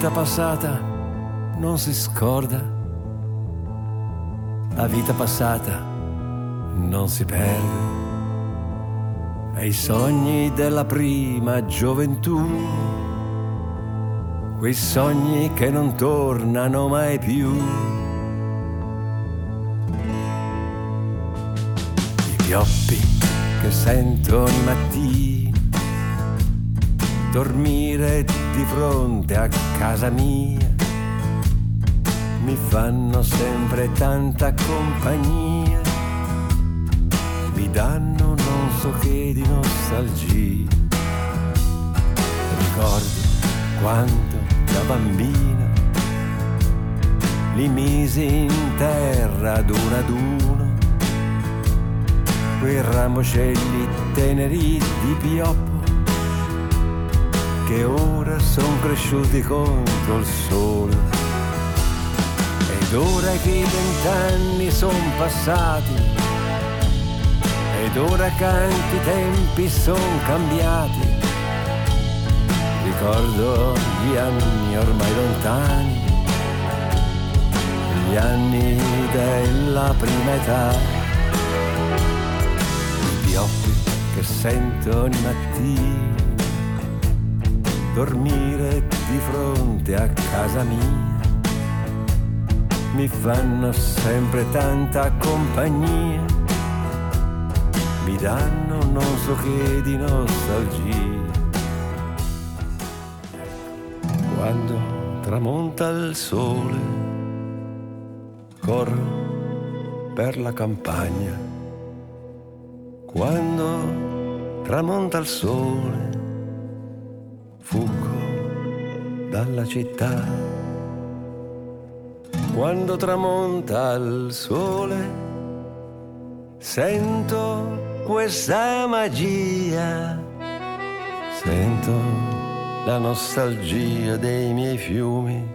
Vita passata non si scorda. La vita passata non si perde. E i sogni della prima gioventù, quei sogni che non tornano mai più. I pioppi che sentono i mattini dormire di fronte a casa mia. Mi fanno sempre tanta compagnia, mi danno non so che di nostalgia. Ricordi quando da bambina li misi in terra ad uno ad uno, quei ramoscelli teneri di pioppo che ora son cresciuti contro il sole. Ed ora che i vent'anni son passati, ed ora che anche i tempi son cambiati, ricordo gli anni ormai lontani, gli anni della prima età, i pioppi che sentono i mattini dormire di fronte a casa mia mi fanno sempre tanta compagnia, mi danno non so che di nostalgia. Quando tramonta il sole, corro per la campagna. Quando tramonta il sole, dalla città. Quando tramonta il sole, sento questa magia, sento la nostalgia dei miei fiumi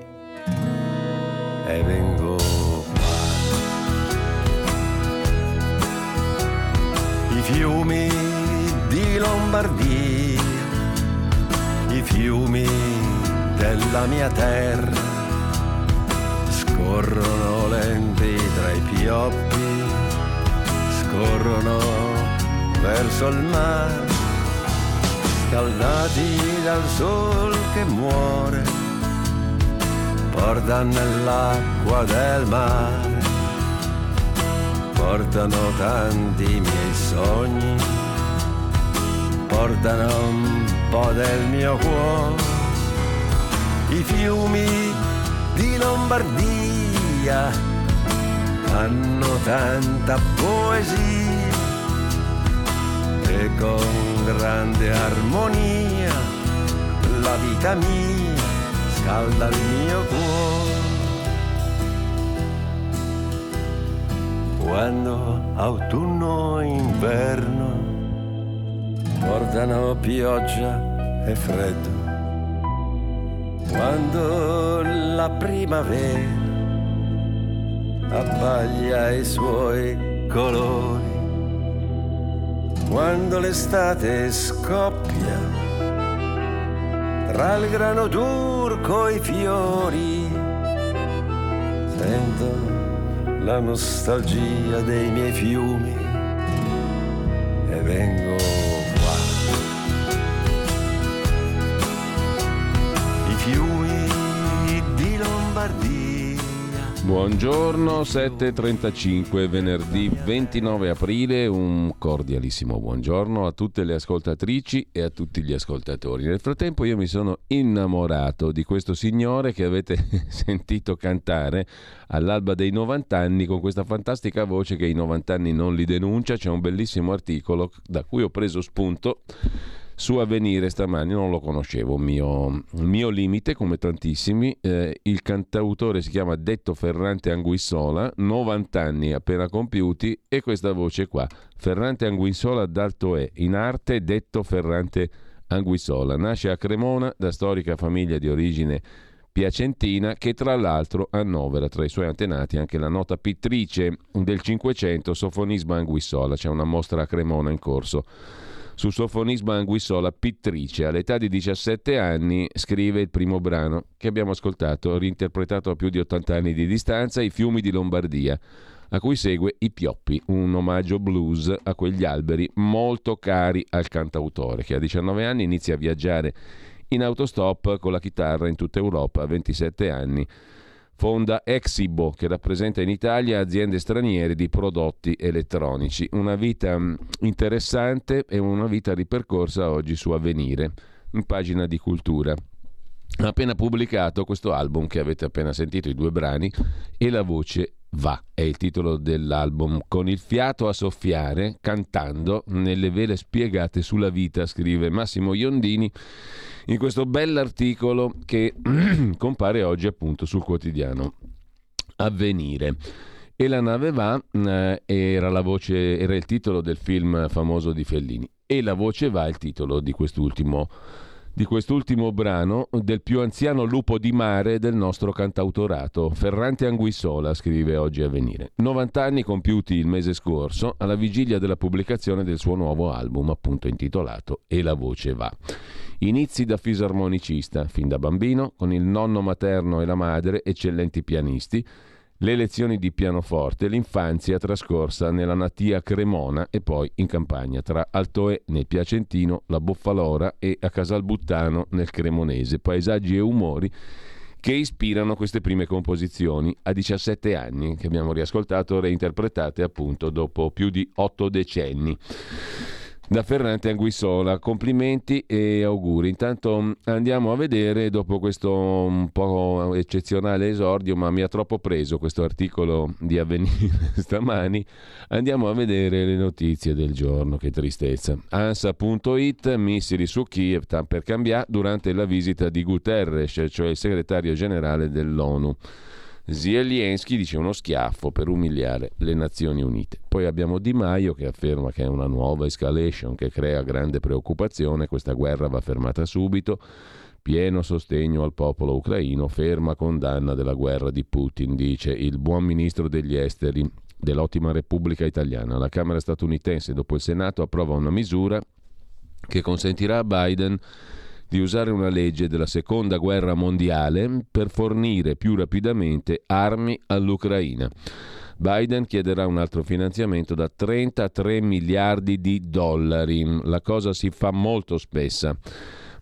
e vengo qua. I fiumi di Lombardia i fiumi della mia terra. Scorrono lenti tra i pioppi, scorrono verso il mare, scaldati dal sol che muore, portano nell'acqua del mare, portano tanti miei sogni, portano un po' del mio cuore, i fiumi di Lombardia hanno tanta poesia e con grande armonia la vita mia scalda il mio cuore. Quando autunno e inverno portano pioggia e freddo. Quando la primavera abbaglia i suoi colori, quando l'estate scoppia tra il grano turco e i fiori, sento la nostalgia dei miei fiumi e vengo fiumi di Lombardia. Buongiorno, 7.35, venerdì 29 aprile, un cordialissimo buongiorno a tutte le ascoltatrici e a tutti gli ascoltatori. Nel frattempo io mi sono innamorato di questo signore che avete sentito cantare all'alba dei 90 anni con questa fantastica voce che i 90 anni non li denuncia, c'è un bellissimo articolo da cui ho preso spunto su Avvenire stamani, non lo conoscevo, mio, mio limite come tantissimi, eh, il cantautore si chiama Detto Ferrante Anguissola, 90 anni appena compiuti e questa voce qua, Ferrante Anguissola d'Alto E, in arte Detto Ferrante Anguissola, nasce a Cremona da storica famiglia di origine piacentina che tra l'altro annovera tra i suoi antenati anche la nota pittrice del Cinquecento Sofonisma Anguissola, c'è una mostra a Cremona in corso su sofonismo Anguissola, pittrice. All'età di 17 anni scrive il primo brano che abbiamo ascoltato, reinterpretato a più di 80 anni di distanza, I fiumi di Lombardia, a cui segue I Pioppi, un omaggio blues a quegli alberi molto cari al cantautore, che a 19 anni inizia a viaggiare in autostop con la chitarra in tutta Europa, a 27 anni fonda Exibo che rappresenta in Italia aziende straniere di prodotti elettronici. Una vita mm, interessante e una vita ripercorsa oggi su Avvenire, in pagina di cultura. Ha appena pubblicato questo album che avete appena sentito, i due brani, e la voce va, è il titolo dell'album, con il fiato a soffiare, cantando nelle vele spiegate sulla vita, scrive Massimo Iondini in questo bell'articolo che compare oggi appunto sul quotidiano Avvenire. E la nave va eh, era, la voce, era il titolo del film famoso di Fellini. E la voce va è il titolo di quest'ultimo di quest'ultimo brano del più anziano lupo di mare del nostro cantautorato, Ferrante Anguissola, scrive oggi a venire. 90 anni compiuti il mese scorso, alla vigilia della pubblicazione del suo nuovo album, appunto intitolato E la voce va. Inizi da fisarmonicista, fin da bambino, con il nonno materno e la madre, eccellenti pianisti, le lezioni di pianoforte, l'infanzia trascorsa nella natia Cremona e poi in campagna tra Altoe nel Piacentino, la Boffalora e a Casalbuttano nel Cremonese, paesaggi e umori che ispirano queste prime composizioni. A 17 anni che abbiamo riascoltato reinterpretate appunto dopo più di otto decenni da Ferrante Anguissola. Complimenti e auguri. Intanto mm, andiamo a vedere, dopo questo un po' eccezionale esordio, ma mi ha troppo preso questo articolo di avvenire stamani, andiamo a vedere le notizie del giorno. Che tristezza. ANSA.it, missili su Kiev, per cambiare, durante la visita di Guterres, cioè il segretario generale dell'ONU. Zelensky dice uno schiaffo per umiliare le Nazioni Unite. Poi abbiamo Di Maio che afferma che è una nuova escalation che crea grande preoccupazione, questa guerra va fermata subito. Pieno sostegno al popolo ucraino, ferma condanna della guerra di Putin, dice il buon ministro degli esteri dell'ottima Repubblica Italiana. La Camera statunitense, dopo il Senato, approva una misura che consentirà a Biden di usare una legge della seconda guerra mondiale per fornire più rapidamente armi all'Ucraina. Biden chiederà un altro finanziamento da 33 miliardi di dollari. La cosa si fa molto spessa.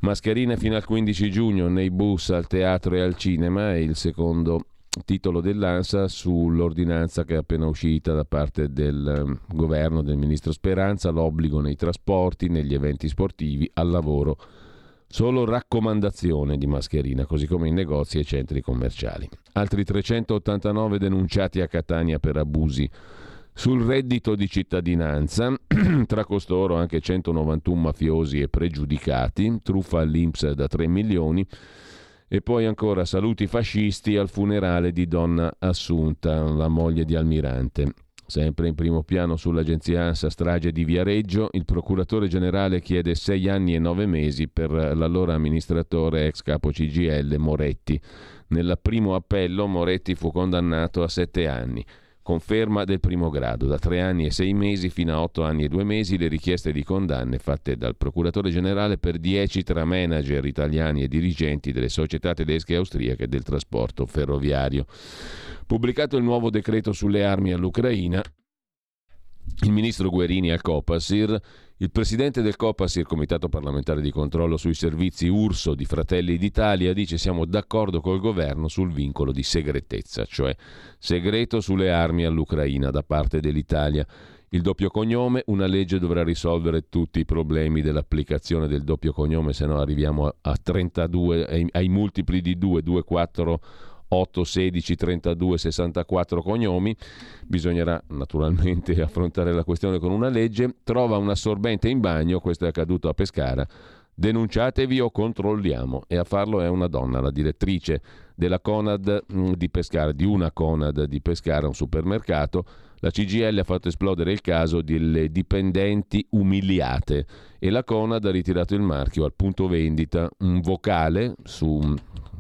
Mascherine fino al 15 giugno nei bus, al teatro e al cinema è il secondo titolo dell'ANSA sull'ordinanza che è appena uscita da parte del ehm, governo del ministro Speranza, l'obbligo nei trasporti, negli eventi sportivi, al lavoro Solo raccomandazione di mascherina, così come in negozi e centri commerciali. Altri 389 denunciati a Catania per abusi sul reddito di cittadinanza, tra costoro anche 191 mafiosi e pregiudicati, truffa all'Inps da 3 milioni, e poi ancora saluti fascisti al funerale di donna Assunta, la moglie di Almirante. Sempre in primo piano sull'agenzia ANSA strage di Viareggio, il procuratore generale chiede sei anni e nove mesi per l'allora amministratore ex capo CGL Moretti. Nel primo appello Moretti fu condannato a sette anni. Conferma del primo grado, da tre anni e sei mesi fino a otto anni e due mesi le richieste di condanne fatte dal procuratore generale per dieci tra manager italiani e dirigenti delle società tedesche e austriache del trasporto ferroviario. Pubblicato il nuovo decreto sulle armi all'Ucraina, il ministro Guerini al Copasir, il presidente del Copasir, Comitato parlamentare di controllo sui servizi Urso di Fratelli d'Italia, dice siamo d'accordo col governo sul vincolo di segretezza, cioè segreto sulle armi all'Ucraina da parte dell'Italia. Il doppio cognome, una legge dovrà risolvere tutti i problemi dell'applicazione del doppio cognome, se no arriviamo a 32, ai, ai multipli di 2, 2, 4, 8, 16, 32, 64 cognomi. Bisognerà naturalmente affrontare la questione con una legge. Trova un assorbente in bagno, questo è accaduto a Pescara. Denunciatevi o controlliamo. E a farlo è una donna, la direttrice della Conad mm, di Pescara, di una Conad di Pescara, un supermercato la CGL ha fatto esplodere il caso delle dipendenti umiliate e la Conad ha ritirato il marchio al punto vendita, un vocale su,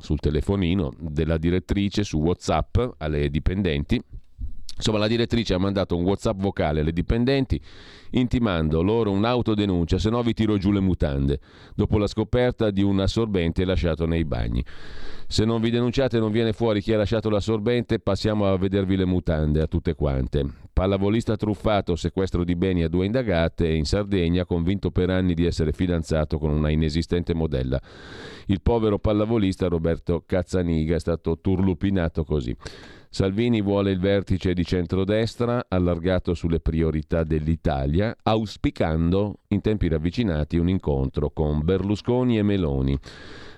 sul telefonino della direttrice su WhatsApp alle dipendenti Insomma, la direttrice ha mandato un WhatsApp vocale alle dipendenti intimando loro un'autodenuncia, se no vi tiro giù le mutande, dopo la scoperta di un assorbente lasciato nei bagni. Se non vi denunciate e non viene fuori chi ha lasciato l'assorbente, passiamo a vedervi le mutande a tutte quante. Pallavolista truffato, sequestro di beni a due indagate in Sardegna, convinto per anni di essere fidanzato con una inesistente modella. Il povero pallavolista Roberto Cazzaniga è stato turlupinato così. Salvini vuole il vertice di centrodestra allargato sulle priorità dell'Italia, auspicando in tempi ravvicinati un incontro con Berlusconi e Meloni.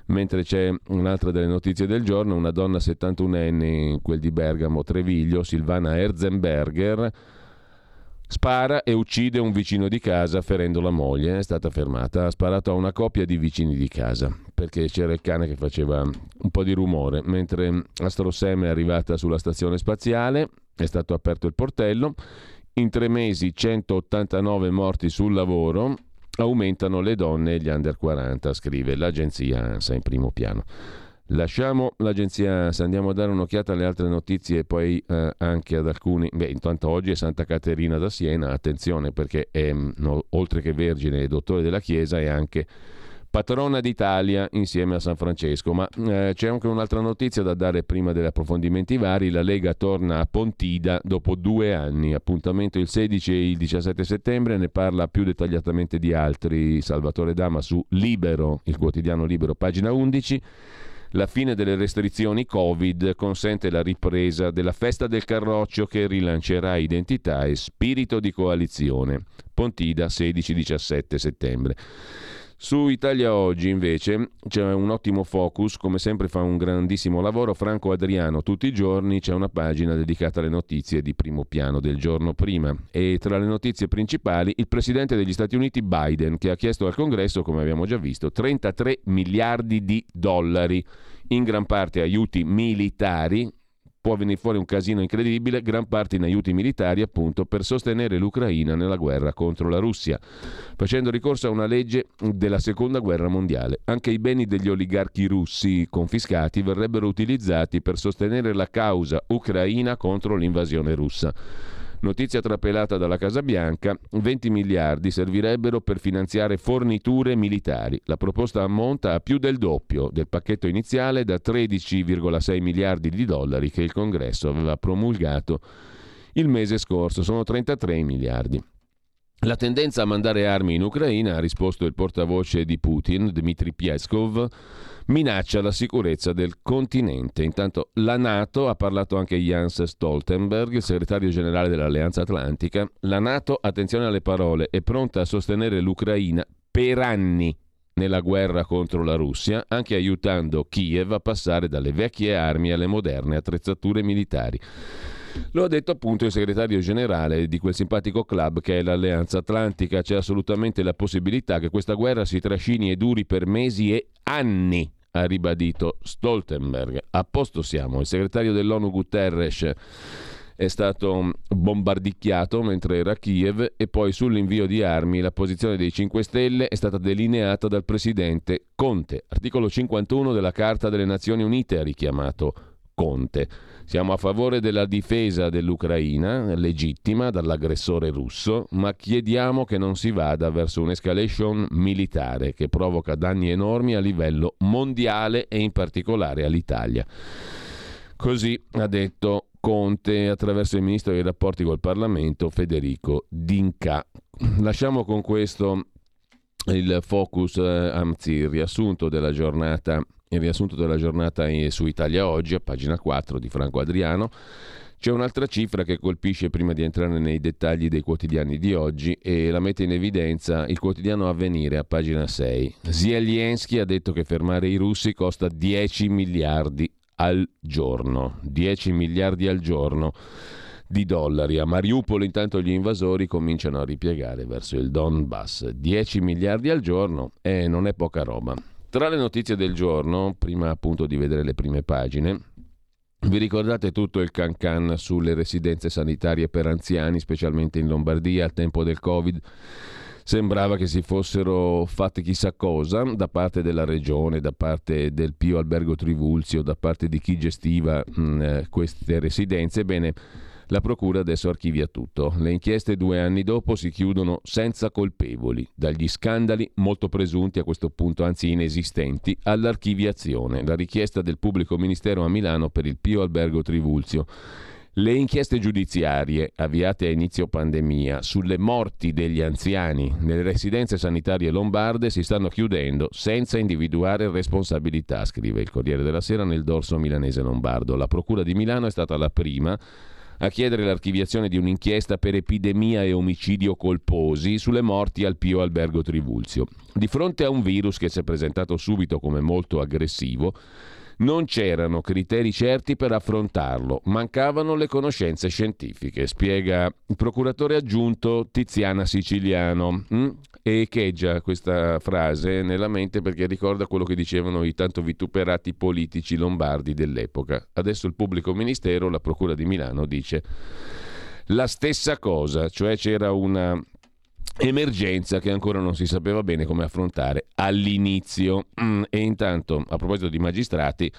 Mentre c'è un'altra delle notizie del giorno, una donna 71enne, quel di Bergamo, Treviglio, Silvana Erzenberger, Spara e uccide un vicino di casa ferendo la moglie. È stata fermata. Ha sparato a una coppia di vicini di casa perché c'era il cane che faceva un po' di rumore. Mentre Astrosem è arrivata sulla stazione spaziale, è stato aperto il portello. In tre mesi 189 morti sul lavoro. Aumentano le donne e gli under 40, scrive l'agenzia ANSA in primo piano. Lasciamo l'agenzia ANSA, andiamo a dare un'occhiata alle altre notizie e poi eh, anche ad alcuni. Beh, intanto oggi è Santa Caterina da Siena, attenzione perché è, no, oltre che vergine e dottore della Chiesa è anche patrona d'Italia insieme a San Francesco. Ma eh, c'è anche un'altra notizia da dare prima degli approfondimenti vari. La Lega torna a Pontida dopo due anni. Appuntamento il 16 e il 17 settembre. Ne parla più dettagliatamente di altri Salvatore Dama su Libero, il quotidiano Libero, pagina 11. La fine delle restrizioni Covid consente la ripresa della festa del Carroccio che rilancerà identità e spirito di coalizione. Pontida 16-17 settembre. Su Italia Oggi invece c'è un ottimo focus, come sempre fa un grandissimo lavoro Franco Adriano, tutti i giorni c'è una pagina dedicata alle notizie di primo piano del giorno prima. E tra le notizie principali il presidente degli Stati Uniti Biden che ha chiesto al Congresso, come abbiamo già visto, 33 miliardi di dollari, in gran parte aiuti militari può venire fuori un casino incredibile, gran parte in aiuti militari appunto per sostenere l'Ucraina nella guerra contro la Russia, facendo ricorso a una legge della seconda guerra mondiale. Anche i beni degli oligarchi russi confiscati verrebbero utilizzati per sostenere la causa ucraina contro l'invasione russa. Notizia trapelata dalla Casa Bianca, 20 miliardi servirebbero per finanziare forniture militari. La proposta ammonta a più del doppio del pacchetto iniziale da 13,6 miliardi di dollari che il Congresso aveva promulgato il mese scorso, sono 33 miliardi. La tendenza a mandare armi in Ucraina, ha risposto il portavoce di Putin, Dmitry Peskov, minaccia la sicurezza del continente. Intanto la Nato, ha parlato anche Jens Stoltenberg, il segretario generale dell'Alleanza Atlantica, la Nato, attenzione alle parole, è pronta a sostenere l'Ucraina per anni nella guerra contro la Russia, anche aiutando Kiev a passare dalle vecchie armi alle moderne attrezzature militari. Lo ha detto appunto il segretario generale di quel simpatico club che è l'Alleanza Atlantica. C'è assolutamente la possibilità che questa guerra si trascini e duri per mesi e anni, ha ribadito Stoltenberg. A posto siamo. Il segretario dell'ONU Guterres è stato bombardicchiato mentre era a Kiev e poi sull'invio di armi la posizione dei 5 Stelle è stata delineata dal presidente Conte. Articolo 51 della Carta delle Nazioni Unite ha richiamato Conte. Siamo a favore della difesa dell'Ucraina, legittima dall'aggressore russo, ma chiediamo che non si vada verso un'escalation militare che provoca danni enormi a livello mondiale e in particolare all'Italia. Così ha detto Conte attraverso il ministro dei rapporti col Parlamento Federico D'Inca. Lasciamo con questo il focus, eh, anzi il riassunto della giornata, il riassunto della giornata su Italia Oggi, a pagina 4 di Franco Adriano. C'è un'altra cifra che colpisce prima di entrare nei dettagli dei quotidiani di oggi e la mette in evidenza il quotidiano Avvenire a pagina 6. Zelensky ha detto che fermare i russi costa 10 miliardi al giorno. 10 miliardi al giorno di dollari. A Mariupol intanto gli invasori cominciano a ripiegare verso il Donbass. 10 miliardi al giorno e non è poca roba. Tra le notizie del giorno, prima appunto di vedere le prime pagine, vi ricordate tutto il cancan sulle residenze sanitarie per anziani, specialmente in Lombardia al tempo del Covid? Sembrava che si fossero fatte chissà cosa da parte della regione, da parte del Pio Albergo Trivulzio, da parte di chi gestiva mh, eh, queste residenze. Bene, la Procura adesso archivia tutto. Le inchieste due anni dopo si chiudono senza colpevoli, dagli scandali molto presunti a questo punto, anzi inesistenti, all'archiviazione, la richiesta del pubblico ministero a Milano per il Pio Albergo Trivulzio. Le inchieste giudiziarie avviate a inizio pandemia sulle morti degli anziani nelle residenze sanitarie lombarde si stanno chiudendo senza individuare responsabilità, scrive il Corriere della Sera nel dorso milanese lombardo. La Procura di Milano è stata la prima a chiedere l'archiviazione di un'inchiesta per epidemia e omicidio colposi sulle morti al Pio Albergo Trivulzio. Di fronte a un virus che si è presentato subito come molto aggressivo, non c'erano criteri certi per affrontarlo, mancavano le conoscenze scientifiche, spiega il procuratore aggiunto Tiziana Siciliano. Mm? E echeggia questa frase nella mente perché ricorda quello che dicevano i tanto vituperati politici lombardi dell'epoca. Adesso il pubblico ministero, la Procura di Milano, dice la stessa cosa, cioè c'era una emergenza che ancora non si sapeva bene come affrontare all'inizio. Mm, e intanto, a proposito di magistrati,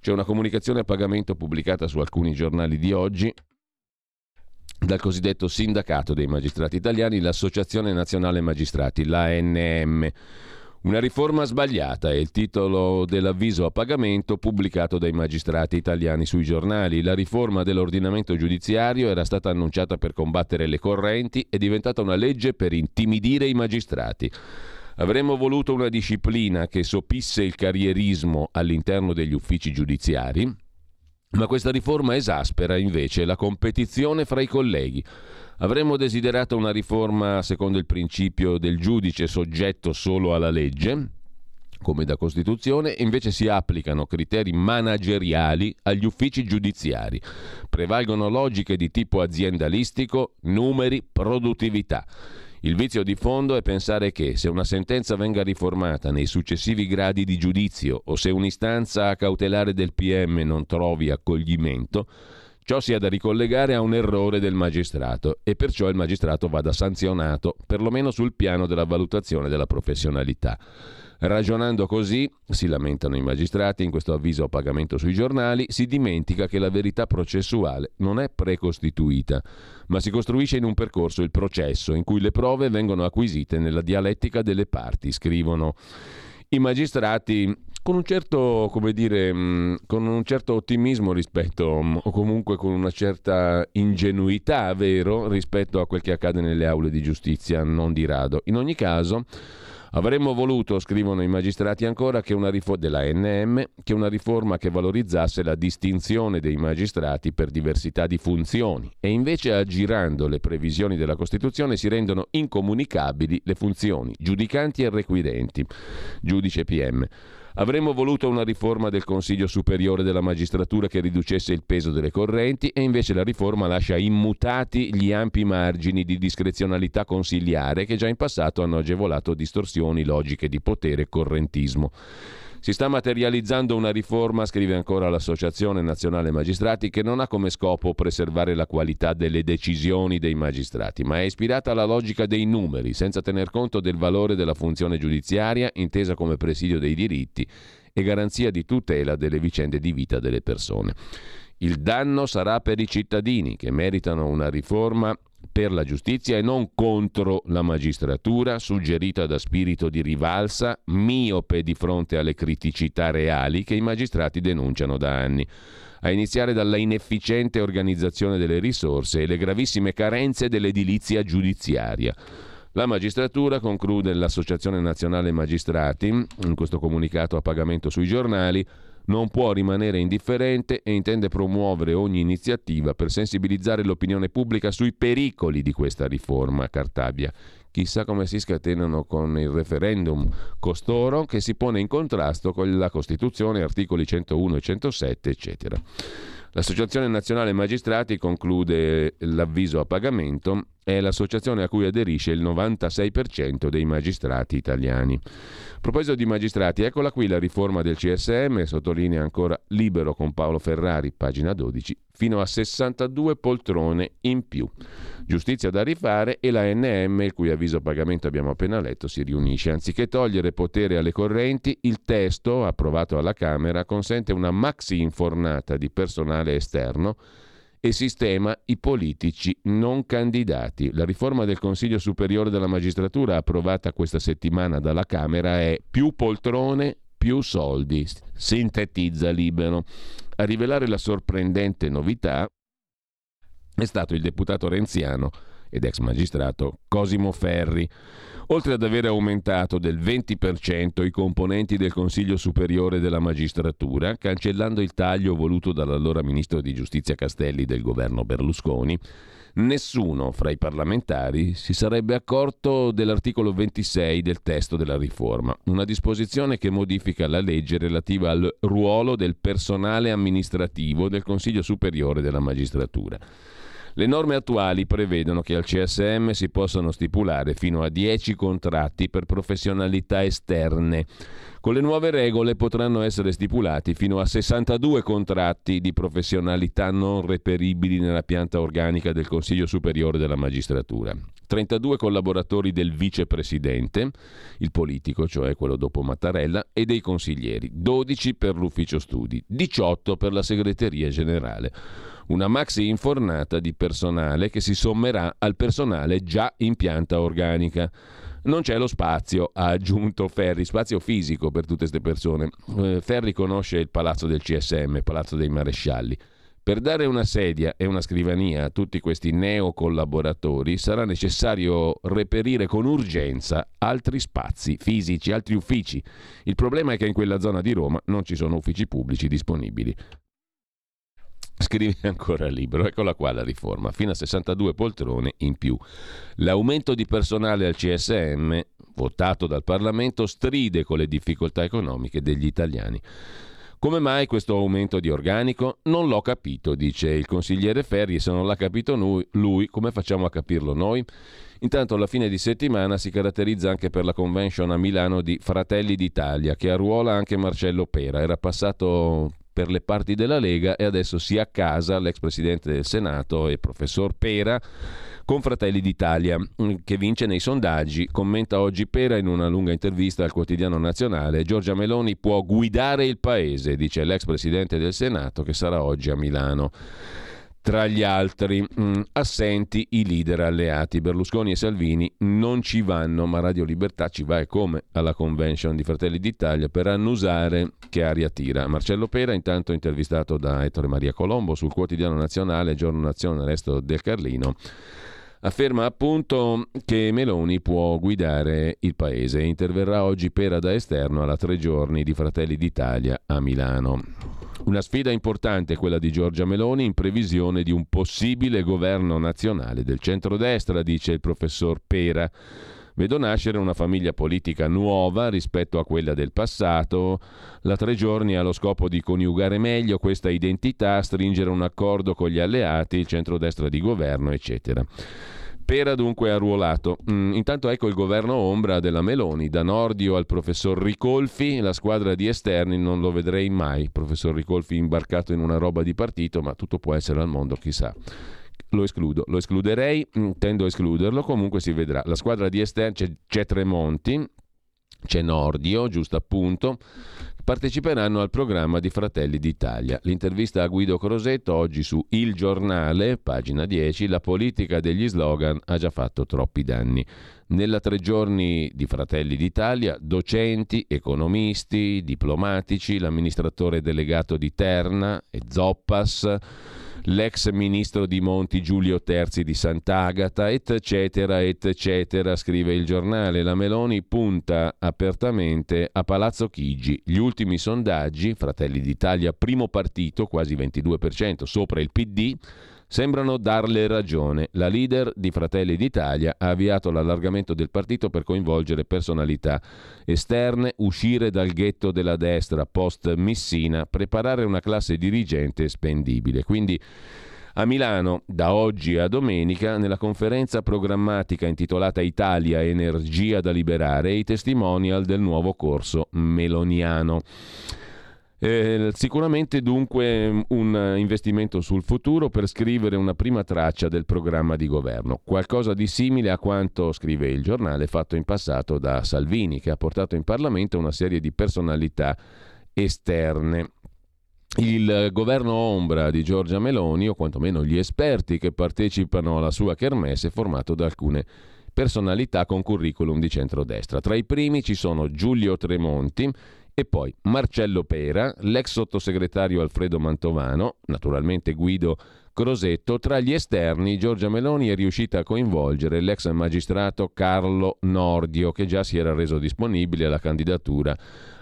c'è una comunicazione a pagamento pubblicata su alcuni giornali di oggi dal cosiddetto sindacato dei magistrati italiani, l'Associazione Nazionale Magistrati, l'ANM una riforma sbagliata è il titolo dell'avviso a pagamento pubblicato dai magistrati italiani sui giornali. La riforma dell'ordinamento giudiziario era stata annunciata per combattere le correnti, è diventata una legge per intimidire i magistrati. Avremmo voluto una disciplina che sopisse il carrierismo all'interno degli uffici giudiziari, ma questa riforma esaspera invece la competizione fra i colleghi. Avremmo desiderato una riforma secondo il principio del giudice soggetto solo alla legge, come da Costituzione, invece si applicano criteri manageriali agli uffici giudiziari. Prevalgono logiche di tipo aziendalistico, numeri, produttività. Il vizio di fondo è pensare che se una sentenza venga riformata nei successivi gradi di giudizio o se un'istanza cautelare del PM non trovi accoglimento, Ciò sia da ricollegare a un errore del magistrato e perciò il magistrato vada sanzionato, perlomeno sul piano della valutazione della professionalità. Ragionando così, si lamentano i magistrati in questo avviso a pagamento sui giornali, si dimentica che la verità processuale non è precostituita, ma si costruisce in un percorso il processo in cui le prove vengono acquisite nella dialettica delle parti, scrivono i magistrati con un certo, come dire, mm, con un certo ottimismo rispetto, mm, o comunque con una certa ingenuità, vero, rispetto a quel che accade nelle aule di giustizia, non di rado. In ogni caso, Avremmo voluto, scrivono i magistrati ancora, che una rifo- NM, che una riforma che valorizzasse la distinzione dei magistrati per diversità di funzioni e invece aggirando le previsioni della Costituzione si rendono incomunicabili le funzioni giudicanti e requirenti, giudice PM. Avremmo voluto una riforma del Consiglio Superiore della Magistratura che riducesse il peso delle correnti e invece la riforma lascia immutati gli ampi margini di discrezionalità consigliare che già in passato hanno agevolato distorsioni logiche di potere e correntismo. Si sta materializzando una riforma, scrive ancora l'Associazione Nazionale Magistrati, che non ha come scopo preservare la qualità delle decisioni dei magistrati, ma è ispirata alla logica dei numeri, senza tener conto del valore della funzione giudiziaria, intesa come presidio dei diritti e garanzia di tutela delle vicende di vita delle persone. Il danno sarà per i cittadini che meritano una riforma per la giustizia e non contro la magistratura, suggerita da spirito di rivalsa, miope di fronte alle criticità reali che i magistrati denunciano da anni a iniziare dalla inefficiente organizzazione delle risorse e le gravissime carenze dell'edilizia giudiziaria. La magistratura, conclude l'Associazione Nazionale Magistrati, in questo comunicato a pagamento sui giornali, non può rimanere indifferente e intende promuovere ogni iniziativa per sensibilizzare l'opinione pubblica sui pericoli di questa riforma Cartabia. Chissà come si scatenano con il referendum costoro che si pone in contrasto con la Costituzione, articoli 101 e 107, eccetera. L'Associazione Nazionale Magistrati conclude l'avviso a pagamento, è l'associazione a cui aderisce il 96% dei magistrati italiani. A proposito di magistrati, eccola qui la riforma del CSM, sottolinea ancora libero con Paolo Ferrari, pagina 12, fino a 62 poltrone in più. Giustizia da rifare e la NM, il cui avviso pagamento abbiamo appena letto, si riunisce. Anziché togliere potere alle correnti, il testo, approvato alla Camera, consente una maxi infornata di personale esterno e sistema i politici non candidati. La riforma del Consiglio Superiore della Magistratura approvata questa settimana dalla Camera è più poltrone, più soldi, sintetizza libero. A rivelare la sorprendente novità è stato il deputato renziano ed ex magistrato Cosimo Ferri. Oltre ad aver aumentato del 20% i componenti del Consiglio Superiore della Magistratura, cancellando il taglio voluto dall'allora ministro di Giustizia Castelli del governo Berlusconi, nessuno fra i parlamentari si sarebbe accorto dell'articolo 26 del testo della riforma, una disposizione che modifica la legge relativa al ruolo del personale amministrativo del Consiglio Superiore della Magistratura. Le norme attuali prevedono che al CSM si possano stipulare fino a 10 contratti per professionalità esterne. Con le nuove regole potranno essere stipulati fino a 62 contratti di professionalità non reperibili nella pianta organica del Consiglio Superiore della Magistratura. 32 collaboratori del vicepresidente, il politico, cioè quello dopo Mattarella, e dei consiglieri, 12 per l'ufficio studi, 18 per la segreteria generale una maxi infornata di personale che si sommerà al personale già in pianta organica. Non c'è lo spazio, ha aggiunto Ferri, spazio fisico per tutte queste persone. Eh, Ferri conosce il palazzo del CSM, Palazzo dei Marescialli. Per dare una sedia e una scrivania a tutti questi neocollaboratori sarà necessario reperire con urgenza altri spazi fisici, altri uffici. Il problema è che in quella zona di Roma non ci sono uffici pubblici disponibili. Scrive ancora il libro, eccola qua la riforma, fino a 62 poltrone in più. L'aumento di personale al CSM, votato dal Parlamento, stride con le difficoltà economiche degli italiani. Come mai questo aumento di organico? Non l'ho capito, dice il consigliere Ferri, se non l'ha capito lui, come facciamo a capirlo noi? Intanto la fine di settimana si caratterizza anche per la convention a Milano di Fratelli d'Italia, che arruola anche Marcello Pera. Era passato per le parti della Lega e adesso si accasa l'ex presidente del Senato e professor Pera con Fratelli d'Italia, mm, che vince nei sondaggi. Commenta oggi Pera in una lunga intervista al quotidiano nazionale. Giorgia Meloni può guidare il paese, dice l'ex presidente del Senato, che sarà oggi a Milano. Tra gli altri, mh, mm, assenti i leader alleati. Berlusconi e Salvini non ci vanno, ma Radio Libertà ci va e come alla convention di Fratelli d'Italia per annusare che aria tira. Marcello Pera, intanto intervistato da Ettore Maria Colombo sul quotidiano nazionale Giorno Nazione Resto del Carlino afferma appunto che Meloni può guidare il paese. Interverrà oggi Pera da esterno alla tre giorni di Fratelli d'Italia a Milano. Una sfida importante quella di Giorgia Meloni in previsione di un possibile governo nazionale del centrodestra, dice il professor Pera. Vedo nascere una famiglia politica nuova rispetto a quella del passato. La tre giorni ha lo scopo di coniugare meglio questa identità, stringere un accordo con gli alleati, il centrodestra di governo, eccetera. Pera dunque arruolato. Mm, intanto ecco il governo ombra della Meloni, da Nordio al professor Ricolfi, la squadra di esterni non lo vedrei mai, professor Ricolfi imbarcato in una roba di partito, ma tutto può essere al mondo, chissà. Lo escludo, lo escluderei, tendo a escluderlo, comunque si vedrà. La squadra di esterni c'è, c'è Tremonti, c'è Nordio, giusto appunto, parteciperanno al programma di Fratelli d'Italia. L'intervista a Guido Crosetto oggi su Il Giornale, pagina 10, la politica degli slogan ha già fatto troppi danni. Nella tre giorni di Fratelli d'Italia, docenti, economisti, diplomatici, l'amministratore delegato di Terna e Zoppas, l'ex ministro di Monti Giulio Terzi di Sant'Agata, eccetera, eccetera, scrive il giornale. La Meloni punta apertamente a Palazzo Chigi. Gli ultimi sondaggi, Fratelli d'Italia primo partito, quasi 22%, sopra il PD, sembrano darle ragione. La leader di Fratelli d'Italia ha avviato l'allargamento del partito per coinvolgere personalità esterne, uscire dal ghetto della destra post Missina, preparare una classe dirigente spendibile. Quindi a Milano, da oggi a domenica, nella conferenza programmatica intitolata Italia Energia da liberare, i testimonial del nuovo corso meloniano. Eh, sicuramente dunque un investimento sul futuro per scrivere una prima traccia del programma di governo, qualcosa di simile a quanto scrive il giornale fatto in passato da Salvini che ha portato in Parlamento una serie di personalità esterne. Il governo ombra di Giorgia Meloni, o quantomeno gli esperti che partecipano alla sua kermesse, è formato da alcune personalità con curriculum di centrodestra. Tra i primi ci sono Giulio Tremonti, e poi Marcello Pera, l'ex sottosegretario Alfredo Mantovano, naturalmente Guido Crosetto, tra gli esterni Giorgia Meloni è riuscita a coinvolgere l'ex magistrato Carlo Nordio che già si era reso disponibile alla candidatura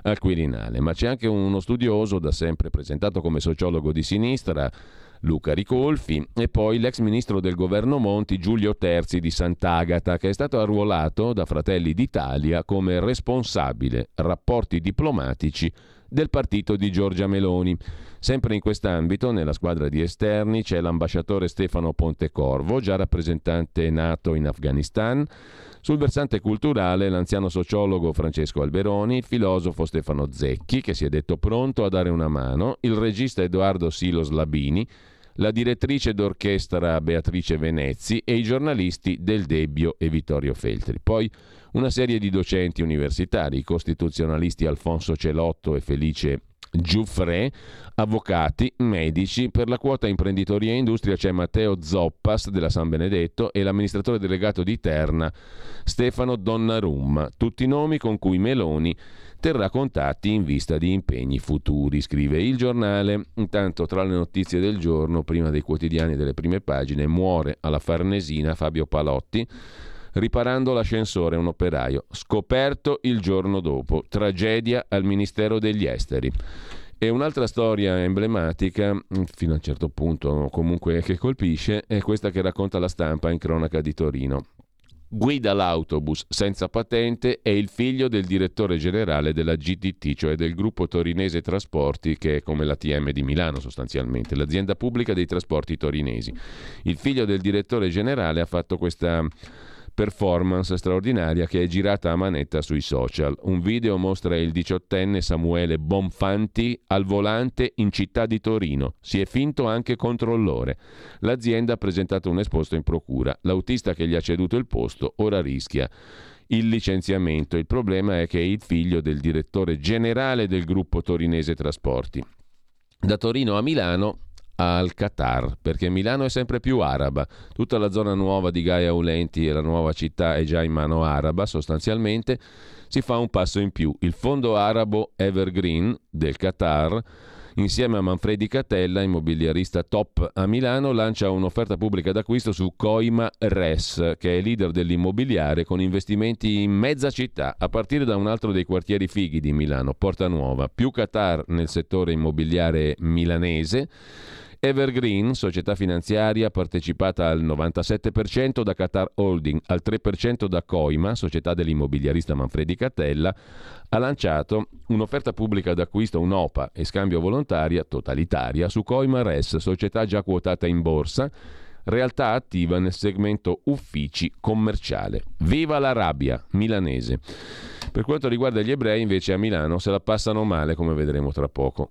al Quirinale, ma c'è anche uno studioso da sempre presentato come sociologo di sinistra, Luca Ricolfi, e poi l'ex ministro del governo Monti Giulio Terzi di Sant'Agata, che è stato arruolato da Fratelli d'Italia come responsabile rapporti diplomatici del partito di Giorgia Meloni. Sempre in quest'ambito, nella squadra di esterni, c'è l'ambasciatore Stefano Pontecorvo, già rappresentante nato in Afghanistan. Sul versante culturale, l'anziano sociologo Francesco Alberoni, il filosofo Stefano Zecchi, che si è detto pronto a dare una mano, il regista Edoardo Silos Labini, la direttrice d'orchestra Beatrice Venezzi e i giornalisti Del Debbio e Vittorio Feltri. Poi una serie di docenti universitari, i costituzionalisti Alfonso Celotto e Felice Giuffre, avvocati, medici, per la quota imprenditoria e industria c'è Matteo Zoppas della San Benedetto e l'amministratore delegato di Terna Stefano Donnarumma, tutti nomi con cui Meloni terrà contatti in vista di impegni futuri, scrive il giornale. Intanto, tra le notizie del giorno, prima dei quotidiani delle prime pagine, muore alla Farnesina Fabio Palotti. Riparando l'ascensore, un operaio, scoperto il giorno dopo, tragedia al Ministero degli Esteri. E un'altra storia emblematica, fino a un certo punto comunque che colpisce, è questa che racconta la stampa in cronaca di Torino guida l'autobus senza patente è il figlio del direttore generale della GTT, cioè del gruppo torinese trasporti che è come la TM di Milano sostanzialmente, l'azienda pubblica dei trasporti torinesi. Il figlio del direttore generale ha fatto questa performance straordinaria che è girata a manetta sui social. Un video mostra il diciottenne Samuele Bonfanti al volante in città di Torino. Si è finto anche controllore. L'azienda ha presentato un esposto in procura. L'autista che gli ha ceduto il posto ora rischia il licenziamento. Il problema è che è il figlio del direttore generale del gruppo torinese trasporti. Da Torino a Milano al Qatar, perché Milano è sempre più araba. Tutta la zona nuova di Gaia Aulenti e la nuova città è già in mano araba, sostanzialmente si fa un passo in più. Il fondo arabo Evergreen del Qatar insieme a Manfredi Catella, immobiliarista top a Milano, lancia un'offerta pubblica d'acquisto su Coima Res, che è leader dell'immobiliare con investimenti in mezza città, a partire da un altro dei quartieri fighi di Milano, Porta Nuova, più Qatar nel settore immobiliare milanese Evergreen, società finanziaria partecipata al 97% da Qatar Holding, al 3% da Coima, società dell'immobiliarista Manfredi Catella, ha lanciato un'offerta pubblica d'acquisto, un'OPA e scambio volontaria totalitaria su Coima Res, società già quotata in borsa, realtà attiva nel segmento uffici commerciale. Viva la rabbia milanese. Per quanto riguarda gli ebrei, invece a Milano se la passano male, come vedremo tra poco.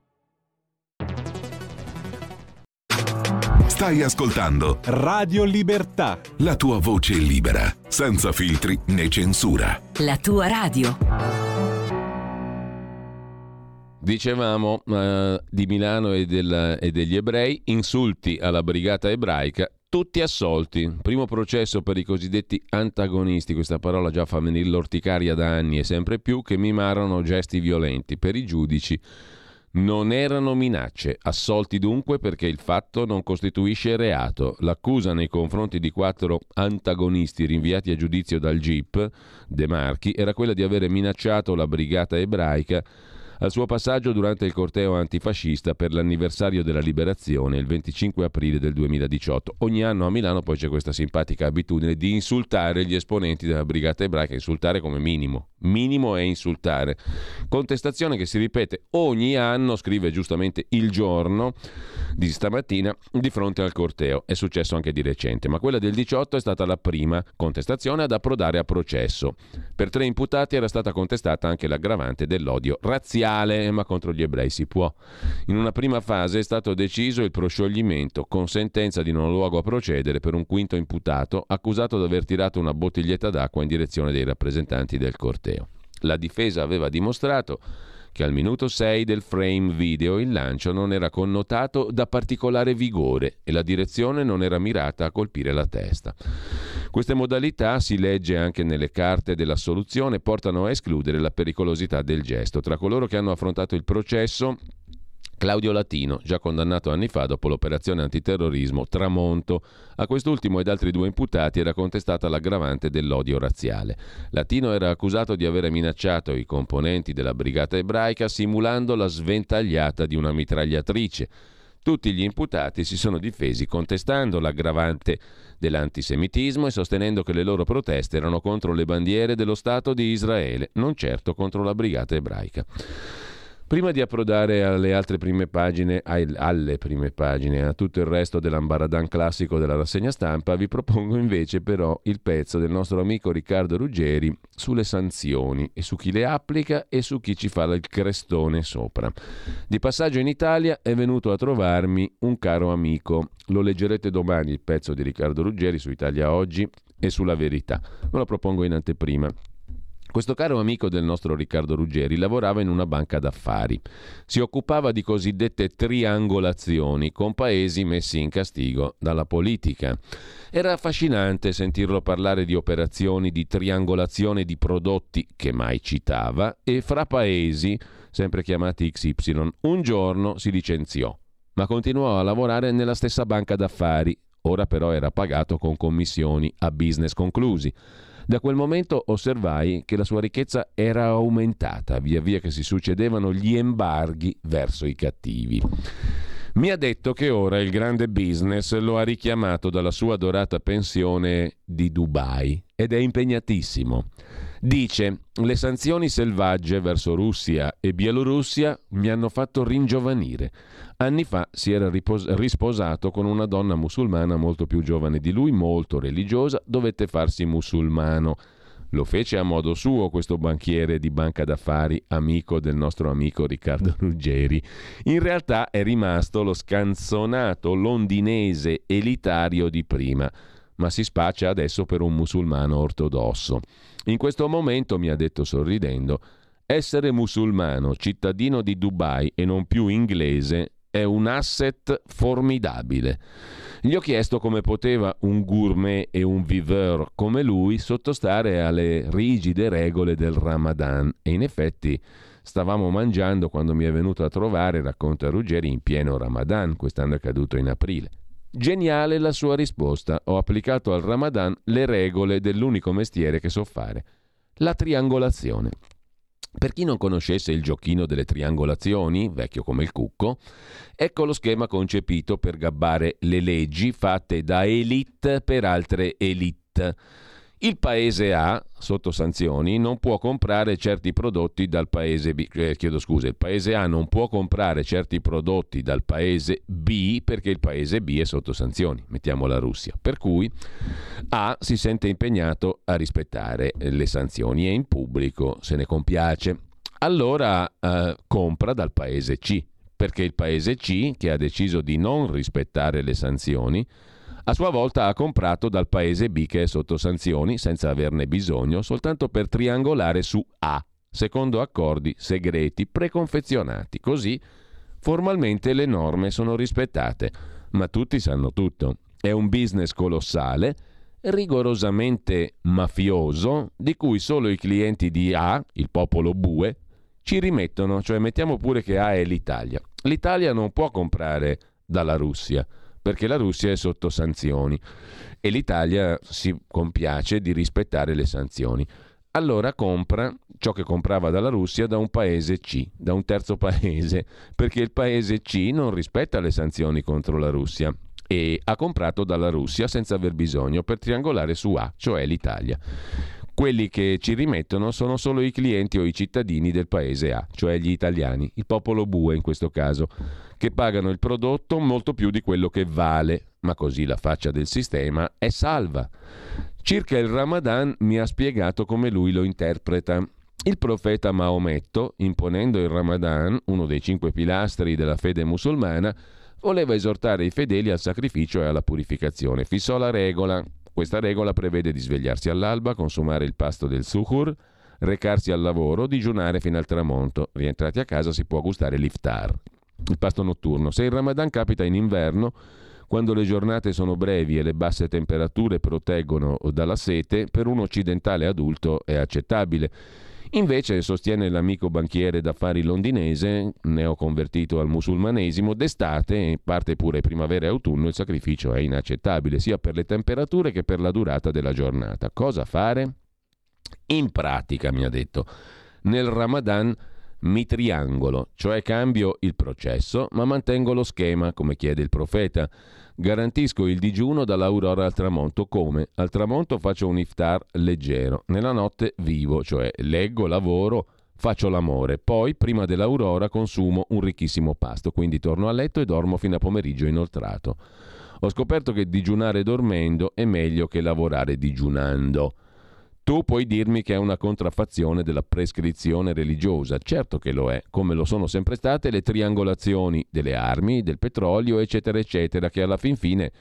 Stai ascoltando Radio Libertà. la tua voce libera, senza filtri né censura. La tua radio. Dicevamo eh, di Milano e, del- e degli ebrei, insulti alla brigata ebraica, tutti assolti. Primo processo per i cosiddetti antagonisti, questa parola già fa venire l'orticaria da anni e sempre più, che mimarono gesti violenti. Per i giudici non erano minacce, assolti dunque perché il fatto non costituisce reato. L'accusa nei confronti di quattro antagonisti rinviati a giudizio dal GIP, De Marchi, era quella di avere minacciato la brigata ebraica al suo passaggio durante il corteo antifascista per l'anniversario della liberazione il 25 aprile del 2018. Ogni anno a Milano poi c'è questa simpatica abitudine di insultare gli esponenti della brigata ebraica, insultare come minimo. Minimo è insultare. Contestazione che si ripete ogni anno, scrive giustamente il giorno di stamattina, di fronte al corteo. È successo anche di recente, ma quella del 18 è stata la prima contestazione ad approdare a processo. Per tre imputati era stata contestata anche l'aggravante dell'odio razziale, ma contro gli ebrei si può. In una prima fase è stato deciso il proscioglimento con sentenza di non luogo a procedere per un quinto imputato accusato di aver tirato una bottiglietta d'acqua in direzione dei rappresentanti del corteo. La difesa aveva dimostrato che al minuto 6 del frame video il lancio non era connotato da particolare vigore e la direzione non era mirata a colpire la testa. Queste modalità, si legge anche nelle carte della soluzione, portano a escludere la pericolosità del gesto. Tra coloro che hanno affrontato il processo Claudio Latino, già condannato anni fa dopo l'operazione antiterrorismo Tramonto. A quest'ultimo ed altri due imputati era contestata l'aggravante dell'odio razziale. Latino era accusato di aver minacciato i componenti della brigata ebraica simulando la sventagliata di una mitragliatrice. Tutti gli imputati si sono difesi contestando l'aggravante dell'antisemitismo e sostenendo che le loro proteste erano contro le bandiere dello Stato di Israele, non certo contro la brigata ebraica. Prima di approdare alle altre prime pagine, alle prime pagine, a tutto il resto dell'ambaradan classico della rassegna stampa, vi propongo invece però il pezzo del nostro amico Riccardo Ruggeri sulle sanzioni e su chi le applica e su chi ci fa il crestone sopra. Di passaggio in Italia è venuto a trovarmi un caro amico. Lo leggerete domani il pezzo di Riccardo Ruggeri su Italia Oggi e sulla verità. Me lo propongo in anteprima. Questo caro amico del nostro Riccardo Ruggeri lavorava in una banca d'affari. Si occupava di cosiddette triangolazioni con paesi messi in castigo dalla politica. Era affascinante sentirlo parlare di operazioni di triangolazione di prodotti che mai citava e fra paesi, sempre chiamati XY, un giorno si licenziò, ma continuò a lavorare nella stessa banca d'affari. Ora però era pagato con commissioni a business conclusi. Da quel momento osservai che la sua ricchezza era aumentata via via che si succedevano gli embarghi verso i cattivi. Mi ha detto che ora il grande business lo ha richiamato dalla sua dorata pensione di Dubai ed è impegnatissimo. Dice, le sanzioni selvagge verso Russia e Bielorussia mi hanno fatto ringiovanire. Anni fa si era ripos- risposato con una donna musulmana molto più giovane di lui, molto religiosa, dovette farsi musulmano. Lo fece a modo suo questo banchiere di banca d'affari, amico del nostro amico Riccardo Ruggeri. In realtà è rimasto lo scanzonato londinese elitario di prima, ma si spaccia adesso per un musulmano ortodosso. In questo momento, mi ha detto sorridendo, essere musulmano, cittadino di Dubai e non più inglese è un asset formidabile. Gli ho chiesto come poteva un gourmet e un viveur come lui sottostare alle rigide regole del Ramadan e in effetti stavamo mangiando quando mi è venuto a trovare, racconta Ruggeri, in pieno Ramadan, quest'anno è caduto in aprile. Geniale la sua risposta. Ho applicato al Ramadan le regole dell'unico mestiere che so fare, la triangolazione. Per chi non conoscesse il giochino delle triangolazioni, vecchio come il cucco, ecco lo schema concepito per gabbare le leggi fatte da elite per altre elite. Il paese A, sotto sanzioni, non può comprare certi prodotti dal paese B. Eh, chiedo scusa, il paese A non può comprare certi prodotti dal paese B perché il paese B è sotto sanzioni, mettiamo la Russia. Per cui A si sente impegnato a rispettare le sanzioni e in pubblico se ne compiace. Allora eh, compra dal paese C, perché il paese C, che ha deciso di non rispettare le sanzioni, a sua volta ha comprato dal paese B che è sotto sanzioni senza averne bisogno, soltanto per triangolare su A, secondo accordi segreti preconfezionati. Così formalmente le norme sono rispettate, ma tutti sanno tutto. È un business colossale, rigorosamente mafioso, di cui solo i clienti di A, il popolo bue, ci rimettono, cioè mettiamo pure che A è l'Italia. L'Italia non può comprare dalla Russia perché la Russia è sotto sanzioni e l'Italia si compiace di rispettare le sanzioni. Allora compra ciò che comprava dalla Russia da un paese C, da un terzo paese, perché il paese C non rispetta le sanzioni contro la Russia e ha comprato dalla Russia senza aver bisogno per triangolare su A, cioè l'Italia. Quelli che ci rimettono sono solo i clienti o i cittadini del paese A, cioè gli italiani, il popolo bue in questo caso che pagano il prodotto molto più di quello che vale, ma così la faccia del sistema è salva. Circa il Ramadan mi ha spiegato come lui lo interpreta. Il profeta Maometto, imponendo il Ramadan, uno dei cinque pilastri della fede musulmana, voleva esortare i fedeli al sacrificio e alla purificazione. Fissò la regola. Questa regola prevede di svegliarsi all'alba, consumare il pasto del suhur, recarsi al lavoro, digiunare fino al tramonto. Rientrati a casa si può gustare l'iftar il pasto notturno. Se il Ramadan capita in inverno, quando le giornate sono brevi e le basse temperature proteggono dalla sete, per un occidentale adulto è accettabile. Invece, sostiene l'amico banchiere d'affari londinese, neoconvertito al musulmanesimo, d'estate, in parte pure primavera e autunno, il sacrificio è inaccettabile, sia per le temperature che per la durata della giornata. Cosa fare? In pratica, mi ha detto, nel Ramadan mi triangolo, cioè cambio il processo, ma mantengo lo schema, come chiede il profeta. Garantisco il digiuno dall'aurora al tramonto. Come? Al tramonto faccio un iftar leggero. Nella notte vivo, cioè leggo, lavoro, faccio l'amore. Poi, prima dell'aurora, consumo un ricchissimo pasto. Quindi torno a letto e dormo fino a pomeriggio inoltrato. Ho scoperto che digiunare dormendo è meglio che lavorare digiunando. Tu puoi dirmi che è una contraffazione della prescrizione religiosa, certo che lo è, come lo sono sempre state le triangolazioni delle armi, del petrolio, eccetera, eccetera, che alla fin fine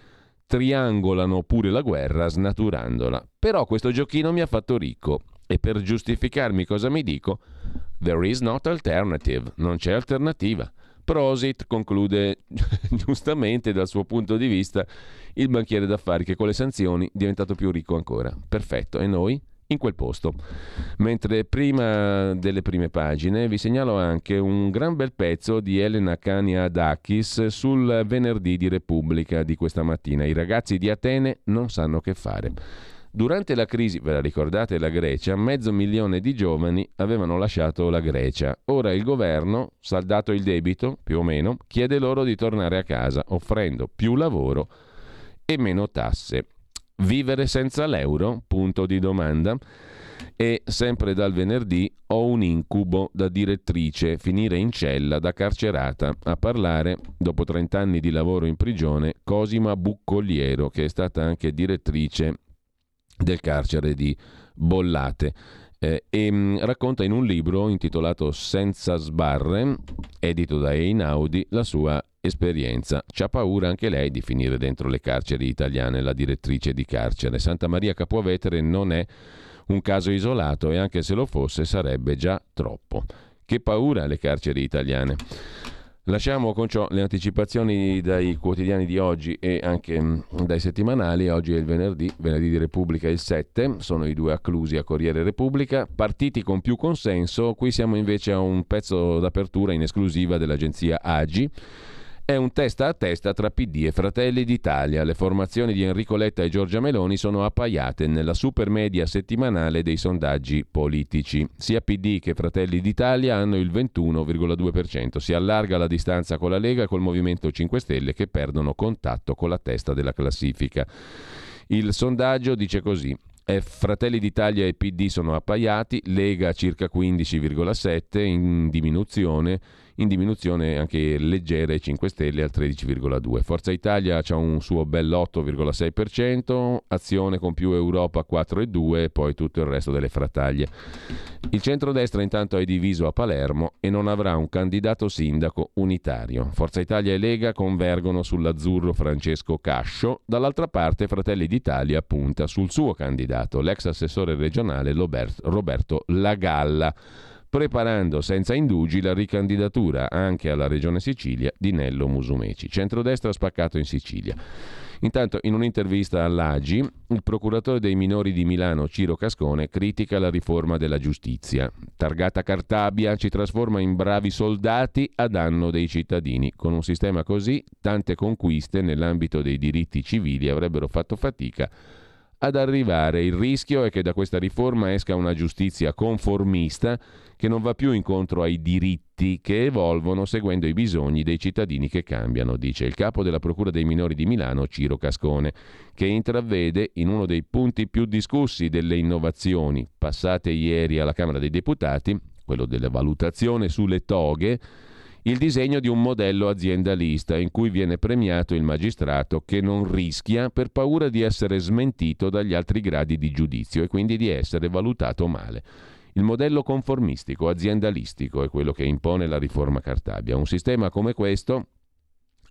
triangolano pure la guerra snaturandola. Però questo giochino mi ha fatto ricco e per giustificarmi cosa mi dico, there is not alternative, non c'è alternativa. Prosit conclude giustamente dal suo punto di vista il banchiere d'affari che con le sanzioni è diventato più ricco ancora. Perfetto, e noi? In quel posto. Mentre prima delle prime pagine vi segnalo anche un gran bel pezzo di Elena Kaniadakis sul venerdì di Repubblica di questa mattina. I ragazzi di Atene non sanno che fare. Durante la crisi, ve la ricordate, la Grecia, mezzo milione di giovani avevano lasciato la Grecia. Ora il governo, saldato il debito, più o meno, chiede loro di tornare a casa, offrendo più lavoro e meno tasse. Vivere senza l'euro? Punto di domanda. E sempre dal venerdì ho un incubo da direttrice, finire in cella da carcerata, a parlare, dopo 30 anni di lavoro in prigione, Cosima Buccoliero, che è stata anche direttrice del carcere di Bollate. Eh, e mh, mm, racconta in un libro intitolato Senza sbarre, edito da Einaudi, la sua esperienza. C'ha paura anche lei di finire dentro le carceri italiane, la direttrice di carcere. Santa Maria Capuavetere non è un caso isolato e anche se lo fosse sarebbe già troppo. Che paura le carceri italiane. Lasciamo con ciò le anticipazioni dai quotidiani di oggi e anche mm, dai settimanali. Oggi è il venerdì, venerdì di Repubblica il 7, sono i due acclusi a Corriere Repubblica. Partiti con più consenso, qui siamo invece a un pezzo d'apertura in esclusiva dell'agenzia AGI è un testa a testa tra PD e Fratelli d'Italia. Le formazioni di Enrico Letta e Giorgia Meloni sono appaiate nella supermedia settimanale dei sondaggi politici. Sia PD che Fratelli d'Italia hanno il 21,2%. Si allarga la distanza con la Lega e col Movimento 5 Stelle che perdono contatto con la testa della classifica. Il sondaggio dice così. Fratelli d'Italia e PD sono appaiati, Lega circa 15,7 in diminuzione in diminuzione anche leggera ai 5 Stelle al 13,2. Forza Italia ha un suo bell'8,6%, Azione con più Europa 4,2% e poi tutto il resto delle frattaglie. Il centrodestra intanto è diviso a Palermo e non avrà un candidato sindaco unitario. Forza Italia e Lega convergono sull'azzurro Francesco Cascio, dall'altra parte Fratelli d'Italia punta sul suo candidato, l'ex assessore regionale Roberto Lagalla preparando senza indugi la ricandidatura anche alla Regione Sicilia di Nello Musumeci. Centrodestra spaccato in Sicilia. Intanto, in un'intervista all'Agi, il procuratore dei minori di Milano, Ciro Cascone, critica la riforma della giustizia. Targata Cartabia ci trasforma in bravi soldati a danno dei cittadini. Con un sistema così, tante conquiste nell'ambito dei diritti civili avrebbero fatto fatica ad arrivare. Il rischio è che da questa riforma esca una giustizia conformista che non va più incontro ai diritti che evolvono seguendo i bisogni dei cittadini che cambiano, dice il capo della Procura dei minori di Milano, Ciro Cascone, che intravede in uno dei punti più discussi delle innovazioni passate ieri alla Camera dei Deputati, quello della valutazione sulle toghe, il disegno di un modello aziendalista in cui viene premiato il magistrato che non rischia per paura di essere smentito dagli altri gradi di giudizio e quindi di essere valutato male. Il modello conformistico, aziendalistico è quello che impone la riforma Cartabia. Un sistema come questo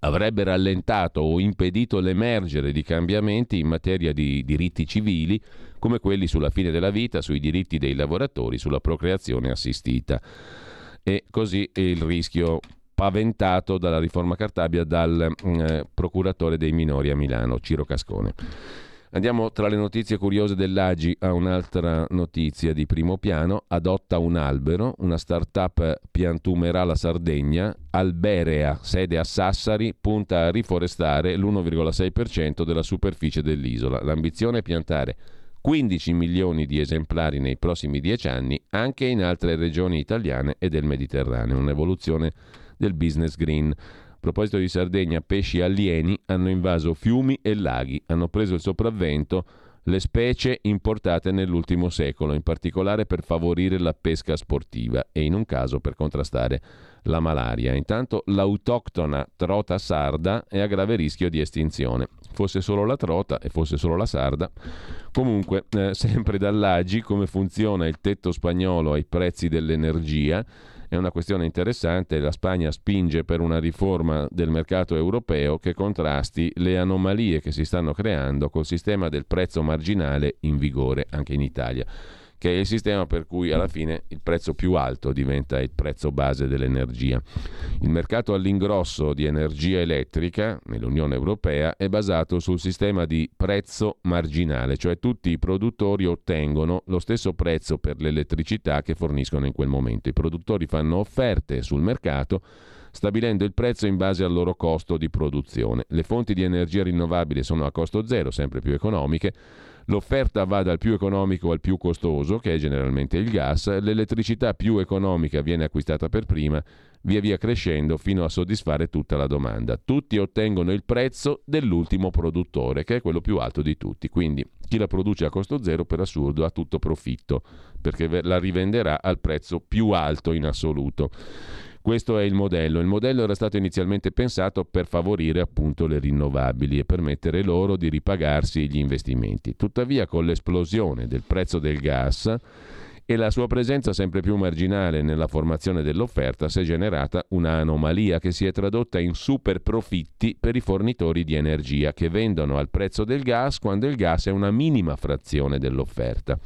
avrebbe rallentato o impedito l'emergere di cambiamenti in materia di diritti civili come quelli sulla fine della vita, sui diritti dei lavoratori, sulla procreazione assistita e così il rischio paventato dalla riforma Cartabia dal mm, eh, procuratore dei minori a Milano, Ciro Cascone. Andiamo tra le notizie curiose dell'Agi a un'altra notizia di primo piano. Adotta un albero, una start-up piantumerà la Sardegna. Alberea, sede a Sassari, punta a riforestare l'1,6% della superficie dell'isola. L'ambizione è piantare 15 milioni di esemplari nei prossimi 10 anni anche in altre regioni italiane e del Mediterraneo, un'evoluzione del business green. A proposito di Sardegna, pesci alieni hanno invaso fiumi e laghi, hanno preso il sopravvento le specie importate nell'ultimo secolo, in particolare per favorire la pesca sportiva e in un caso per contrastare la malaria. Intanto l'autoctona trota sarda è a grave rischio di estinzione. Fosse solo la trota e fosse solo la sarda. Comunque, eh, sempre dall'Agi, come funziona il tetto spagnolo ai prezzi dell'energia? È una questione interessante. La Spagna spinge per una riforma del mercato europeo che contrasti le anomalie che si stanno creando col sistema del prezzo marginale in vigore anche in Italia che è il sistema per cui alla fine il prezzo più alto diventa il prezzo base dell'energia. Il mercato all'ingrosso di energia elettrica nell'Unione Europea è basato sul sistema di prezzo marginale, cioè tutti i produttori ottengono lo stesso prezzo per l'elettricità che forniscono in quel momento. I produttori fanno offerte sul mercato stabilendo il prezzo in base al loro costo di produzione. Le fonti di energia rinnovabile sono a costo zero, sempre più economiche, L'offerta va dal più economico al più costoso, che è generalmente il gas, l'elettricità più economica viene acquistata per prima, via via crescendo fino a soddisfare tutta la domanda. Tutti ottengono il prezzo dell'ultimo produttore, che è quello più alto di tutti. Quindi chi la produce a costo zero per assurdo ha tutto profitto, perché la rivenderà al prezzo più alto in assoluto. Questo è il modello. Il modello era stato inizialmente pensato per favorire appunto le rinnovabili e permettere loro di ripagarsi gli investimenti. Tuttavia con l'esplosione del prezzo del gas e la sua presenza sempre più marginale nella formazione dell'offerta si è generata un'anomalia che si è tradotta in super profitti per i fornitori di energia che vendono al prezzo del gas quando il gas è una minima frazione dell'offerta.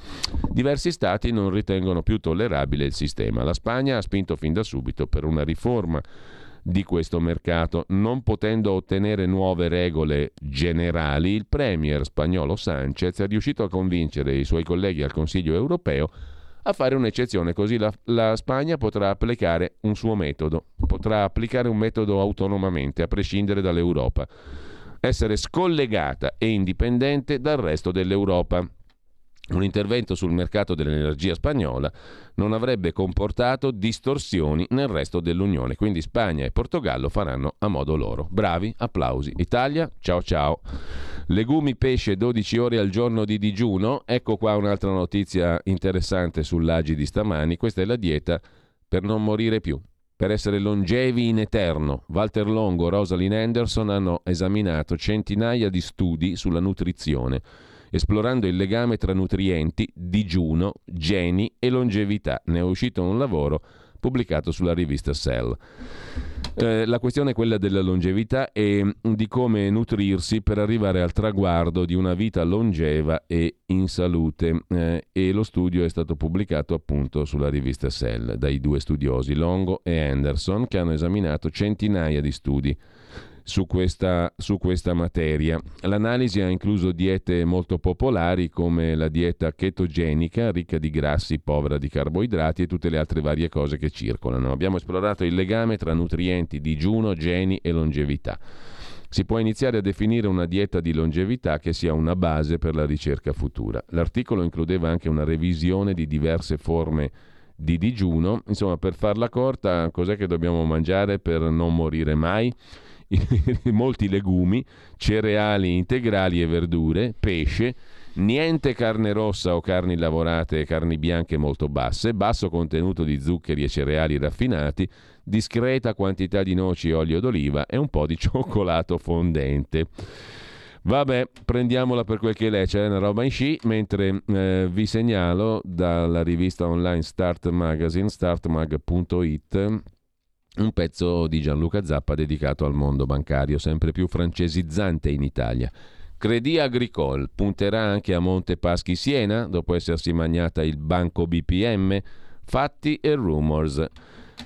Diversi stati non ritengono più tollerabile il sistema. La Spagna ha spinto fin da subito per una riforma di questo mercato. Non potendo ottenere nuove regole generali, il premier spagnolo Sanchez è riuscito a convincere i suoi colleghi al Consiglio europeo a fare un'eccezione, così la, la Spagna potrà applicare un suo metodo, potrà applicare un metodo autonomamente, a prescindere dall'Europa, essere scollegata e indipendente dal resto dell'Europa. Un intervento sul mercato dell'energia spagnola non avrebbe comportato distorsioni nel resto dell'Unione, quindi Spagna e Portogallo faranno a modo loro. Bravi, applausi. Italia, ciao ciao. Legumi, pesce, 12 ore al giorno di digiuno. Ecco qua un'altra notizia interessante sull'Agi di stamani. Questa è la dieta per non morire più, per essere longevi in eterno. Walter Longo e Rosalind Anderson hanno esaminato centinaia di studi sulla nutrizione esplorando il legame tra nutrienti, digiuno, geni e longevità. Ne è uscito un lavoro pubblicato sulla rivista Cell. Eh, la questione è quella della longevità e di come nutrirsi per arrivare al traguardo di una vita longeva e in salute eh, e lo studio è stato pubblicato appunto sulla rivista Cell dai due studiosi Longo e Anderson che hanno esaminato centinaia di studi su questa, su questa materia. L'analisi ha incluso diete molto popolari come la dieta chetogenica, ricca di grassi, povera di carboidrati e tutte le altre varie cose che circolano. Abbiamo esplorato il legame tra nutrienti, digiuno, geni e longevità. Si può iniziare a definire una dieta di longevità che sia una base per la ricerca futura. L'articolo includeva anche una revisione di diverse forme di digiuno. Insomma, per farla corta, cos'è che dobbiamo mangiare per non morire mai? molti legumi, cereali integrali e verdure, pesce, niente carne rossa o carni lavorate e carni bianche molto basse, basso contenuto di zuccheri e cereali raffinati, discreta quantità di noci e olio d'oliva e un po' di cioccolato fondente. Vabbè, prendiamola per quel che è, c'è una roba in sci, mentre eh, vi segnalo dalla rivista online Start Magazine, startmag.it, un pezzo di Gianluca Zappa dedicato al mondo bancario, sempre più francesizzante in Italia. Credit Agricole punterà anche a Monte Paschi Siena dopo essersi magnata il banco BPM? Fatti e rumors.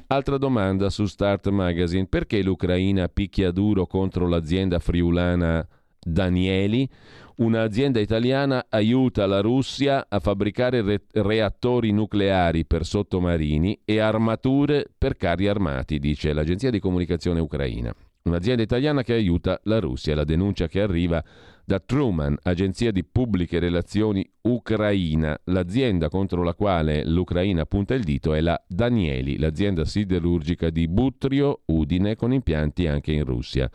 Altra domanda su Start Magazine: perché l'Ucraina picchia duro contro l'azienda friulana Danieli? un'azienda italiana aiuta la Russia a fabbricare re- reattori nucleari per sottomarini e armature per carri armati, dice l'agenzia di comunicazione ucraina. Un'azienda italiana che aiuta la Russia. La denuncia che arriva da Truman, agenzia di pubbliche relazioni ucraina. L'azienda contro la quale l'Ucraina punta il dito è la Danieli, l'azienda siderurgica di Butrio, Udine, con impianti anche in Russia.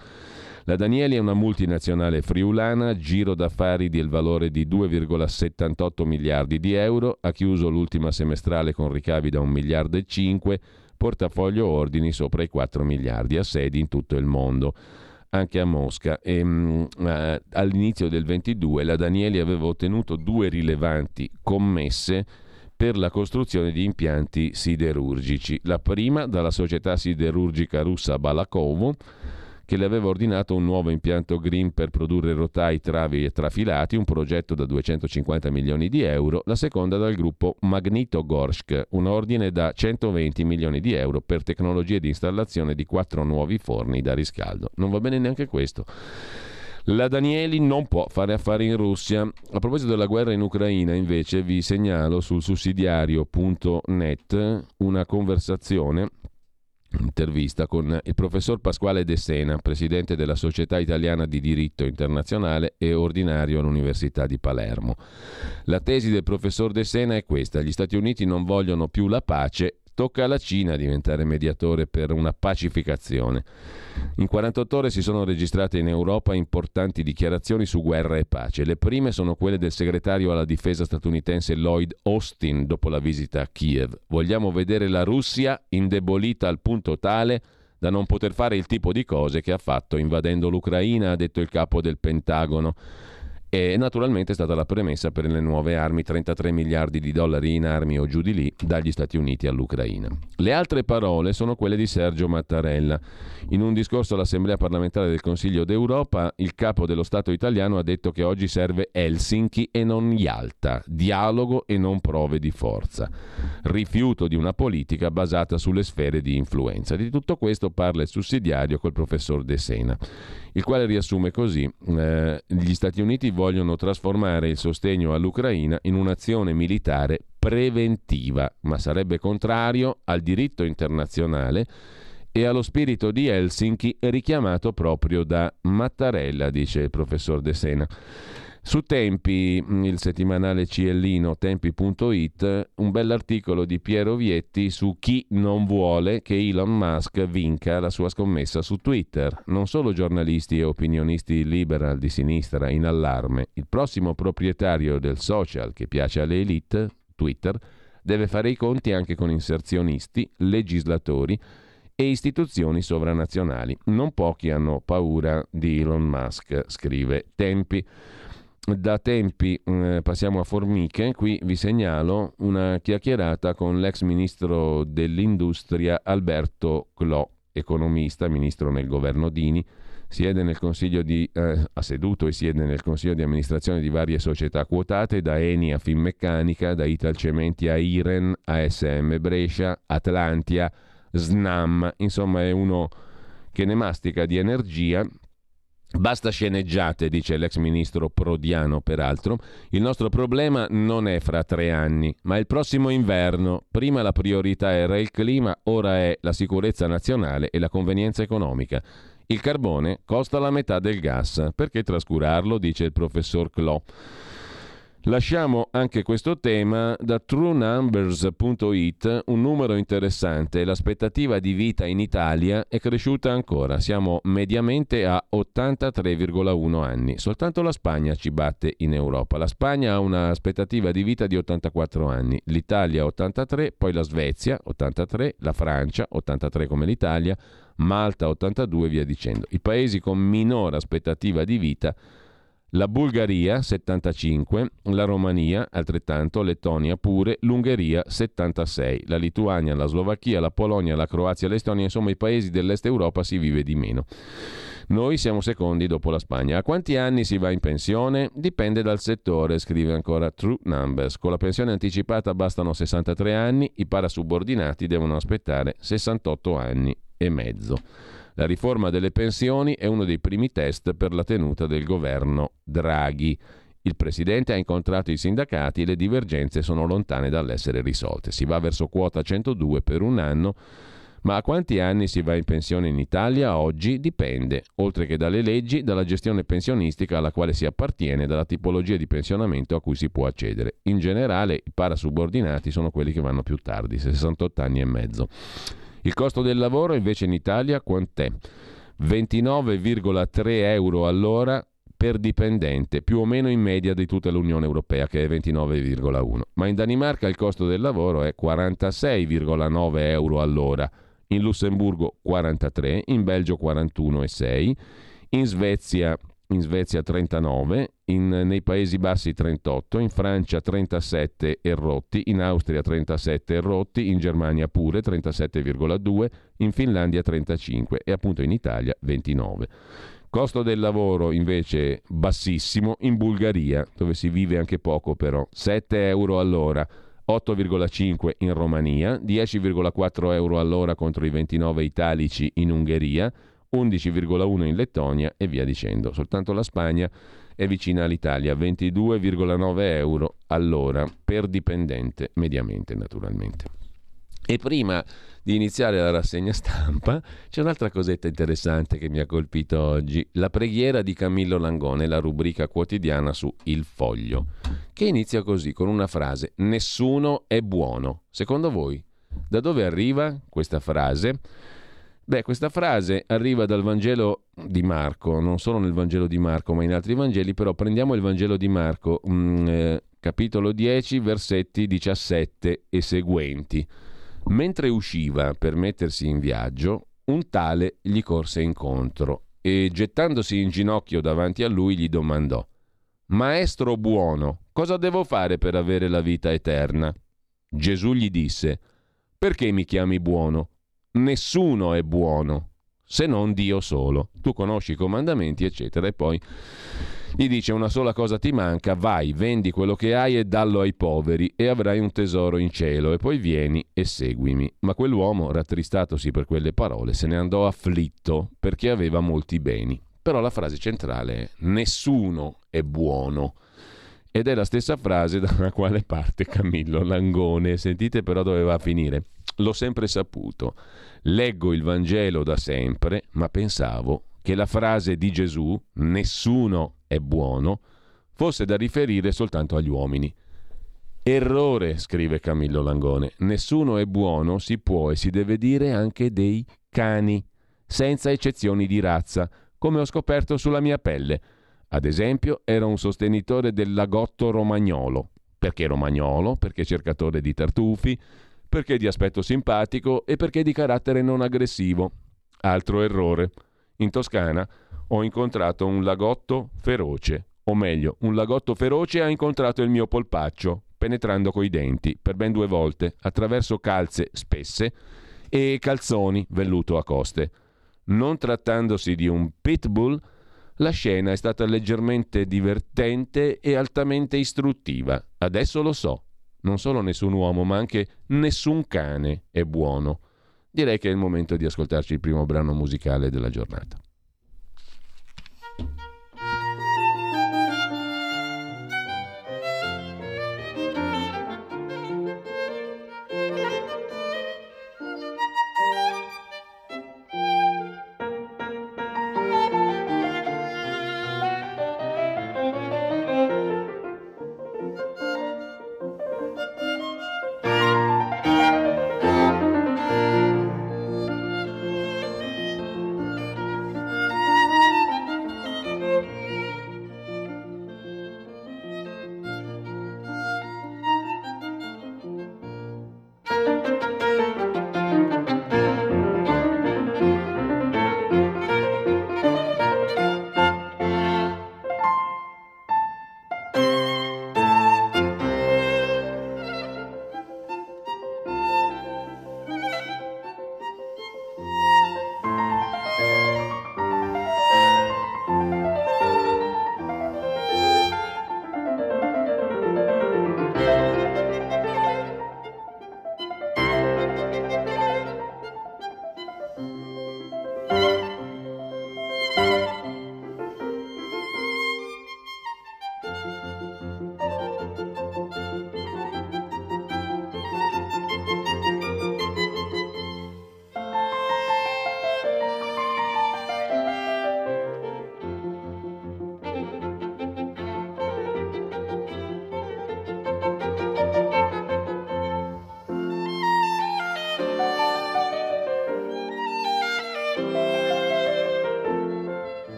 La Danieli è una multinazionale friulana, giro d'affari del valore di 2,78 miliardi di euro, ha chiuso l'ultima semestrale con ricavi da 1 miliardo e 5, portafoglio ordini sopra i 4 miliardi, ha sedi in tutto il mondo anche a Mosca. E, mh, mm, eh, all'inizio del 22 la Danieli aveva ottenuto due rilevanti commesse per la costruzione di impianti siderurgici. La prima dalla società siderurgica russa Balakovo che le aveva ordinato un nuovo impianto green per produrre rotai, travi e trafilati, un progetto da 250 milioni di euro, la seconda dal gruppo Magnitogorsk, un ordine da 120 milioni di euro per tecnologie di installazione di quattro nuovi forni da riscaldo. Non va bene neanche questo. La Danieli non può fare affari in Russia. A proposito della guerra in Ucraina, invece, vi segnalo sul sussidiario.net una conversazione intervista con il professor Pasquale De Sena, presidente della Società Italiana di Diritto Internazionale e ordinario all'Università di Palermo. La tesi del professor De Sena è questa: gli Stati Uniti non vogliono più la pace, tocca alla Cina diventare mediatore per una pacificazione. In 48 ore si sono registrate in Europa importanti dichiarazioni su guerra e pace. Le prime sono quelle del segretario alla difesa statunitense Lloyd Austin dopo la visita a Kiev. Vogliamo vedere la Russia indebolita al punto tale da non poter fare il tipo di cose che ha fatto invadendo l'Ucraina, ha detto il capo del Pentagono e naturalmente è stata la premessa per le nuove armi, 33 miliardi di dollari in armi o giù di lì dagli Stati Uniti all'Ucraina. Le altre parole sono quelle di Sergio Mattarella. In un discorso all'Assemblea parlamentare del Consiglio d'Europa, il capo dello Stato italiano ha detto che oggi serve Helsinki e non Yalta, dialogo e non prove di forza, rifiuto di una politica basata sulle sfere di influenza. Di tutto questo parla il sussidiario col professor De Sena il quale riassume così: eh, gli Stati Uniti vogliono trasformare il sostegno all'Ucraina in un'azione militare preventiva, ma sarebbe contrario al diritto internazionale e allo spirito di Helsinki richiamato proprio da Mattarella, dice il professor De Sena. Su Tempi, mm, il settimanale ciellino tempi.it, un bell'articolo di Piero Vietti su chi non vuole che Elon Musk vinca la sua scommessa su Twitter. Non solo giornalisti e opinionisti liberal di sinistra in allarme, il prossimo proprietario del social che piace alle elite, Twitter, deve fare i conti anche con inserzionisti, legislatori e istituzioni sovranazionali. Non pochi hanno paura di Elon Musk, scrive Tempi da tempi eh, passiamo a formiche, qui vi segnalo una chiacchierata con l'ex ministro dell'industria Alberto Clò, economista, ministro nel governo Dini, siede nel consiglio di, eh, ha seduto e siede nel consiglio di amministrazione di varie società quotate, da Eni a Finmeccanica, da Italcementi a Iren, ASM Brescia, Atlantia, Snam, insomma è uno che ne mastica di energia Basta sceneggiate, dice l'ex ministro Prodiano, peraltro. Il nostro problema non è fra tre anni, ma il prossimo inverno. Prima la priorità era il clima, ora è la sicurezza nazionale e la convenienza economica. Il carbone costa la metà del gas. Perché trascurarlo? dice il professor Clò. Lasciamo anche questo tema da truenumbers.it, un numero interessante. L'aspettativa di vita in Italia è cresciuta ancora, siamo mediamente a 83,1 anni. Soltanto la Spagna ci batte in Europa. La Spagna ha un'aspettativa di vita di 84 anni, l'Italia 83, poi la Svezia 83, la Francia 83 come l'Italia, Malta 82 e via dicendo. I paesi con minore aspettativa di vita la Bulgaria 75, la Romania altrettanto, Lettonia pure, l'Ungheria 76, la Lituania, la Slovacchia, la Polonia, la Croazia, l'Estonia, insomma i paesi dell'Est Europa si vive di meno. Noi siamo secondi dopo la Spagna. A quanti anni si va in pensione? Dipende dal settore, scrive ancora True Numbers. Con la pensione anticipata bastano 63 anni, i parasubordinati devono aspettare 68 anni e mezzo. La riforma delle pensioni è uno dei primi test per la tenuta del governo Draghi. Il presidente ha incontrato i sindacati e le divergenze sono lontane dall'essere risolte. Si va verso quota 102 per un anno, ma a quanti anni si va in pensione in Italia oggi dipende, oltre che dalle leggi, dalla gestione pensionistica alla quale si appartiene, dalla tipologia di pensionamento a cui si può accedere. In generale i parasubordinati sono quelli che vanno più tardi, 68 anni e mezzo. Il costo del lavoro invece in Italia quant'è? 29,3 euro all'ora per dipendente, più o meno in media di tutta l'Unione Europea che è 29,1. Ma in Danimarca il costo del lavoro è 46,9 euro all'ora, in Lussemburgo 43, in Belgio 41,6, in Svezia in Svezia 39, in, nei Paesi Bassi 38, in Francia 37 e rotti, in Austria 37 e rotti, in Germania pure 37,2, in Finlandia 35 e appunto in Italia 29. Costo del lavoro invece bassissimo in Bulgaria, dove si vive anche poco però, 7 euro all'ora. 8,5 in Romania, 10,4 euro all'ora contro i 29 italici in Ungheria, 11,1 in Lettonia e via dicendo. Soltanto la Spagna è vicina all'Italia, 22,9 euro all'ora per dipendente, mediamente naturalmente. E prima di iniziare la rassegna stampa c'è un'altra cosetta interessante che mi ha colpito oggi, la preghiera di Camillo Langone, la rubrica quotidiana su Il Foglio, che inizia così con una frase, nessuno è buono. Secondo voi, da dove arriva questa frase? Beh, questa frase arriva dal Vangelo di Marco, non solo nel Vangelo di Marco, ma in altri Vangeli, però prendiamo il Vangelo di Marco, mh, mm, eh, capitolo 10, versetti 17 e seguenti. Mentre usciva per mettersi in viaggio, un tale gli corse incontro e gettandosi in ginocchio davanti a lui gli domandò Maestro buono, cosa devo fare per avere la vita eterna? Gesù gli disse Perché mi chiami buono? Nessuno è buono se non Dio solo. Tu conosci i comandamenti, eccetera. E poi gli dice una sola cosa ti manca, vai, vendi quello che hai e dallo ai poveri e avrai un tesoro in cielo e poi vieni e seguimi. Ma quell'uomo, rattristatosi per quelle parole, se ne andò afflitto perché aveva molti beni. Però la frase centrale è nessuno è buono. Ed è la stessa frase dalla quale parte Camillo Langone. Sentite però dove va a finire. L'ho sempre saputo. Leggo il Vangelo da sempre, ma pensavo che la frase di Gesù, nessuno è buono, fosse da riferire soltanto agli uomini. Errore, scrive Camillo Langone, nessuno è buono, si può e si deve dire anche dei cani, senza eccezioni di razza, come ho scoperto sulla mia pelle. Ad esempio, era un sostenitore del lagotto romagnolo. Perché romagnolo? Perché cercatore di tartufi, perché di aspetto simpatico e perché di carattere non aggressivo. Altro errore. In Toscana ho incontrato un lagotto feroce, o meglio, un lagotto feroce ha incontrato il mio polpaccio, penetrando coi denti per ben due volte, attraverso calze spesse e calzoni velluto a coste. Non trattandosi di un pitbull, la scena è stata leggermente divertente e altamente istruttiva. Adesso lo so. Non solo nessun uomo, ma anche nessun cane è buono. Direi che è il momento di ascoltarci il primo brano musicale della giornata.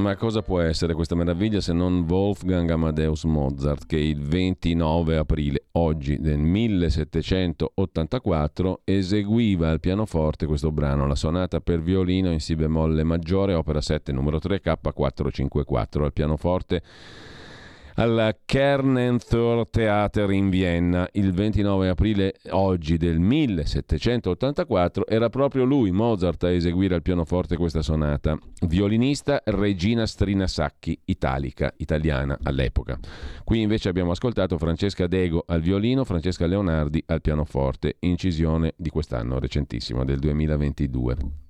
Ma cosa può essere questa meraviglia se non Wolfgang Amadeus Mozart che il 29 aprile, oggi del 1784, eseguiva al pianoforte questo brano, la sonata per violino in Si bemolle maggiore, opera 7, numero 3, K454, al pianoforte al Kernenthor Theater in Vienna il 29 aprile oggi del 1784 era proprio lui, Mozart, a eseguire al pianoforte questa sonata. Violinista Regina Strinasacchi, italica, italiana all'epoca. Qui invece abbiamo ascoltato Francesca Dego al violino, Francesca Leonardi al pianoforte, incisione di quest'anno recentissima, del 2022.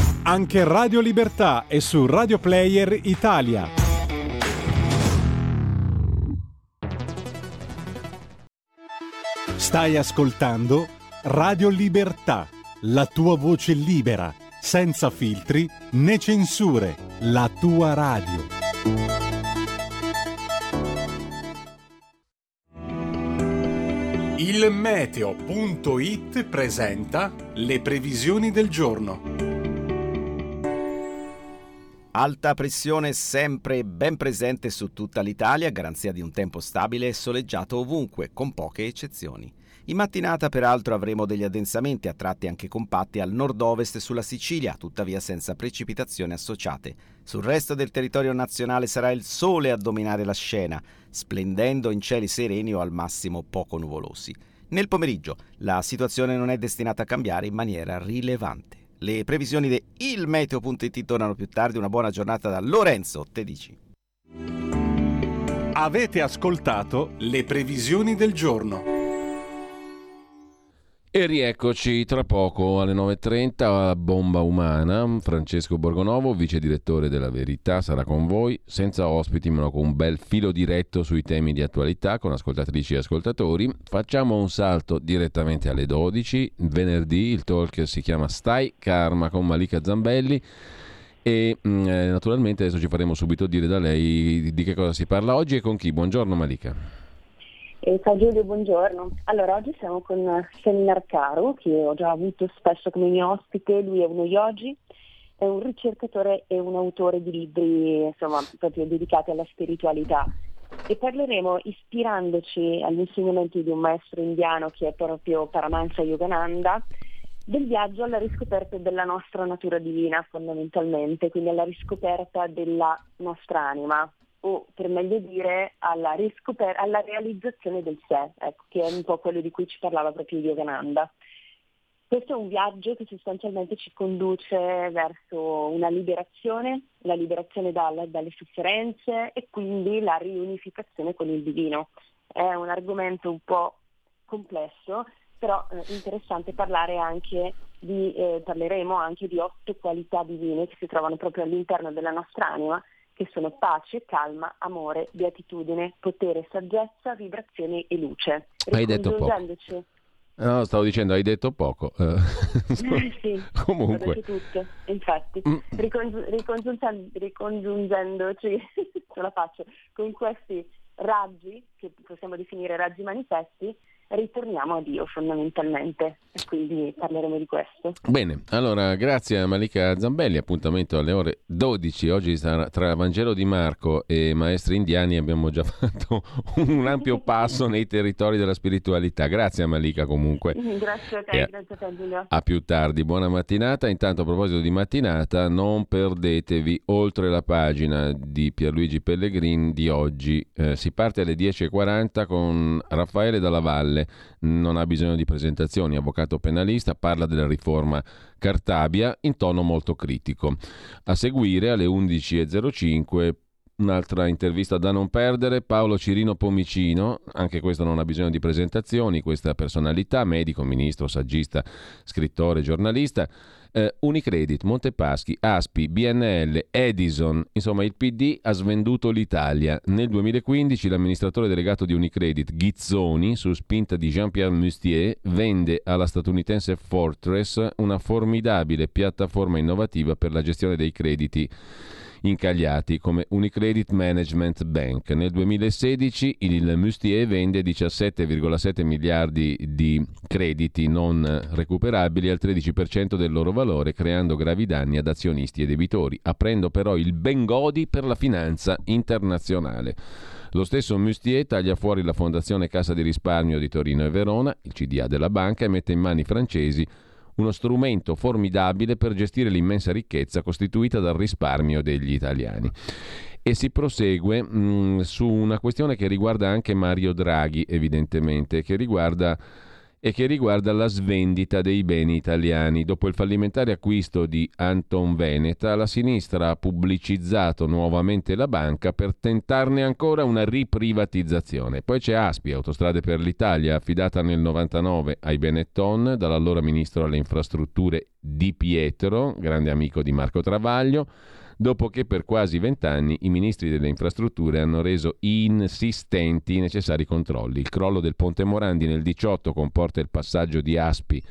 Anche Radio Libertà è su Radio Player Italia. Stai ascoltando Radio Libertà, la tua voce libera, senza filtri né censure, la tua radio. Il meteo.it presenta le previsioni del giorno. Alta pressione sempre ben presente su tutta l'Italia, garanzia di un tempo stabile e soleggiato ovunque, con poche eccezioni. In mattinata peraltro avremo degli addensamenti a tratti anche compatti al nord-ovest sulla Sicilia, tuttavia senza precipitazioni associate. Sul resto del territorio nazionale sarà il sole a dominare la scena, splendendo in cieli sereni o al massimo poco nuvolosi. Nel pomeriggio la situazione non è destinata a cambiare in maniera rilevante. Le previsioni di ilmeteo.it tornano più tardi. Una buona giornata da Lorenzo Tedici. Avete ascoltato le previsioni del giorno. E rieccoci tra poco alle 9.30 a Bomba Umana. Francesco Borgonovo, vice direttore della Verità, sarà con voi, senza ospiti ma con un bel filo diretto sui temi di attualità con ascoltatrici e ascoltatori. Facciamo un salto direttamente alle 12. Venerdì il talk si chiama Stai Karma con Malika Zambelli. E mh, eh, naturalmente adesso ci faremo subito dire da lei di che cosa si parla oggi e con chi. Buongiorno Malika. Eh, ciao Giulio, buongiorno. Allora, oggi siamo con Seminar Caro, che ho già avuto spesso come mio ospite. Lui è uno yogi, è un ricercatore e un autore di libri, insomma, proprio dedicati alla spiritualità. E parleremo, ispirandoci agli insegnamenti di un maestro indiano che è proprio Paramahansa Yogananda, del viaggio alla riscoperta della nostra natura divina fondamentalmente, quindi alla riscoperta della nostra anima, o per meglio dire alla, riscoper- alla realizzazione del sé, ecco, che è un po' quello di cui ci parlava proprio Yogananda. Questo è un viaggio che sostanzialmente ci conduce verso una liberazione, la liberazione dal, dalle sofferenze e quindi la riunificazione con il divino. È un argomento un po' complesso, però eh, interessante parlare anche di, eh, parleremo anche di otto qualità divine che si trovano proprio all'interno della nostra anima che sono pace, calma, amore, beatitudine, potere, saggezza, vibrazione e luce. Hai detto poco. No, stavo dicendo, hai detto poco. Eh, sì, Comunque. detto tutto, infatti. Mm. Ricongiu- ricongiuntan- ricongiungendoci, ce la faccio, con questi raggi, che possiamo definire raggi manifesti, ritorniamo a Dio fondamentalmente e quindi parleremo di questo. Bene, allora grazie a Malika Zambelli, appuntamento alle ore 12, oggi sarà tra Vangelo di Marco e Maestri Indiani abbiamo già fatto un ampio passo nei territori della spiritualità, grazie a Malika comunque. Grazie a te, Eh, grazie a te Giulio. A più tardi, buona mattinata. Intanto a proposito di mattinata, non perdetevi oltre la pagina di Pierluigi Pellegrin di oggi. Eh, si parte alle 10.40 con Raffaele Dalla Valle, non ha bisogno di presentazioni, avvocato penalista, parla della riforma Cartabia in tono molto critico. A seguire alle 11.05 Un'altra intervista da non perdere, Paolo Cirino Pomicino, anche questo non ha bisogno di presentazioni, questa personalità, medico, ministro, saggista, scrittore, giornalista. Eh, Unicredit, Montepaschi, Aspi, BNL, Edison, insomma il PD ha svenduto l'Italia. Nel 2015 l'amministratore delegato di Unicredit, Ghizzoni, su spinta di Jean-Pierre Mustier, vende alla statunitense Fortress una formidabile piattaforma innovativa per la gestione dei crediti incagliati come Unicredit Management Bank. Nel 2016 il Mustier vende 17,7 miliardi di crediti non recuperabili al 13% del loro valore, creando gravi danni ad azionisti e debitori, aprendo però il Bengodi per la finanza internazionale. Lo stesso Mustier taglia fuori la Fondazione Cassa di Risparmio di Torino e Verona, il CDA della banca, e mette in mani francesi uno strumento formidabile per gestire l'immensa ricchezza costituita dal risparmio degli italiani. E si prosegue mh, mm, su una questione che riguarda anche Mario Draghi, evidentemente, che riguarda e che riguarda la svendita dei beni italiani. Dopo il fallimentare acquisto di Anton Veneta, la sinistra ha pubblicizzato nuovamente la banca per tentarne ancora una riprivatizzazione. Poi c'è Aspi, Autostrade per l'Italia, affidata nel 99 ai Benetton dall'allora ministro alle infrastrutture Di Pietro, grande amico di Marco Travaglio dopo che per quasi vent'anni i ministri delle infrastrutture hanno reso insistenti i necessari controlli. Il crollo del Ponte Morandi nel 18 comporta il passaggio di Aspi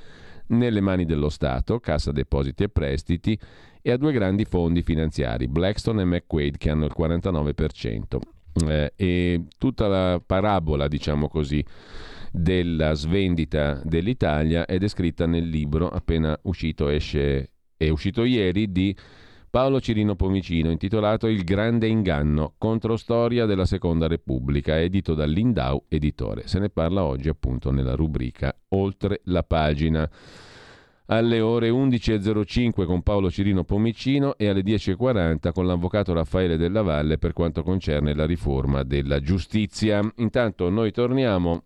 nelle mani dello Stato, Cassa Depositi e Prestiti, e a due grandi fondi finanziari, Blackstone e McQuaid, che hanno il 49%. Eh, e tutta la parabola, diciamo così, della svendita dell'Italia è descritta nel libro appena uscito, esce, è uscito ieri, di Paolo Cirino Pomicino, intitolato Il grande inganno, controstoria della Seconda Repubblica, edito dall'Indau Editore. Se ne parla oggi appunto nella rubrica Oltre la pagina alle ore 11.05 con Paolo Cirino Pomicino e alle 10.40 con l'avvocato Raffaele Della Valle per quanto concerne la riforma della giustizia. Intanto noi torniamo,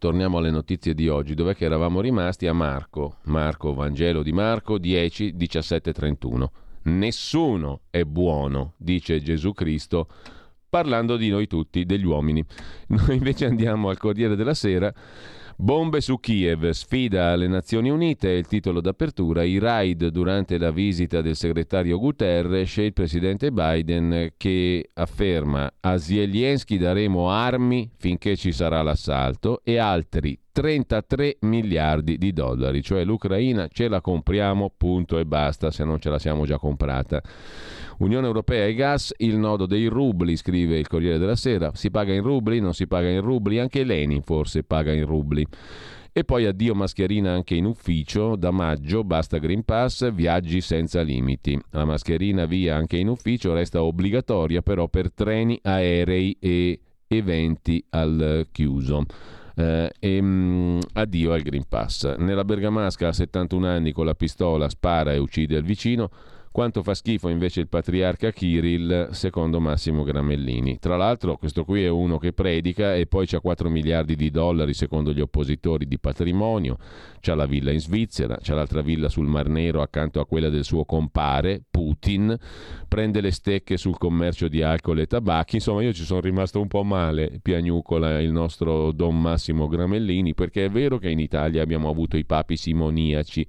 torniamo alle notizie di oggi, dove eravamo rimasti a Marco, Marco Vangelo di Marco 10, 17, 31. Nessuno è buono, dice Gesù Cristo, parlando di noi tutti, degli uomini. Noi invece andiamo al Corriere della Sera. Bombe su Kiev, sfida alle Nazioni Unite, il titolo d'apertura, i raid durante la visita del segretario Guterres e il presidente Biden che afferma a Zelensky daremo armi finché ci sarà l'assalto e altri 33 miliardi di dollari, cioè l'Ucraina ce la compriamo, punto e basta, se non ce la siamo già comprata. Unione Europea e gas, il nodo dei rubli, scrive il Corriere della Sera, si paga in rubli, non si paga in rubli, anche Lenin forse paga in rubli. E poi addio mascherina anche in ufficio, da maggio basta Green Pass, viaggi senza limiti. La mascherina via anche in ufficio resta obbligatoria però per treni, aerei e eventi al chiuso. Eh, e, mh, addio al Green Pass. Nella Bergamasca a 71 anni con la pistola spara e uccide il vicino. Quanto fa schifo invece il patriarca Kirill, secondo Massimo Gramellini. Tra l'altro, questo qui è uno che predica e poi c'ha 4 miliardi di dollari, secondo gli oppositori, di patrimonio. C'ha la villa in Svizzera, c'ha l'altra villa sul Mar Nero accanto a quella del suo compare, Putin. Prende le stecche sul commercio di alcol e tabacchi. Insomma, io ci sono rimasto un po' male, piagnucola il nostro Don Massimo Gramellini, perché è vero che in Italia abbiamo avuto i papi simoniaci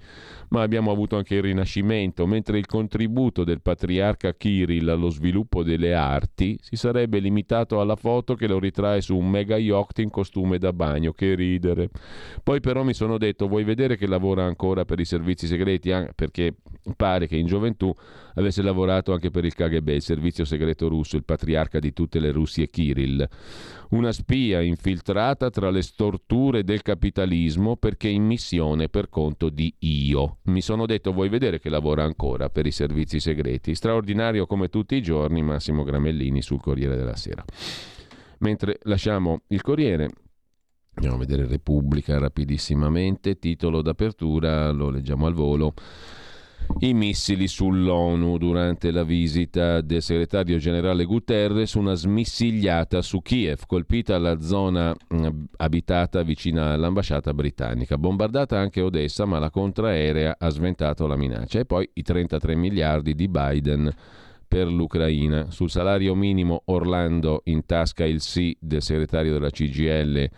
ma abbiamo avuto anche il Rinascimento, mentre il contributo del patriarca Kirill allo sviluppo delle arti si sarebbe limitato alla foto che lo ritrae su un mega yacht in costume da bagno, che ridere. Poi però mi sono detto, vuoi vedere che lavora ancora per i servizi segreti? Perché pare che in gioventù avesse lavorato anche per il KGB, il servizio segreto russo, il patriarca di tutte le Russie Kirill. Una spia infiltrata tra le storture del capitalismo perché in missione per conto di io. Mi sono detto, vuoi vedere che lavora ancora per i servizi segreti? Straordinario come tutti i giorni Massimo Gramellini sul Corriere della Sera. Mentre lasciamo il Corriere, andiamo a vedere Repubblica rapidissimamente, titolo d'apertura, lo leggiamo al volo i missili sull'ONU durante la visita del segretario generale Guterres, una smissigliata su Kiev, colpita la zona mm, abitata vicina all'ambasciata britannica, bombardata anche Odessa, ma la contraerea ha sventato la minaccia. E poi i 33 miliardi di Biden per l'Ucraina. Sul salario minimo Orlando in tasca il sì del segretario della CGL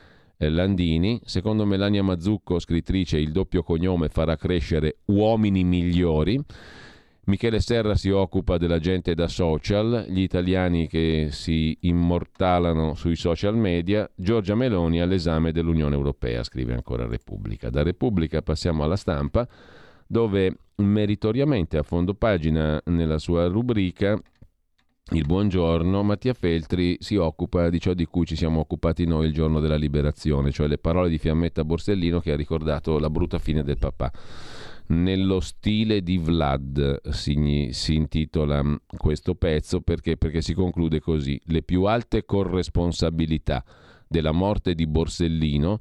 Landini. Secondo Melania Mazzucco, scrittrice, il doppio cognome farà crescere uomini migliori. Michele Serra si occupa della gente da social, gli italiani che si immortalano sui social media, Giorgia Meloni all'esame dell'Unione Europea, scrive ancora Repubblica. Da Repubblica passiamo alla stampa, dove meritoriamente a fondo pagina nella sua rubrica il buongiorno, Mattia Feltri si occupa di ciò di cui ci siamo occupati noi il giorno della liberazione, cioè le parole di Fiammetta Borsellino che ha ricordato la brutta fine del papà. Nello stile di Vlad si, si intitola questo pezzo perché, perché si conclude così. Le più alte corresponsabilità della morte di Borsellino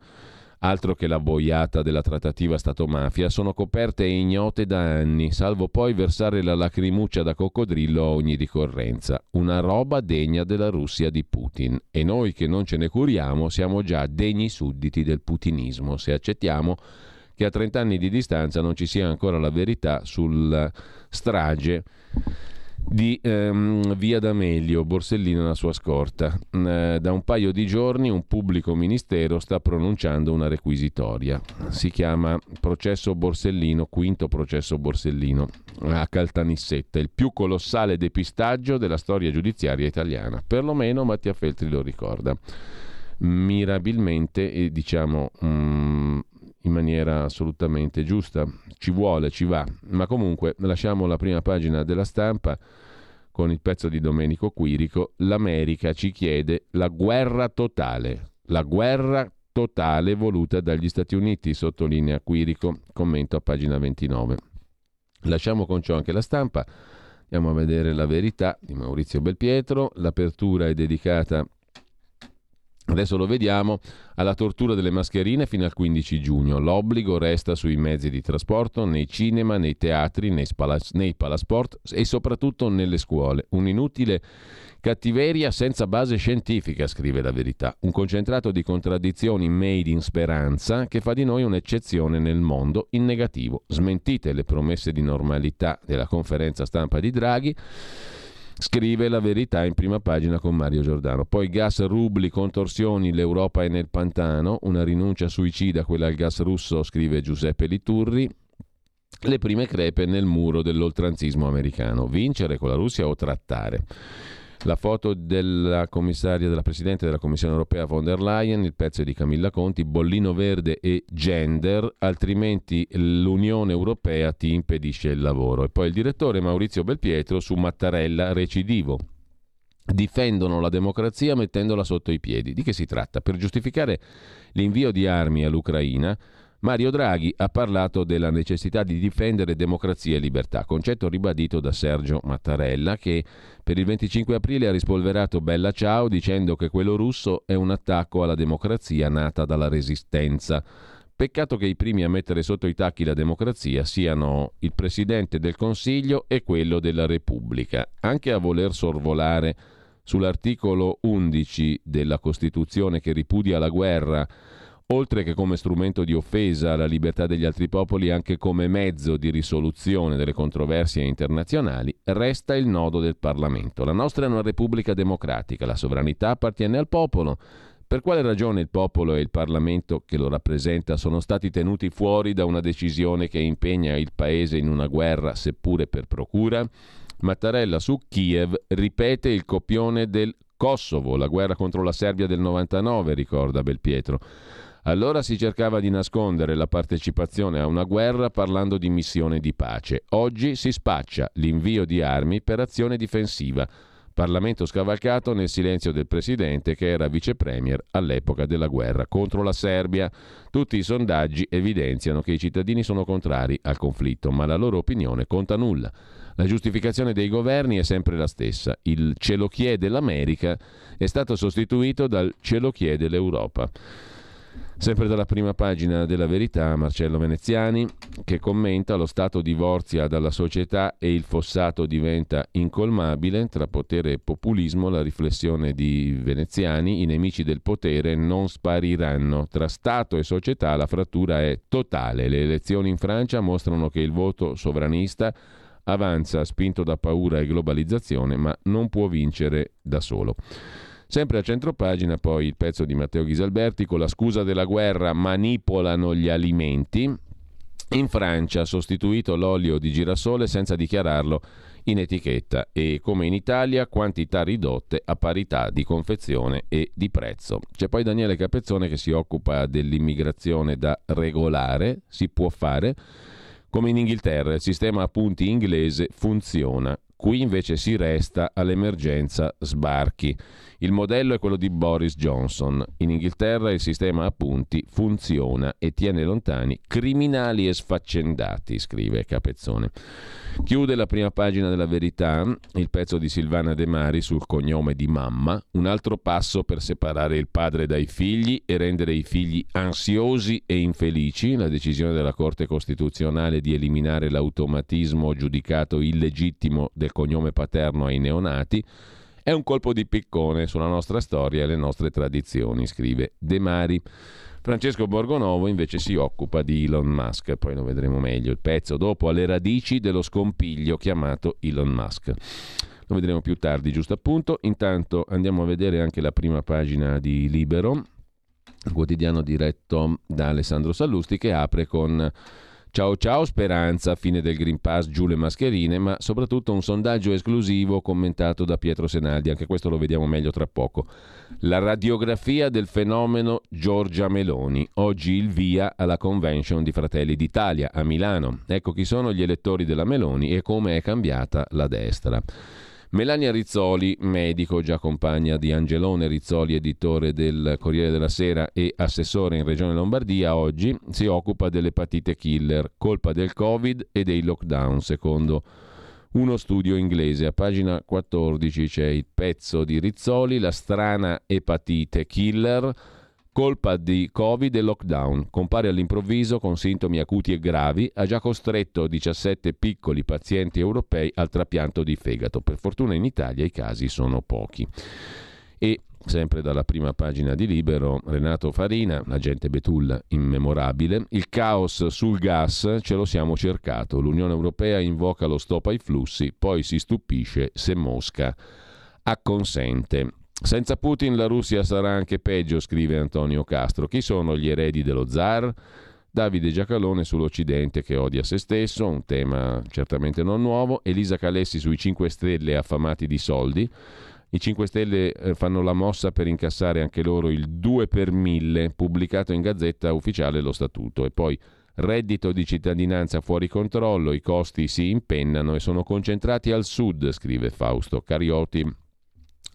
altro che la boiata della trattativa Stato-mafia, sono coperte e ignote da anni, salvo poi versare la lacrimuccia da coccodrillo a ogni ricorrenza. Una roba degna della Russia di Putin. E noi che non ce ne curiamo siamo già degni sudditi del putinismo, se accettiamo che a 30 anni di distanza non ci sia ancora la verità sulla strage di ehm, Via D'Amelio, Borsellino e la sua scorta. Mm, eh, da un paio di giorni un pubblico ministero sta pronunciando una requisitoria. Si chiama processo Borsellino, quinto processo Borsellino, a Caltanissetta, il più colossale depistaggio della storia giudiziaria italiana. Perlomeno Mattia Feltri lo ricorda. Mirabilmente e diciamo mm, in maniera assolutamente giusta. Ci vuole, ci va. Ma comunque lasciamo la prima pagina della stampa con il pezzo di Domenico Quirico. L'America ci chiede la guerra totale. La guerra totale voluta dagli Stati Uniti, sottolinea Quirico, commento a pagina 29. Lasciamo con ciò anche la stampa. Andiamo a vedere la verità di Maurizio Belpietro. L'apertura è dedicata Adesso lo vediamo alla tortura delle mascherine fino al 15 giugno. L'obbligo resta sui mezzi di trasporto, nei cinema, nei teatri, nei, spalas- nei palasport e soprattutto nelle scuole. Un'inutile cattiveria senza base scientifica, scrive la verità. Un concentrato di contraddizioni made in speranza che fa di noi un'eccezione nel mondo in negativo. Smentite le promesse di normalità della conferenza stampa di Draghi Scrive la verità in prima pagina con Mario Giordano. Poi gas, rubli, contorsioni, l'Europa è nel pantano, una rinuncia suicida quella al gas russo, scrive Giuseppe Liturri. Le prime crepe nel muro dell'oltranzismo americano. Vincere con la Russia o trattare? La foto della commissaria, della Presidente della Commissione Europea von der Leyen, il pezzo di Camilla Conti, bollino verde e gender, altrimenti l'Unione Europea ti impedisce il lavoro. E poi il direttore Maurizio Belpietro su Mattarella, recidivo. Difendono la democrazia mettendola sotto i piedi. Di che si tratta? Per giustificare l'invio di armi all'Ucraina, Mario Draghi ha parlato della necessità di difendere democrazia e libertà, concetto ribadito da Sergio Mattarella che per il 25 aprile ha rispolverato Bella Ciao dicendo che quello russo è un attacco alla democrazia nata dalla resistenza. Peccato che i primi a mettere sotto i tacchi la democrazia siano il Presidente del Consiglio e quello della Repubblica, anche a voler sorvolare sull'articolo 11 della Costituzione che ripudia la guerra oltre che come strumento di offesa alla libertà degli altri popoli, anche come mezzo di risoluzione delle controversie internazionali, resta il nodo del Parlamento. La nostra è una repubblica democratica, la sovranità appartiene al popolo. Per quale ragione il popolo e il Parlamento che lo rappresenta sono stati tenuti fuori da una decisione che impegna il Paese in una guerra, seppure per procura? Mattarella su Kiev ripete il copione del Kosovo, la guerra contro la Serbia del 99, ricorda Belpietro. Allora si cercava di nascondere la partecipazione a una guerra parlando di missione di pace. Oggi si spaccia l'invio di armi per azione difensiva. Parlamento scavalcato nel silenzio del presidente che era vice premier all'epoca della guerra contro la Serbia. Tutti i sondaggi evidenziano che i cittadini sono contrari al conflitto, ma la loro opinione conta nulla. La giustificazione dei governi è sempre la stessa. Il ce lo chiede l'America è stato sostituito dal ce lo chiede l'Europa. Sempre dalla prima pagina della verità, Marcello Veneziani, che commenta lo Stato divorzia dalla società e il fossato diventa incolmabile tra potere e populismo. La riflessione di Veneziani, i nemici del potere non spariranno. Tra Stato e società la frattura è totale. Le elezioni in Francia mostrano che il voto sovranista avanza spinto da paura e globalizzazione, ma non può vincere da solo. Sempre a centro pagina poi il pezzo di Matteo Ghisalberti con la scusa della guerra manipolano gli alimenti. In Francia ha sostituito l'olio di girasole senza dichiararlo in etichetta e come in Italia quantità ridotte a parità di confezione e di prezzo. C'è poi Daniele Capezzone che si occupa dell'immigrazione da regolare, si può fare come in Inghilterra, il sistema a punti inglese funziona Qui invece si resta all'emergenza sbarchi. Il modello è quello di Boris Johnson. In Inghilterra il sistema a punti funziona e tiene lontani criminali e sfaccendati, scrive Capezzone. Chiude la prima pagina della verità il pezzo di Silvana De Mari sul cognome di mamma, un altro passo per separare il padre dai figli e rendere i figli ansiosi e infelici, la decisione della Corte Costituzionale di eliminare l'automatismo giudicato illegittimo del cognome paterno ai neonati è un colpo di piccone sulla nostra storia e le nostre tradizioni, scrive De Mari. Francesco Borgonovo invece si occupa di Elon Musk, poi lo vedremo meglio il pezzo dopo alle radici dello scompiglio chiamato Elon Musk. Lo vedremo più tardi, giusto appunto. Intanto andiamo a vedere anche la prima pagina di Libero, quotidiano diretto da Alessandro Sallusti che apre con Ciao ciao speranza, fine del Green Pass, giù le mascherine, ma soprattutto un sondaggio esclusivo commentato da Pietro Senaldi, anche questo lo vediamo meglio tra poco. La radiografia del fenomeno Giorgia Meloni, oggi il via alla convention di Fratelli d'Italia a Milano. Ecco chi sono gli elettori della Meloni e come è cambiata la destra. Melania Rizzoli, medico, già compagna di Angelone Rizzoli, editore del Corriere della Sera e assessore in Regione Lombardia, oggi si occupa dell'epatite killer, colpa del Covid e dei lockdown, secondo uno studio inglese. A pagina 14 c'è il pezzo di Rizzoli, la strana epatite killer colpa di Covid e lockdown. Compare all'improvviso con sintomi acuti e gravi, ha già costretto 17 piccoli pazienti europei al trapianto di fegato. Per fortuna in Italia i casi sono pochi. E sempre dalla prima pagina di Libero, Renato Farina, l'agente Betulla immemorabile, il caos sul gas ce lo siamo cercato. L'Unione Europea invoca lo stop ai flussi, poi si stupisce se Mosca acconsente. Senza Putin la Russia sarà anche peggio, scrive Antonio Castro. Chi sono gli eredi dello zar? Davide Giacalone sull'Occidente che odia se stesso, un tema certamente non nuovo. Elisa Calessi sui 5 Stelle affamati di soldi. I 5 Stelle eh, fanno la mossa per incassare anche loro il 2 per 1000 pubblicato in gazzetta ufficiale lo statuto. E poi reddito di cittadinanza fuori controllo, i costi si impennano e sono concentrati al sud, scrive Fausto Carioti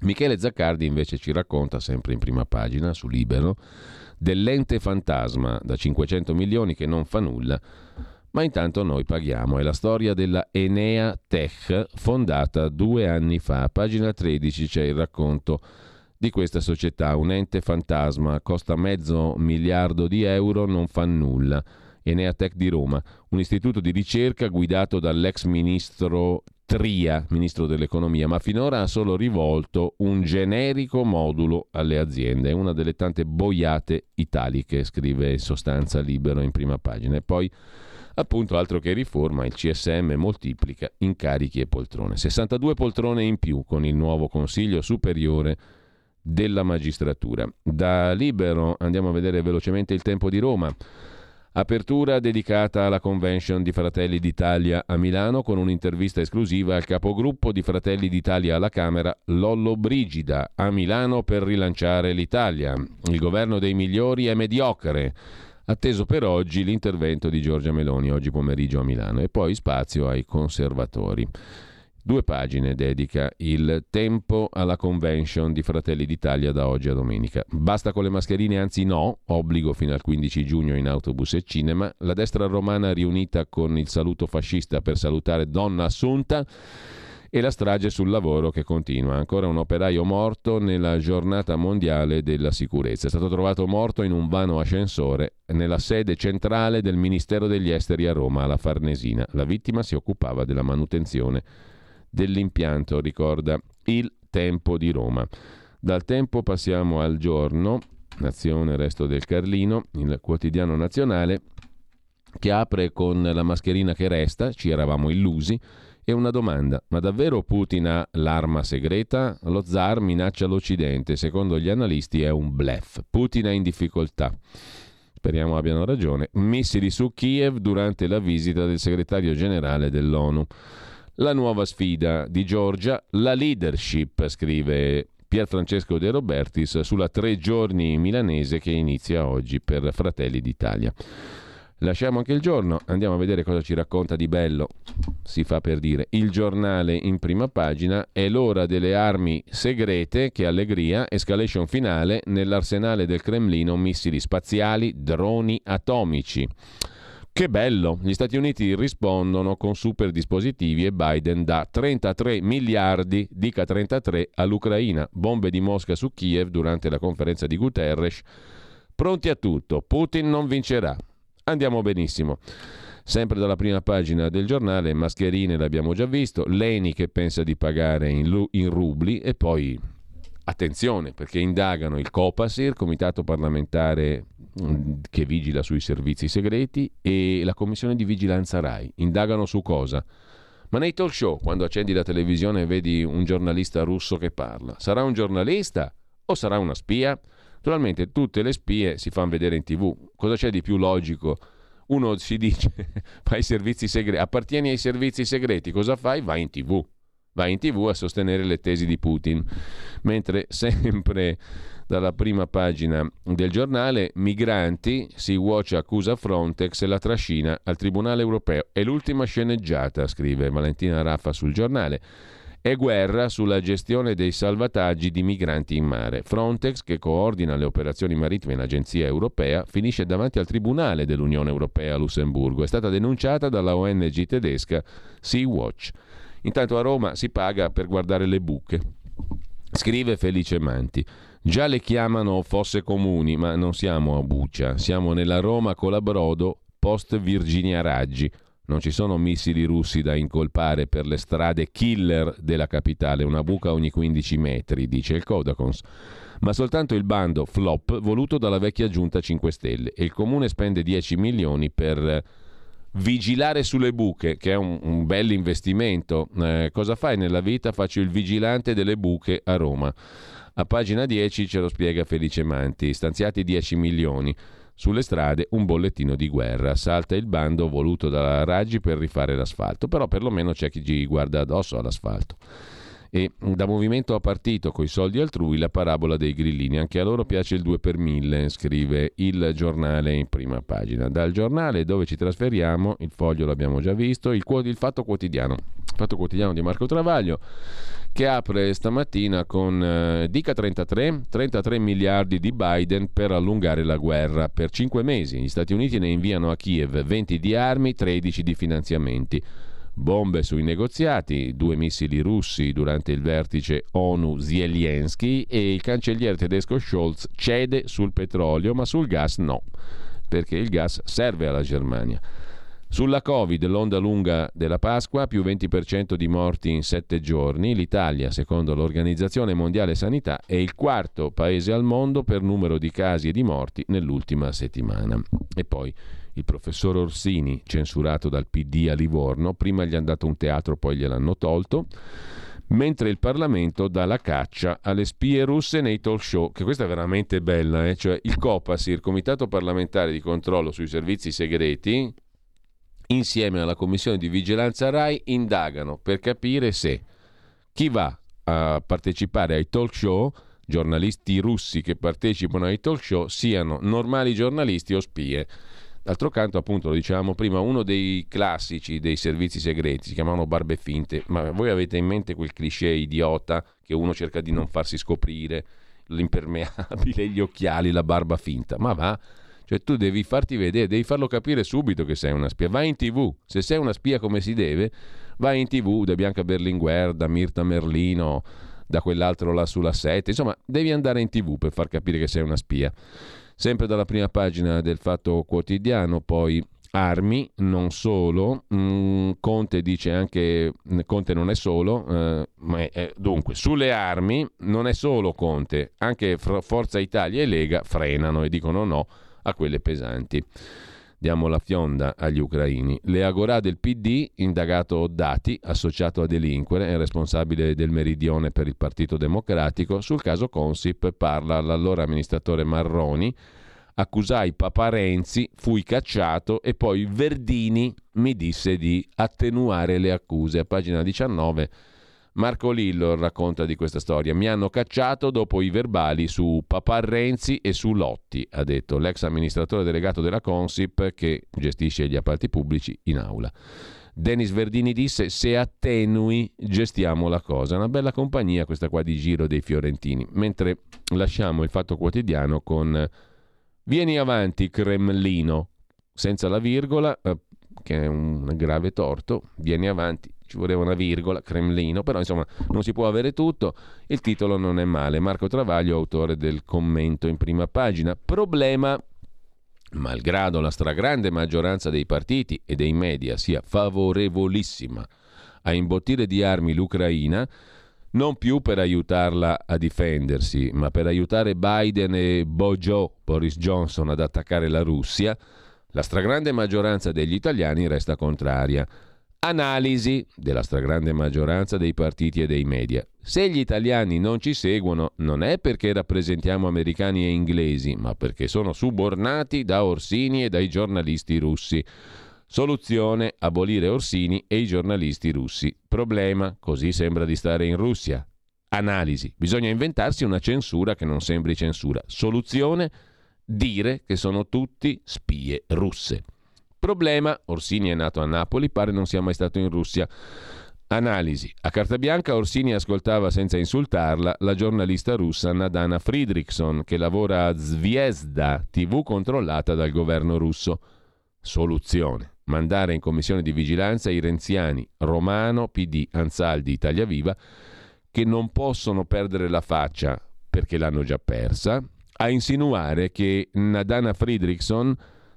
Michele Zaccardi invece ci racconta, sempre in prima pagina, su Libero, dell'ente fantasma da 500 milioni che non fa nulla, ma intanto noi paghiamo. È la storia della Enea Tech, fondata due anni fa. Pagina 13 c'è il racconto di questa società, un ente fantasma, costa mezzo miliardo di euro, non fa nulla. Enea Tech di Roma, un istituto di ricerca guidato dall'ex ministro Tria, ministro dell'economia, ma finora ha solo rivolto un generico modulo alle aziende, una delle tante boiate italiche, scrive in sostanza libero in prima pagina. E poi, appunto, altro che riforma, il CSM moltiplica incarichi e poltrone. 62 poltrone in più con il nuovo Consiglio Superiore della Magistratura. Da libero andiamo a vedere velocemente il tempo di Roma. Apertura dedicata alla convention di Fratelli d'Italia a Milano con un'intervista esclusiva al capogruppo di Fratelli d'Italia alla Camera, Lollo Brigida, a Milano per rilanciare l'Italia. Il governo dei migliori è mediocre. Atteso per oggi l'intervento di Giorgia Meloni oggi pomeriggio a Milano e poi spazio ai conservatori. Due pagine dedica il tempo alla convention di Fratelli d'Italia da oggi a domenica. Basta con le mascherine, anzi no, obbligo fino al 15 giugno in autobus e cinema. La destra romana riunita con il saluto fascista per salutare Donna Assunta e la strage sul lavoro che continua. Ancora un operaio morto nella giornata mondiale della sicurezza. È stato trovato morto in un vano ascensore nella sede centrale del Ministero degli Esteri a Roma, alla Farnesina. La vittima si occupava della manutenzione dell'impianto, ricorda il tempo di Roma. Dal tempo passiamo al giorno, Nazione Resto del Carlino, il quotidiano nazionale, che apre con la mascherina che resta, ci eravamo illusi, e una domanda, ma davvero Putin ha l'arma segreta? Lo zar minaccia l'Occidente, secondo gli analisti è un blef. Putin è in difficoltà. Speriamo abbiano ragione. Missili su Kiev durante la visita del segretario generale dell'ONU. La nuova sfida di Giorgia, la leadership, scrive Pier Francesco De Robertis sulla tre giorni milanese che inizia oggi per Fratelli d'Italia. Lasciamo anche il giorno, andiamo a vedere cosa ci racconta di bello, si fa per dire. Il giornale in prima pagina è l'ora delle armi segrete, che allegria, escalation finale, nell'arsenale del Cremlino missili spaziali, droni atomici. Che bello! Gli Stati Uniti rispondono con super dispositivi e Biden dà 33 miliardi, dica 33, all'Ucraina. Bombe di Mosca su Kiev durante la conferenza di Guterres. Pronti a tutto, Putin non vincerà. Andiamo benissimo. Sempre dalla prima pagina del giornale, mascherine l'abbiamo già visto, Leni che pensa di pagare in, in rubli e poi attenzione perché indagano il Copasir, comitato parlamentare che vigila sui servizi segreti e la commissione di vigilanza RAI. Indagano su cosa? Ma nei talk show, quando accendi la televisione e vedi un giornalista russo che parla, sarà un giornalista o sarà una spia? Naturalmente tutte le spie si fanno vedere in tv. Cosa c'è di più logico? Uno si dice, fai servizi segreti, appartieni ai servizi segreti, cosa fai? Vai in tv. Vai in tv a sostenere le tesi di Putin. Mentre sempre dalla prima pagina del giornale, migranti, Sea Watch accusa Frontex e la trascina al Tribunale europeo. È l'ultima sceneggiata, scrive Valentina Raffa sul giornale e guerra sulla gestione dei salvataggi di migranti in mare. Frontex, che coordina le operazioni marittime in agenzia europea, finisce davanti al Tribunale dell'Unione Europea a Lussemburgo. È stata denunciata dalla ONG tedesca Sea-Watch. Intanto a Roma si paga per guardare le buche. Scrive Felice Manti. Già le chiamano fosse comuni, ma non siamo a Buccia, siamo nella Roma Colabrodo post Virginia Raggi. Non ci sono missili russi da incolpare per le strade killer della capitale, una buca ogni 15 metri, dice il Codacons, ma soltanto il bando flop voluto dalla vecchia giunta 5 Stelle e il comune spende 10 milioni per vigilare sulle buche, che è un, un bel. Eh, cosa fai nella vita? Faccio il vigilante delle buche a Roma. A pagina 10 ce lo spiega Felice Manti, stanziati 10 milioni. Sulle strade un bollettino di guerra. Salta il bando voluto dalla Raggi per rifare l'asfalto, però perlomeno c'è chi ci guarda addosso all'asfalto. E da movimento a partito coi soldi altrui la parabola dei grillini. Anche a loro piace il 2 per 1000, scrive il giornale in prima pagina. Dal giornale dove ci trasferiamo, il foglio l'abbiamo già visto, il, il Fatto Quotidiano. Il Fatto Quotidiano di Marco Travaglio che apre stamattina con eh, Dica 33, 33 miliardi di Biden per allungare la guerra per 5 mesi. Gli Stati Uniti ne inviano a Kiev 20 di armi, 13 di finanziamenti. Bombe sui negoziati, due missili russi durante il vertice ONU-Zelensky e il cancelliere tedesco Scholz cede sul petrolio ma sul gas no, perché il gas serve alla Germania. Sulla Covid, l'onda lunga della Pasqua, più 20% di morti in 7 giorni. L'Italia, secondo l'Organizzazione Mondiale Sanità, è il quarto paese al mondo per numero di casi e di morti nell'ultima settimana. E poi il professor Orsini, censurato dal PD a Livorno, prima gli hanno dato un teatro, poi gliel'hanno tolto mentre il Parlamento dà la caccia alle spie russe nei talk show, che questa è veramente bella, eh? cioè il COPASI, il Comitato parlamentare di controllo sui servizi segreti, insieme alla commissione di vigilanza RAI indagano per capire se chi va a partecipare ai talk show, giornalisti russi che partecipano ai talk show, siano normali giornalisti o spie. D'altro canto, appunto, lo dicevamo prima, uno dei classici dei servizi segreti si chiamavano barbe finte, ma voi avete in mente quel cliché idiota che uno cerca di non farsi scoprire, l'impermeabile, gli occhiali, la barba finta, ma va, cioè tu devi farti vedere, devi farlo capire subito che sei una spia. Vai in tv, se sei una spia come si deve, vai in tv da Bianca Berlinguer, da Mirta Merlino, da quell'altro là sulla 7, insomma devi andare in tv per far capire che sei una spia. Sempre dalla prima pagina del Fatto Quotidiano, poi armi, non solo. Mm, Conte dice anche, Conte non è solo, eh, ma è, dunque sulle armi non è solo Conte, anche Forza Italia e Lega frenano e dicono no a quelle pesanti. Diamo la fionda agli ucraini. Le agorà del PD, indagato Dati, associato a delinquere e responsabile del meridione per il Partito Democratico, sul caso Consip parla l'allora amministratore Marroni, accusai Papa Renzi, fui cacciato e poi Verdini mi disse di attenuare le accuse. A pagina 19 Marco Lillo racconta di questa storia. Mi hanno cacciato dopo i verbali su Papà Renzi e su Lotti, ha detto l'ex amministratore delegato della Consip che gestisce gli appalti pubblici in aula. Denis Verdini disse se attenui gestiamo la cosa. Una bella compagnia questa qua di giro dei fiorentini. Mentre lasciamo il fatto quotidiano con Vieni avanti Cremlino, senza la virgola, eh, che è un grave torto, vieni avanti, ci voleva una virgola, Cremlino, però insomma non si può avere tutto, il titolo non è male. Marco Travaglio, autore del commento in prima pagina. Problema malgrado la stragrande maggioranza dei partiti e dei media sia favorevolissima a imbottire di armi l'Ucraina, non più per aiutarla a difendersi, ma per aiutare Biden e Bojo, Boris Johnson, ad attaccare la Russia, la stragrande maggioranza degli italiani resta contraria. Analisi della stragrande maggioranza dei partiti e dei media. Se gli italiani non ci seguono non è perché rappresentiamo americani e inglesi, ma perché sono subornati da Orsini e dai giornalisti russi. Soluzione, abolire Orsini e i giornalisti russi. Problema, così sembra di stare in Russia. Analisi, bisogna inventarsi una censura che non sembri censura. Soluzione, dire che sono tutti spie russe. Problema, Orsini è nato a Napoli, pare non sia mai stato in Russia. Analisi. A carta bianca Orsini ascoltava senza insultarla la giornalista russa Nadana Friedrichson che lavora a Zviesda, tv controllata dal governo russo. Soluzione. Mandare in commissione di vigilanza i renziani Romano, PD, Anzaldi, Italia Viva che non possono perdere la faccia perché l'hanno già persa, a insinuare che Nadana Friedrichson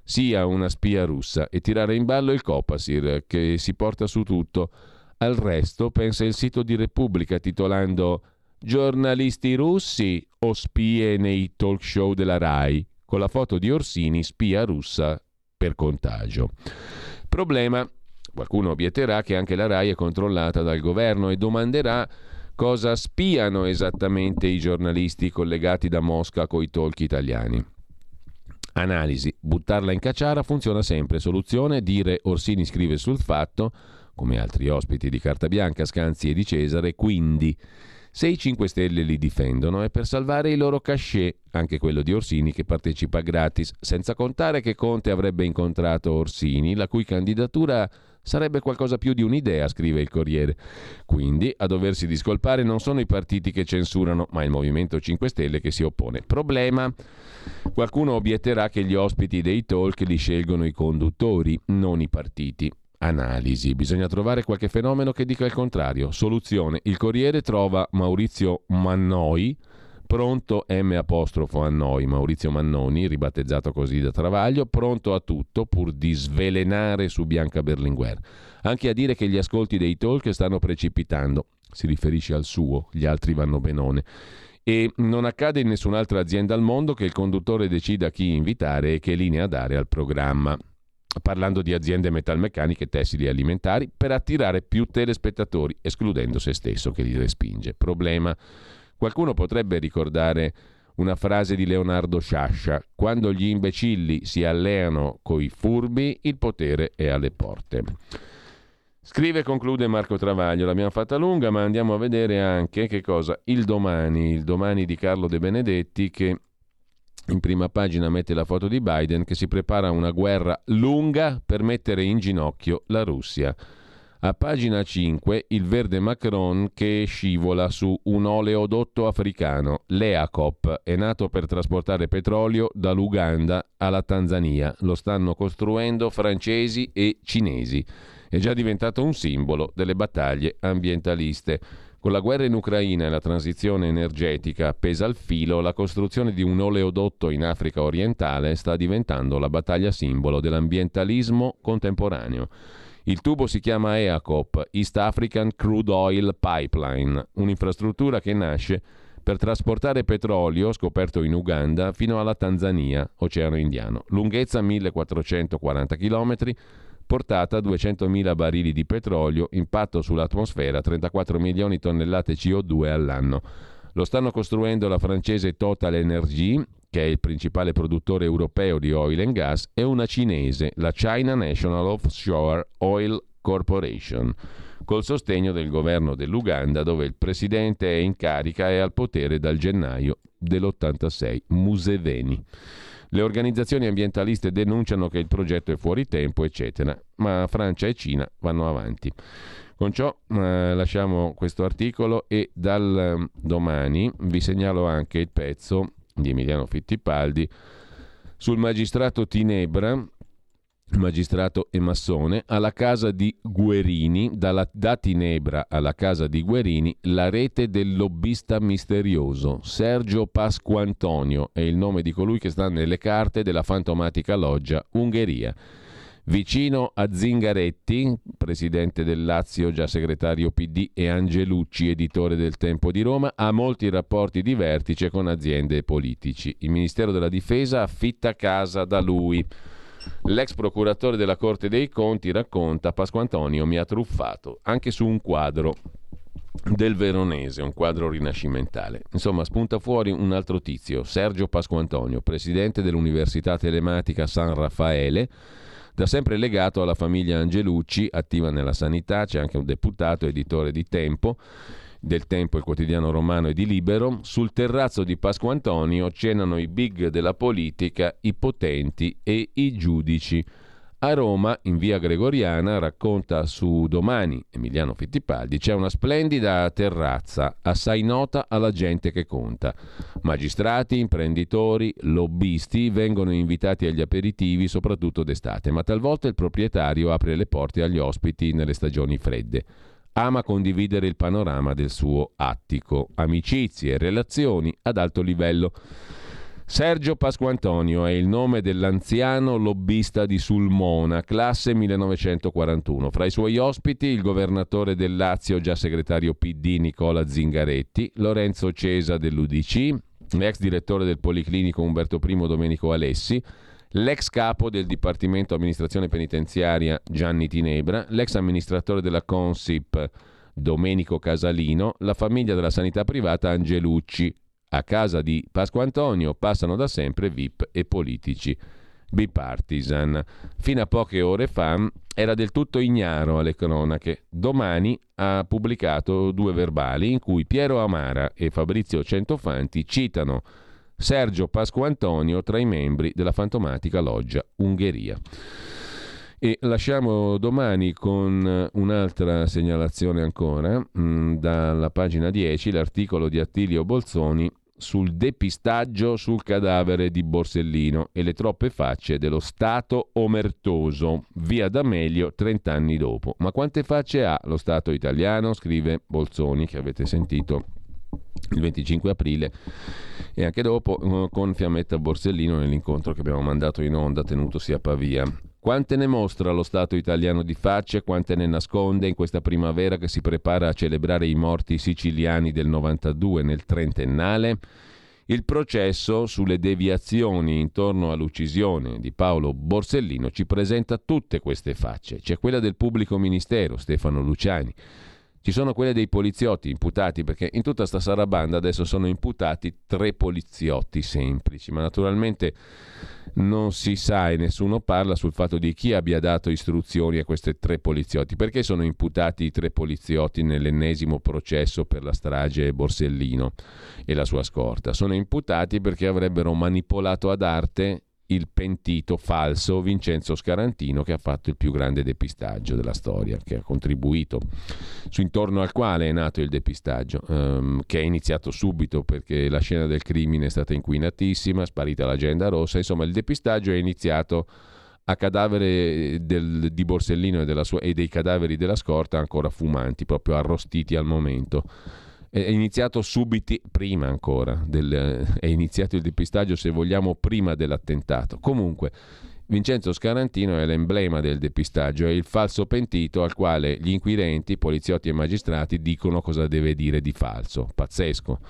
sia una spia russa e tirare in ballo il Copasir che si porta su tutto. Al resto pensa il sito di Repubblica titolando Giornalisti russi o spie nei talk show della RAI con la foto di Orsini spia russa per contagio. Problema, qualcuno obietterà che anche la RAI è controllata dal governo e domanderà cosa spiano esattamente i giornalisti collegati da Mosca coi talk italiani. Analisi. Buttarla in cacciara funziona sempre. Soluzione. Dire Orsini scrive sul fatto, come altri ospiti di Carta Bianca, Scanzi e di Cesare, quindi. Se i 5 Stelle li difendono è per salvare i loro cachet, anche quello di Orsini che partecipa gratis, senza contare che Conte avrebbe incontrato Orsini, la cui candidatura sarebbe qualcosa più di un'idea, scrive il Corriere. Quindi a doversi discolpare non sono i partiti che censurano, ma il Movimento 5 Stelle che si oppone. Problema? Qualcuno obietterà che gli ospiti dei talk li scelgono i conduttori, non i partiti. Analisi. Bisogna trovare qualche fenomeno che dica il contrario. Soluzione. Il Corriere trova Maurizio Mannoi, pronto M apostrofo a noi, Maurizio Mannoni, ribattezzato così da Travaglio, pronto a tutto pur di svelenare su Bianca Berlinguer. Anche a dire che gli ascolti dei talk stanno precipitando. Si riferisce al suo, gli altri vanno benone. E non accade in nessun'altra azienda al mondo che il conduttore decida chi invitare e che linea dare al programma parlando di aziende metalmeccaniche, tessili e alimentari, per attirare più telespettatori, escludendo se stesso che li respinge. Problema. Qualcuno potrebbe ricordare una frase di Leonardo Sciascia: Quando gli imbecilli si alleano coi furbi, il potere è alle porte. Scrive e conclude Marco Travaglio, l'abbiamo fatta lunga, ma andiamo a vedere anche che cosa il domani, il domani di Carlo De Benedetti che in prima pagina mette la foto di Biden che si prepara una guerra lunga per mettere in ginocchio la Russia. A pagina 5 il verde Macron che scivola su un oleodotto africano. L'EACOP è nato per trasportare petrolio dall'Uganda alla Tanzania. Lo stanno costruendo francesi e cinesi. È già diventato un simbolo delle battaglie ambientaliste. Con la guerra in Ucraina e la transizione energetica appesa al filo, la costruzione di un oleodotto in Africa orientale sta diventando la battaglia simbolo dell'ambientalismo contemporaneo. Il tubo si chiama EACOP, East African Crude Oil Pipeline, un'infrastruttura che nasce per trasportare petrolio scoperto in Uganda fino alla Tanzania, Oceano Indiano. Lunghezza 1440 km, portata 200.000 barili di petrolio, impatto sull'atmosfera 34 milioni di tonnellate CO2 all'anno. Lo stanno costruendo la francese Total Energy, che è il principale produttore europeo di oil and gas, e una cinese, la China National Offshore Oil Corporation, col sostegno del governo dell'Uganda dove il presidente è in carica e al potere dal gennaio dell'86, Museveni. Le organizzazioni ambientaliste denunciano che il progetto è fuori tempo, eccetera, ma Francia e Cina vanno avanti. Con ciò eh, lasciamo questo articolo e dal eh, domani vi segnalo anche il pezzo di Emiliano Fittipaldi sul magistrato Tinebra, magistrato e massone, alla casa di Guerini, dalla, da Tinebra alla casa di Guerini, la rete del lobbista misterioso. Sergio Pasquantonio è il nome di colui che sta nelle carte della fantomatica loggia Ungheria. Vicino a Zingaretti, presidente del Lazio, già segretario PD, e Angelucci, editore del Tempo di Roma, ha molti rapporti di vertice con aziende e politici. Il Ministero della Difesa affitta casa da lui. L'ex procuratore della Corte dei Conti racconta Pasquantonio mi ha truffato anche su un quadro del Veronese, un quadro rinascimentale. Insomma, spunta fuori un altro tizio, Sergio Pasquantonio, presidente dell'Università Telematica San Raffaele, da sempre legato alla famiglia Angelucci, attiva nella sanità, c'è anche un deputato, editore di Tempo, del Tempo, il quotidiano romano e di Libero, sul terrazzo di Pasqua Antonio cenano i big della politica, i potenti e i giudici. A Roma, in via Gregoriana, racconta su domani Emiliano Fittipaldi, c'è una splendida terrazza, assai nota alla gente che conta. Magistrati, imprenditori, lobbisti vengono invitati agli aperitivi, soprattutto d'estate, ma talvolta il proprietario apre le porte agli ospiti nelle stagioni fredde. Ama condividere il panorama del suo attico, amicizie e relazioni ad alto livello. Sergio Pasquantonio è il nome dell'anziano lobbista di Sulmona, classe 1941. Fra i suoi ospiti il governatore del Lazio, già segretario PD Nicola Zingaretti, Lorenzo Cesa dell'UDC, l'ex direttore del Policlinico Umberto I Domenico Alessi, l'ex capo del Dipartimento Amministrazione Penitenziaria Gianni Tinebra, l'ex amministratore della Consip Domenico Casalino, la famiglia della sanità privata Angelucci, a casa di Pasqua Antonio passano da sempre VIP e politici bipartisan. Fino a poche ore fa era del tutto ignaro alle cronache. Domani ha pubblicato due verbali in cui Piero Amara e Fabrizio Centofanti citano Sergio Pasqua Antonio tra i membri della fantomatica loggia Ungheria. E lasciamo domani con un'altra segnalazione ancora, mh, mm, dalla pagina 10, l'articolo di Attilio Bolzoni sul depistaggio sul cadavere di Borsellino e le troppe facce dello Stato omertoso, via D'Amelio 30 anni dopo. Ma quante facce ha lo Stato italiano? Scrive Bolzoni, che avete sentito il 25 aprile e anche dopo eh, con Fiammetta Borsellino nell'incontro che abbiamo mandato in onda tenutosi a Pavia. Quante ne mostra lo Stato italiano di facce, quante ne nasconde in questa primavera che si prepara a celebrare i morti siciliani del 92 nel trentennale? Il processo sulle deviazioni intorno all'uccisione di Paolo Borsellino ci presenta tutte queste facce. C'è quella del pubblico ministero, Stefano Luciani, ci sono quelle dei poliziotti imputati, perché in tutta sta sarabanda adesso sono imputati tre poliziotti semplici, ma naturalmente non si sa e nessuno parla sul fatto di chi abbia dato istruzioni a questi tre poliziotti. Perché sono imputati i tre poliziotti nell'ennesimo processo per la strage Borsellino e la sua scorta? Sono imputati perché avrebbero manipolato ad arte il pentito falso Vincenzo Scarantino che ha fatto il più grande depistaggio della storia, che ha contribuito, su intorno al quale è nato il depistaggio, ehm, che è iniziato subito perché la scena del crimine è stata inquinatissima, sparita l'agenda rossa, insomma il depistaggio è iniziato a cadavere del, di Borsellino e, sua, e dei cadaveri della scorta ancora fumanti, proprio arrostiti al momento è iniziato subito, prima ancora, del, è iniziato il depistaggio se vogliamo prima dell'attentato. Comunque, Vincenzo Scarantino è l'emblema del depistaggio, è il falso pentito al quale gli inquirenti, poliziotti e magistrati dicono cosa deve dire di falso. Pazzesco.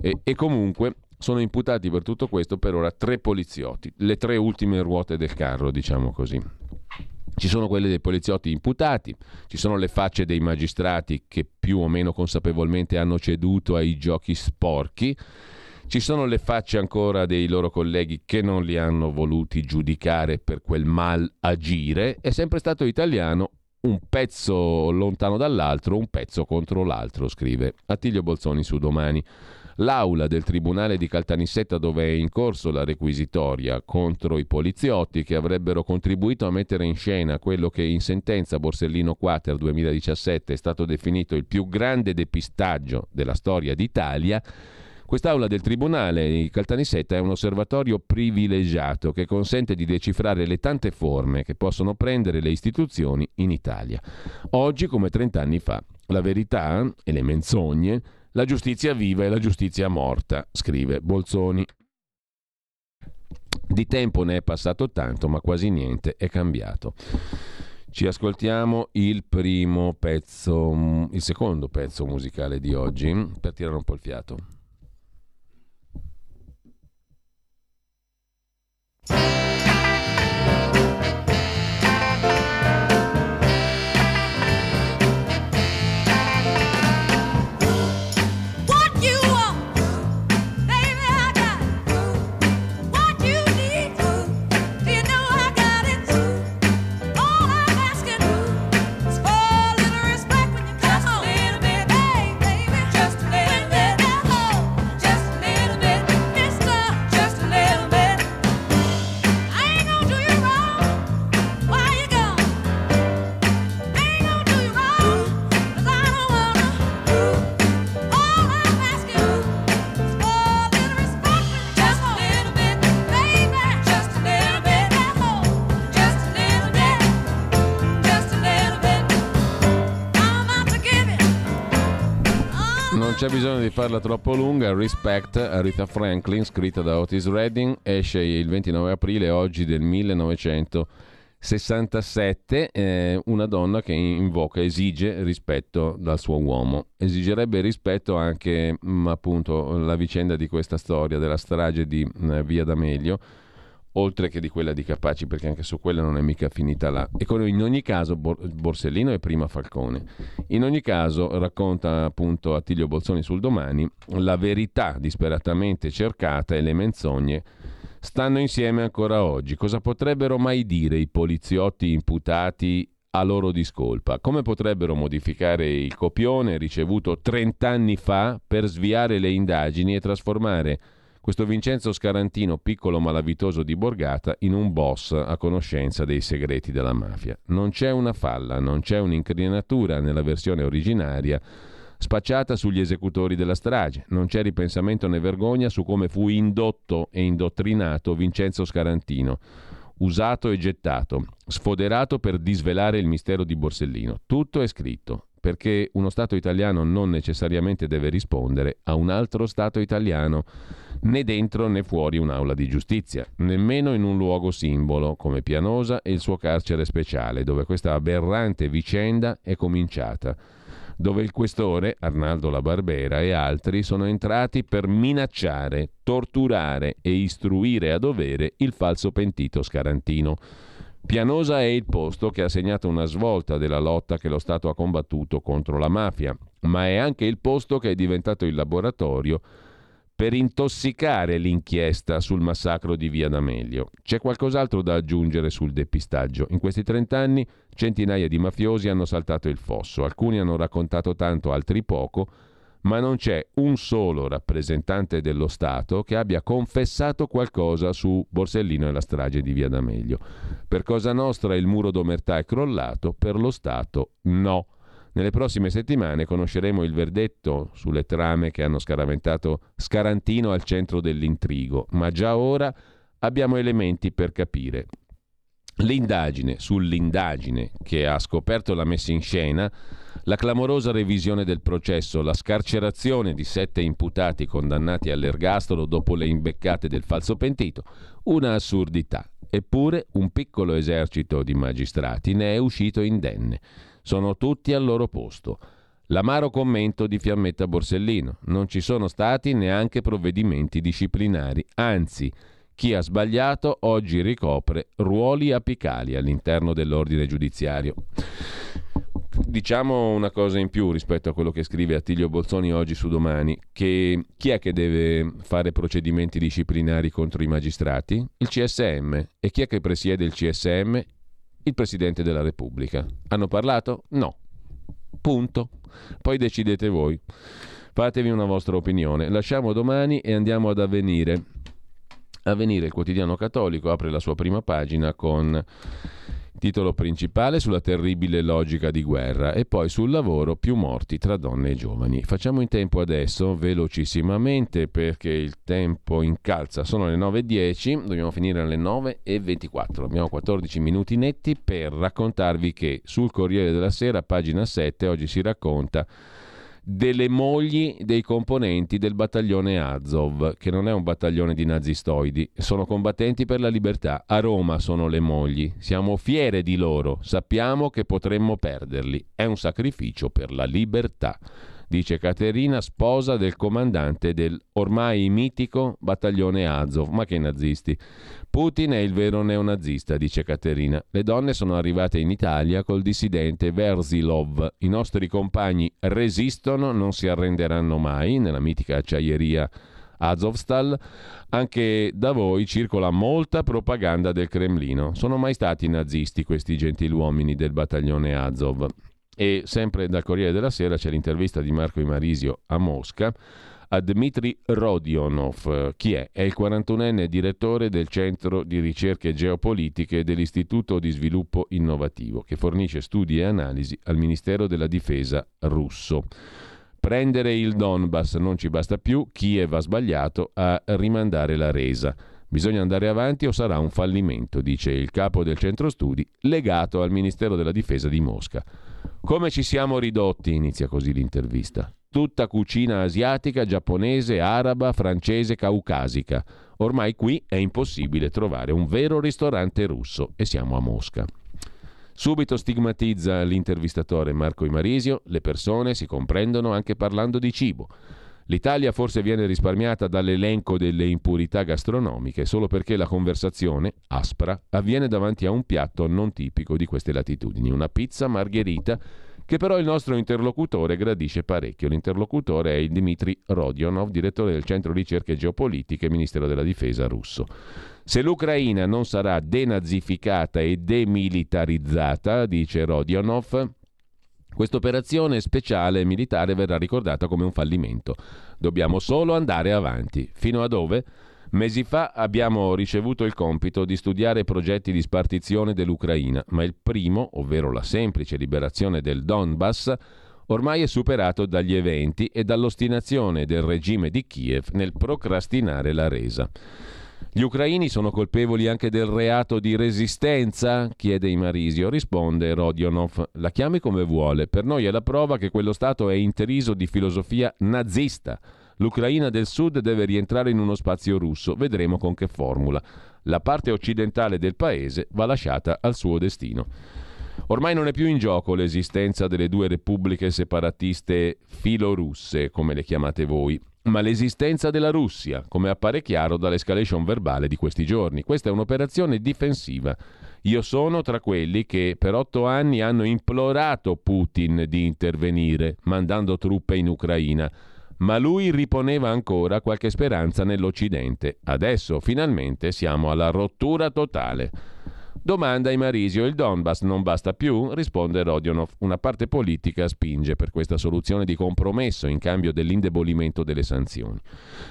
E, e comunque sono imputati per tutto questo per ora tre poliziotti, le tre ultime ruote del carro, diciamo così. Ci sono quelle dei poliziotti imputati, ci sono le facce dei magistrati che più o meno consapevolmente hanno ceduto ai giochi sporchi, ci sono le facce ancora dei loro colleghi che non li hanno voluti giudicare per quel mal agire. È sempre stato italiano un pezzo lontano dall'altro, un pezzo contro l'altro, scrive Attilio Bolzoni su domani. L'aula del Tribunale di Caltanissetta dove è in corso la requisitoria contro i poliziotti che avrebbero contribuito a mettere in scena quello che in sentenza Borsellino Quater 2017 è stato definito il più grande depistaggio della storia d'Italia, Quest'aula del Tribunale di Caltanissetta è un osservatorio privilegiato che consente di decifrare le tante forme che possono prendere le istituzioni in Italia. Oggi, come 30 anni fa, la verità e le menzogne la giustizia viva e la giustizia morta, scrive Bolzoni. Di tempo ne è passato tanto, ma quasi niente è cambiato. Ci ascoltiamo il primo pezzo, il secondo pezzo musicale di oggi, per tirare un po' il fiato. C'è bisogno di farla troppo lunga. Respect, Aretha Franklin, scritta da Otis Redding, esce il 29 aprile oggi del 1967. Eh, una donna che invoca, esige rispetto dal suo uomo. Esigerebbe rispetto anche, mh, mm, appunto, la vicenda di questa storia della strage di mh, eh, Via D'Amelio oltre che di quella di Capaci, perché anche su quella non è mica finita là. E in ogni caso Borsellino è prima Falcone. In ogni caso racconta appunto Attilio Bolzoni sul domani la verità disperatamente cercata e le menzogne stanno insieme ancora oggi. Cosa potrebbero mai dire i poliziotti imputati a loro discolpa? Come potrebbero modificare il copione ricevuto 30 anni fa per sviare le indagini e trasformare questo Vincenzo Scarantino, piccolo malavitoso di Borgata, in un boss a conoscenza dei segreti della mafia. Non c'è una falla, non c'è un'incrinatura nella versione originaria spacciata sugli esecutori della strage. Non c'è ripensamento né vergogna su come fu indotto e indottrinato Vincenzo Scarantino, usato e gettato, sfoderato per disvelare il mistero di Borsellino. Tutto è scritto, perché uno Stato italiano non necessariamente deve rispondere a un altro Stato italiano né dentro né fuori un'aula di giustizia, nemmeno in un luogo simbolo come Pianosa e il suo carcere speciale, dove questa aberrante vicenda è cominciata, dove il questore, Arnaldo La Barbera e altri sono entrati per minacciare, torturare e istruire a dovere il falso pentito Scarantino. Pianosa è il posto che ha segnato una svolta della lotta che lo Stato ha combattuto contro la mafia, ma è anche il posto che è diventato il laboratorio per intossicare l'inchiesta sul massacro di Via D'Amelio. C'è qualcos'altro da aggiungere sul depistaggio. In questi 30 anni centinaia di mafiosi hanno saltato il fosso, alcuni hanno raccontato tanto, altri poco, ma non c'è un solo rappresentante dello Stato che abbia confessato qualcosa su Borsellino e la strage di Via D'Amelio. Per Cosa Nostra il muro d'omertà è crollato, per lo Stato no. Nelle prossime settimane conosceremo il verdetto sulle trame che hanno scaraventato Scarantino al centro dell'intrigo, ma già ora abbiamo elementi per capire. L'indagine sull'indagine che ha scoperto la messa in scena, la clamorosa revisione del processo, la scarcerazione di sette imputati condannati all'ergastolo dopo le imbeccate del falso pentito, una assurdità. Eppure un piccolo esercito di magistrati ne è uscito indenne. Sono tutti al loro posto. L'amaro commento di Fiammetta Borsellino. Non ci sono stati neanche provvedimenti disciplinari, anzi, chi ha sbagliato oggi ricopre ruoli apicali all'interno dell'ordine giudiziario. Diciamo una cosa in più rispetto a quello che scrive Attilio Bolzoni oggi su Domani, che chi è che deve fare procedimenti disciplinari contro i magistrati? Il CSM. E chi è che presiede il CSM? Il Presidente della Repubblica. Hanno parlato? No. Punto. Poi decidete voi. Fatevi una vostra opinione. Lasciamo domani e andiamo ad avvenire. Avvenire, il quotidiano cattolico, apre la sua prima pagina con titolo principale sulla terribile logica di guerra e poi sul lavoro più morti tra donne e giovani. Facciamo in tempo adesso, velocissimamente, perché il tempo incalza, sono le 9.10, dobbiamo finire alle 9.24, abbiamo 14 minuti netti per raccontarvi che sul Corriere della Sera, pagina 7, oggi si racconta delle mogli dei componenti del battaglione Azov, che non è un battaglione di nazistoidi, sono combattenti per la libertà. A Roma sono le mogli. Siamo fiere di loro, sappiamo che potremmo perderli. È un sacrificio per la libertà dice Caterina, sposa del comandante del ormai mitico battaglione Azov. Ma che nazisti! Putin è il vero neonazista, dice Caterina. Le donne sono arrivate in Italia col dissidente Versilov. I nostri compagni resistono, non si arrenderanno mai nella mitica acciaieria Azovstal. Anche da voi circola molta propaganda del Cremlino. Sono mai stati nazisti questi gentiluomini del battaglione Azov? E sempre dal Corriere della Sera c'è l'intervista di Marco Imarisio a Mosca a Dmitry Rodionov. Chi è? È il 41enne direttore del Centro di Ricerche Geopolitiche dell'Istituto di Sviluppo Innovativo, che fornisce studi e analisi al Ministero della Difesa russo. Prendere il Donbass non ci basta più, Kiev ha sbagliato a rimandare la resa. Bisogna andare avanti o sarà un fallimento, dice il capo del centro studi legato al Ministero della Difesa di Mosca. Come ci siamo ridotti, inizia così l'intervista. Tutta cucina asiatica, giapponese, araba, francese, caucasica. Ormai qui è impossibile trovare un vero ristorante russo e siamo a Mosca. Subito stigmatizza l'intervistatore Marco Imarisio, le persone si comprendono anche parlando di cibo. L'Italia forse viene risparmiata dall'elenco delle impurità gastronomiche solo perché la conversazione, aspra, avviene davanti a un piatto non tipico di queste latitudini, una pizza margherita che però il nostro interlocutore gradisce parecchio. L'interlocutore è il Dmitry Rodionov, direttore del Centro Ricerche Geopolitiche, Ministero della Difesa russo. Se l'Ucraina non sarà denazificata e demilitarizzata, dice Rodionov, questa operazione speciale militare verrà ricordata come un fallimento. Dobbiamo solo andare avanti. Fino a dove? Mesi fa abbiamo ricevuto il compito di studiare progetti di spartizione dell'Ucraina, ma il primo, ovvero la semplice liberazione del Donbass, ormai è superato dagli eventi e dall'ostinazione del regime di Kiev nel procrastinare la resa. Gli ucraini sono colpevoli anche del reato di resistenza? chiede Imarisio. Risponde Rodionov. La chiami come vuole. Per noi è la prova che quello Stato è intriso di filosofia nazista. L'Ucraina del Sud deve rientrare in uno spazio russo. Vedremo con che formula. La parte occidentale del paese va lasciata al suo destino. Ormai non è più in gioco l'esistenza delle due repubbliche separatiste filorusse, come le chiamate voi ma l'esistenza della Russia, come appare chiaro dall'escalation verbale di questi giorni. Questa è un'operazione difensiva. Io sono tra quelli che per otto anni hanno implorato Putin di intervenire, mandando truppe in Ucraina, ma lui riponeva ancora qualche speranza nell'Occidente. Adesso finalmente siamo alla rottura totale. Domanda ai Marisio, il Donbass non basta più? Risponde Rodionov, una parte politica spinge per questa soluzione di compromesso in cambio dell'indebolimento delle sanzioni.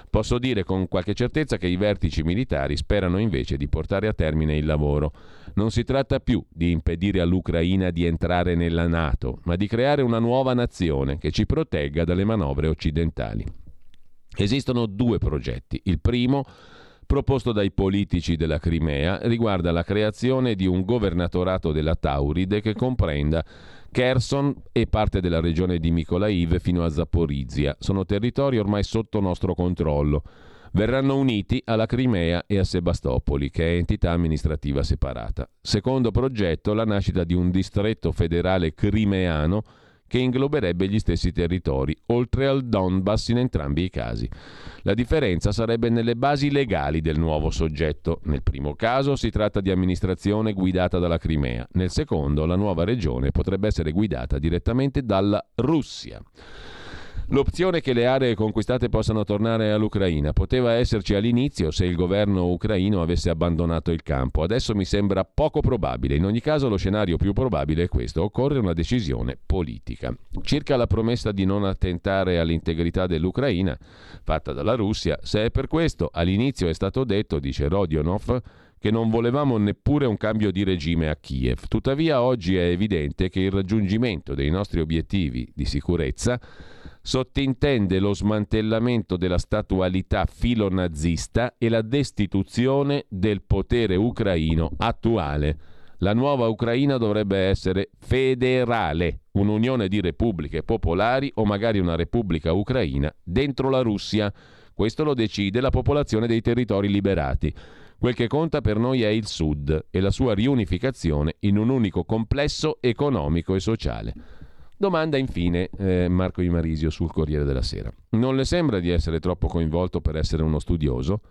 Posso dire con qualche certezza che i vertici militari sperano invece di portare a termine il lavoro. Non si tratta più di impedire all'Ucraina di entrare nella Nato, ma di creare una nuova nazione che ci protegga dalle manovre occidentali. Esistono due progetti. Il primo proposto dai politici della Crimea riguarda la creazione di un governatorato della Tauride che comprenda Kherson e parte della regione di Mykolaiv fino a Zaporizia. Sono territori ormai sotto nostro controllo. Verranno uniti alla Crimea e a Sebastopoli, che è entità amministrativa separata. Secondo progetto, la nascita di un distretto federale crimeano che ingloberebbe gli stessi territori, oltre al Donbass in entrambi i casi. La differenza sarebbe nelle basi legali del nuovo soggetto. Nel primo caso si tratta di amministrazione guidata dalla Crimea, nel secondo la nuova regione potrebbe essere guidata direttamente dalla Russia. L'opzione che le aree conquistate possano tornare all'Ucraina poteva esserci all'inizio se il governo ucraino avesse abbandonato il campo. Adesso mi sembra poco probabile. In ogni caso lo scenario più probabile è questo. Occorre una decisione politica. Circa la promessa di non attentare all'integrità dell'Ucraina fatta dalla Russia, se è per questo all'inizio è stato detto, dice Rodionov, che non volevamo neppure un cambio di regime a Kiev. Tuttavia oggi è evidente che il raggiungimento dei nostri obiettivi di sicurezza sottintende lo smantellamento della statualità filonazista e la destituzione del potere ucraino attuale. La nuova Ucraina dovrebbe essere federale, un'unione di repubbliche popolari o magari una repubblica ucraina dentro la Russia. Questo lo decide la popolazione dei territori liberati. Quel che conta per noi è il Sud e la sua riunificazione in un unico complesso economico e sociale. Domanda infine eh, Marco Imarisio sul Corriere della Sera. Non le sembra di essere troppo coinvolto per essere uno studioso?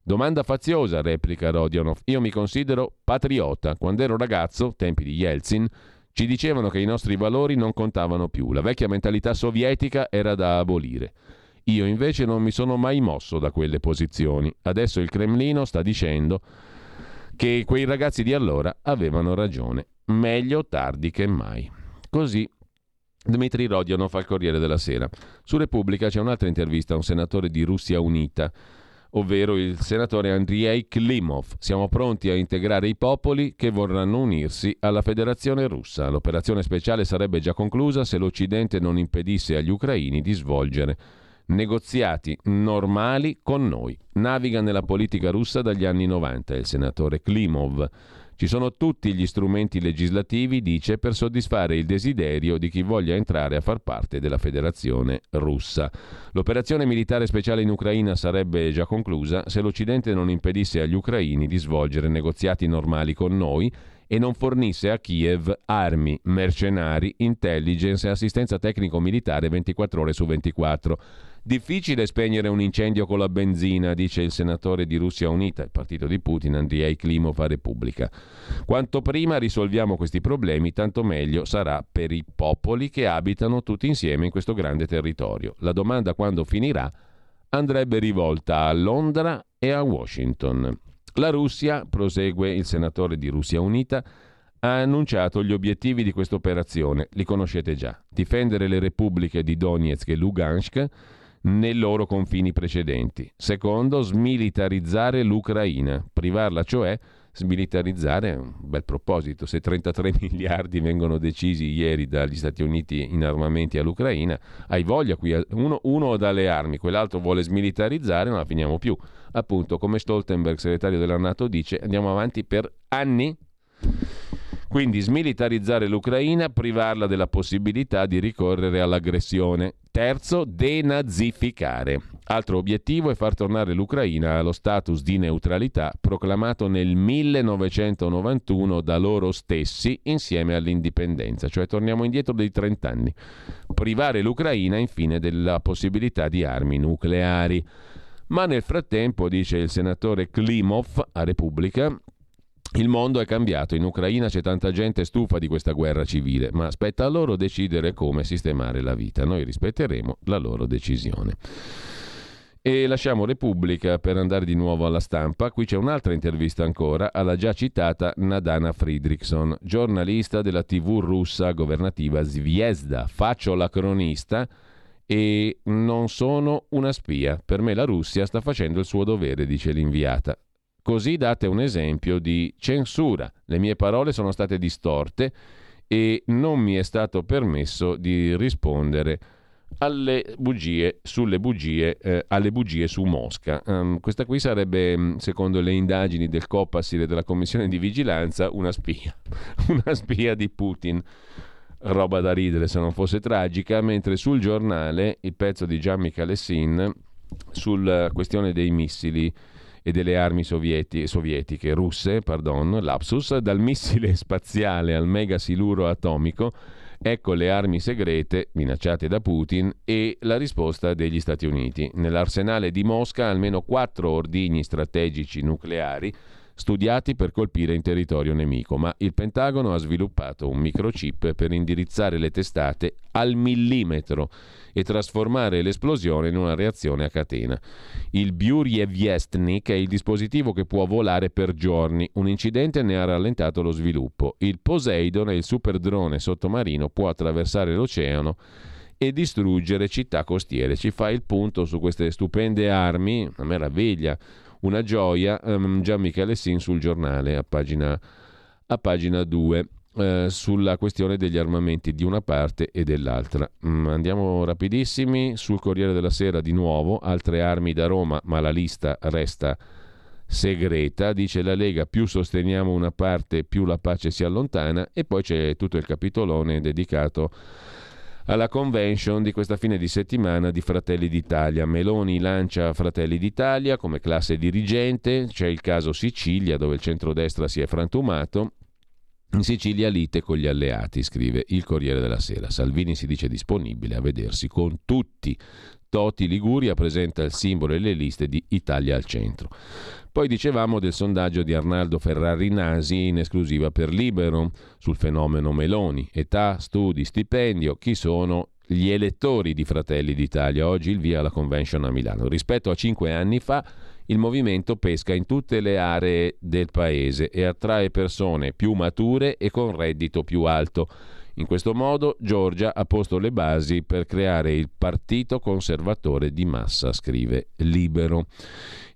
Domanda faziosa, replica Rodionov. Io mi considero patriota. Quando ero ragazzo, tempi di Yeltsin, ci dicevano che i nostri valori non contavano più. La vecchia mentalità sovietica era da abolire. Io invece non mi sono mai mosso da quelle posizioni. Adesso il Cremlino sta dicendo che quei ragazzi di allora avevano ragione. Meglio tardi che mai. Così Dmitry Rodionov al Corriere della Sera. Su Repubblica c'è un'altra intervista a un senatore di Russia Unita, ovvero il senatore Andrei Klimov. Siamo pronti a integrare i popoli che vorranno unirsi alla Federazione russa. L'operazione speciale sarebbe già conclusa se l'Occidente non impedisse agli ucraini di svolgere negoziati normali con noi. Naviga nella politica russa dagli anni 90 il senatore Klimov. Ci sono tutti gli strumenti legislativi, dice, per soddisfare il desiderio di chi voglia entrare a far parte della federazione russa. L'operazione militare speciale in Ucraina sarebbe già conclusa se l'Occidente non impedisse agli ucraini di svolgere negoziati normali con noi e non fornisse a Kiev armi, mercenari, intelligence e assistenza tecnico-militare 24 ore su 24 Difficile spegnere un incendio con la benzina, dice il senatore di Russia Unita, il partito di Putin, Andrei Klimov a Repubblica. Quanto prima risolviamo questi problemi, tanto meglio sarà per i popoli che abitano tutti insieme in questo grande territorio. La domanda quando finirà andrebbe rivolta a Londra e a Washington. La Russia, prosegue il senatore di Russia Unita, ha annunciato gli obiettivi di questa operazione, li conoscete già, difendere le repubbliche di Donetsk e Lugansk, nei loro confini precedenti. Secondo, smilitarizzare l'Ucraina, privarla cioè smilitarizzare è un bel proposito. Se 33 miliardi vengono decisi ieri dagli Stati Uniti in armamenti all'Ucraina, hai voglia qui, uno, uno dà le armi, quell'altro vuole smilitarizzare, non la finiamo più. Appunto, come Stoltenberg, segretario della Nato, dice, andiamo avanti per anni. Quindi smilitarizzare l'Ucraina, privarla della possibilità di ricorrere all'aggressione. Terzo, denazificare. Altro obiettivo è far tornare l'Ucraina allo status di neutralità proclamato nel 1991 da loro stessi insieme all'indipendenza, cioè torniamo indietro dei 30 anni. Privare l'Ucraina infine della possibilità di armi nucleari. Ma nel frattempo, dice il senatore Klimov a Repubblica, il mondo è cambiato, in Ucraina c'è tanta gente stufa di questa guerra civile, ma aspetta a loro decidere come sistemare la vita. Noi rispetteremo la loro decisione. E lasciamo Repubblica per andare di nuovo alla stampa. Qui c'è un'altra intervista ancora alla già citata Nadana Friedrichson, giornalista della TV russa governativa Zviezda. Faccio la cronista e non sono una spia. Per me la Russia sta facendo il suo dovere, dice l'inviata. Così date un esempio di censura. Le mie parole sono state distorte e non mi è stato permesso di rispondere alle bugie, sulle bugie, eh, alle bugie su Mosca. Um, questa qui sarebbe, mm, secondo le indagini del Copasir e della Commissione di Vigilanza, una spia. una spia di Putin. Roba da ridere se non fosse tragica, mentre sul giornale il pezzo di Gian Michalessin sulla questione dei missili e delle armi sovieti- sovietiche, russe, pardon, lapsus, dal missile spaziale al mega siluro atomico, ecco le armi segrete minacciate da Putin e la risposta degli Stati Uniti. Nell'arsenale di Mosca almeno quattro ordigni strategici nucleari studiati per colpire in territorio nemico, ma il Pentagono ha sviluppato un microchip per indirizzare le testate al millimetro e trasformare l'esplosione in una reazione a catena. Il Burjeviestnik è il dispositivo che può volare per giorni. Un incidente ne ha rallentato lo sviluppo. Il Poseidon è il superdrone sottomarino, può attraversare l'oceano e distruggere città costiere. Ci fa il punto su queste stupende armi, una meraviglia, una gioia. Um, Gian Michele Sin sul giornale a pagina, a pagina 2. Eh, sulla questione degli armamenti di una parte e dell'altra. Mm, andiamo rapidissimi sul Corriere della Sera di nuovo, altre armi da Roma, ma la lista resta segreta, dice la Lega, più sosteniamo una parte più la pace si allontana e poi c'è tutto il capitolone dedicato alla convention di questa fine di settimana di Fratelli d'Italia. Meloni lancia Fratelli d'Italia come classe dirigente, c'è il caso Sicilia dove il centrodestra si è frantumato in Sicilia lite con gli alleati, scrive il Corriere della Sera. Salvini si dice disponibile a vedersi con tutti. Toti Liguria presenta il simbolo e le liste di Italia al centro. Poi dicevamo del sondaggio di Arnaldo Ferrari Nasi in esclusiva per Libero sul fenomeno Meloni, età, studi, stipendio, chi sono gli elettori di Fratelli d'Italia. Oggi il via alla convention a Milano. Rispetto a cinque anni fa il movimento pesca in tutte le aree del paese e attrae persone più mature e con reddito più alto. In questo modo Giorgia ha posto le basi per creare il partito conservatore di massa, scrive Libero.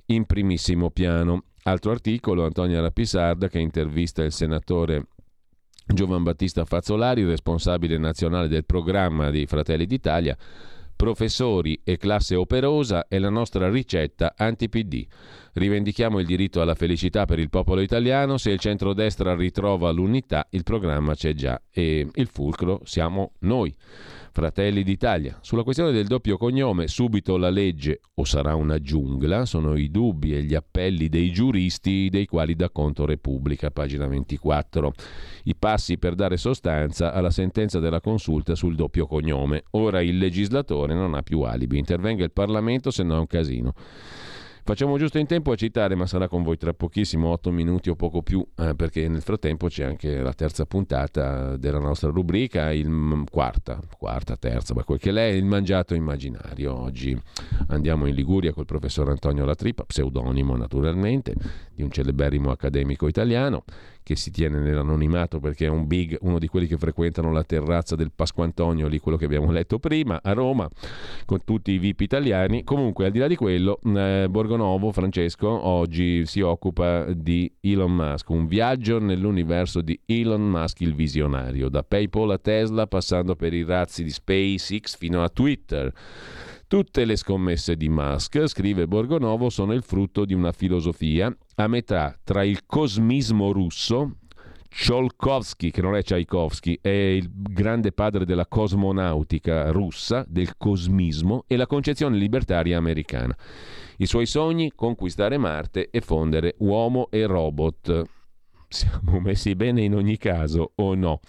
In primissimo piano. Altro articolo, Antonia Rapisarda che intervista il senatore Giovan Battista Fazzolari, responsabile nazionale del programma di Fratelli d'Italia, Professori e classe operosa è la nostra ricetta anti-PD. Rivendichiamo il diritto alla felicità per il popolo italiano, se il centrodestra ritrova l'unità il programma c'è già e il fulcro siamo noi. Fratelli d'Italia. Sulla questione del doppio cognome, subito la legge o sarà una giungla, sono i dubbi e gli appelli dei giuristi dei quali dà conto Repubblica, pagina 24. I passi per dare sostanza alla sentenza della consulta sul doppio cognome. Ora il legislatore non ha più alibi, intervenga il Parlamento se no è un casino. Facciamo giusto in tempo a citare, ma sarà con voi tra pochissimo, 8 minuti o poco più, eh, perché nel frattempo c'è anche la terza puntata della nostra rubrica, il quarta, quarta, terza, ma quel che lei il mangiato immaginario. Oggi andiamo in Liguria col professor Antonio Latripa, pseudonimo naturalmente, di un celeberrimo accademico italiano che si tiene nell'anonimato perché è un big, uno di quelli che frequentano la terrazza del Pasquantonio, lì quello che abbiamo letto prima, a Roma, con tutti i VIP italiani. Comunque, al di là di quello, eh, Borgonovo, Francesco, oggi si occupa di Elon Musk, un viaggio nell'universo di Elon Musk il visionario, da PayPal a Tesla, passando per i razzi di SpaceX fino a Twitter. Tutte le scommesse di Musk, scrive Borgonovo, sono il frutto di una filosofia a metà tra il cosmismo russo, Cholkovsky, che non è Tchaikovsky, è il grande padre della cosmonautica russa, del cosmismo, e la concezione libertaria americana. I suoi sogni, conquistare Marte e fondere uomo e robot. Siamo messi bene in ogni caso o no?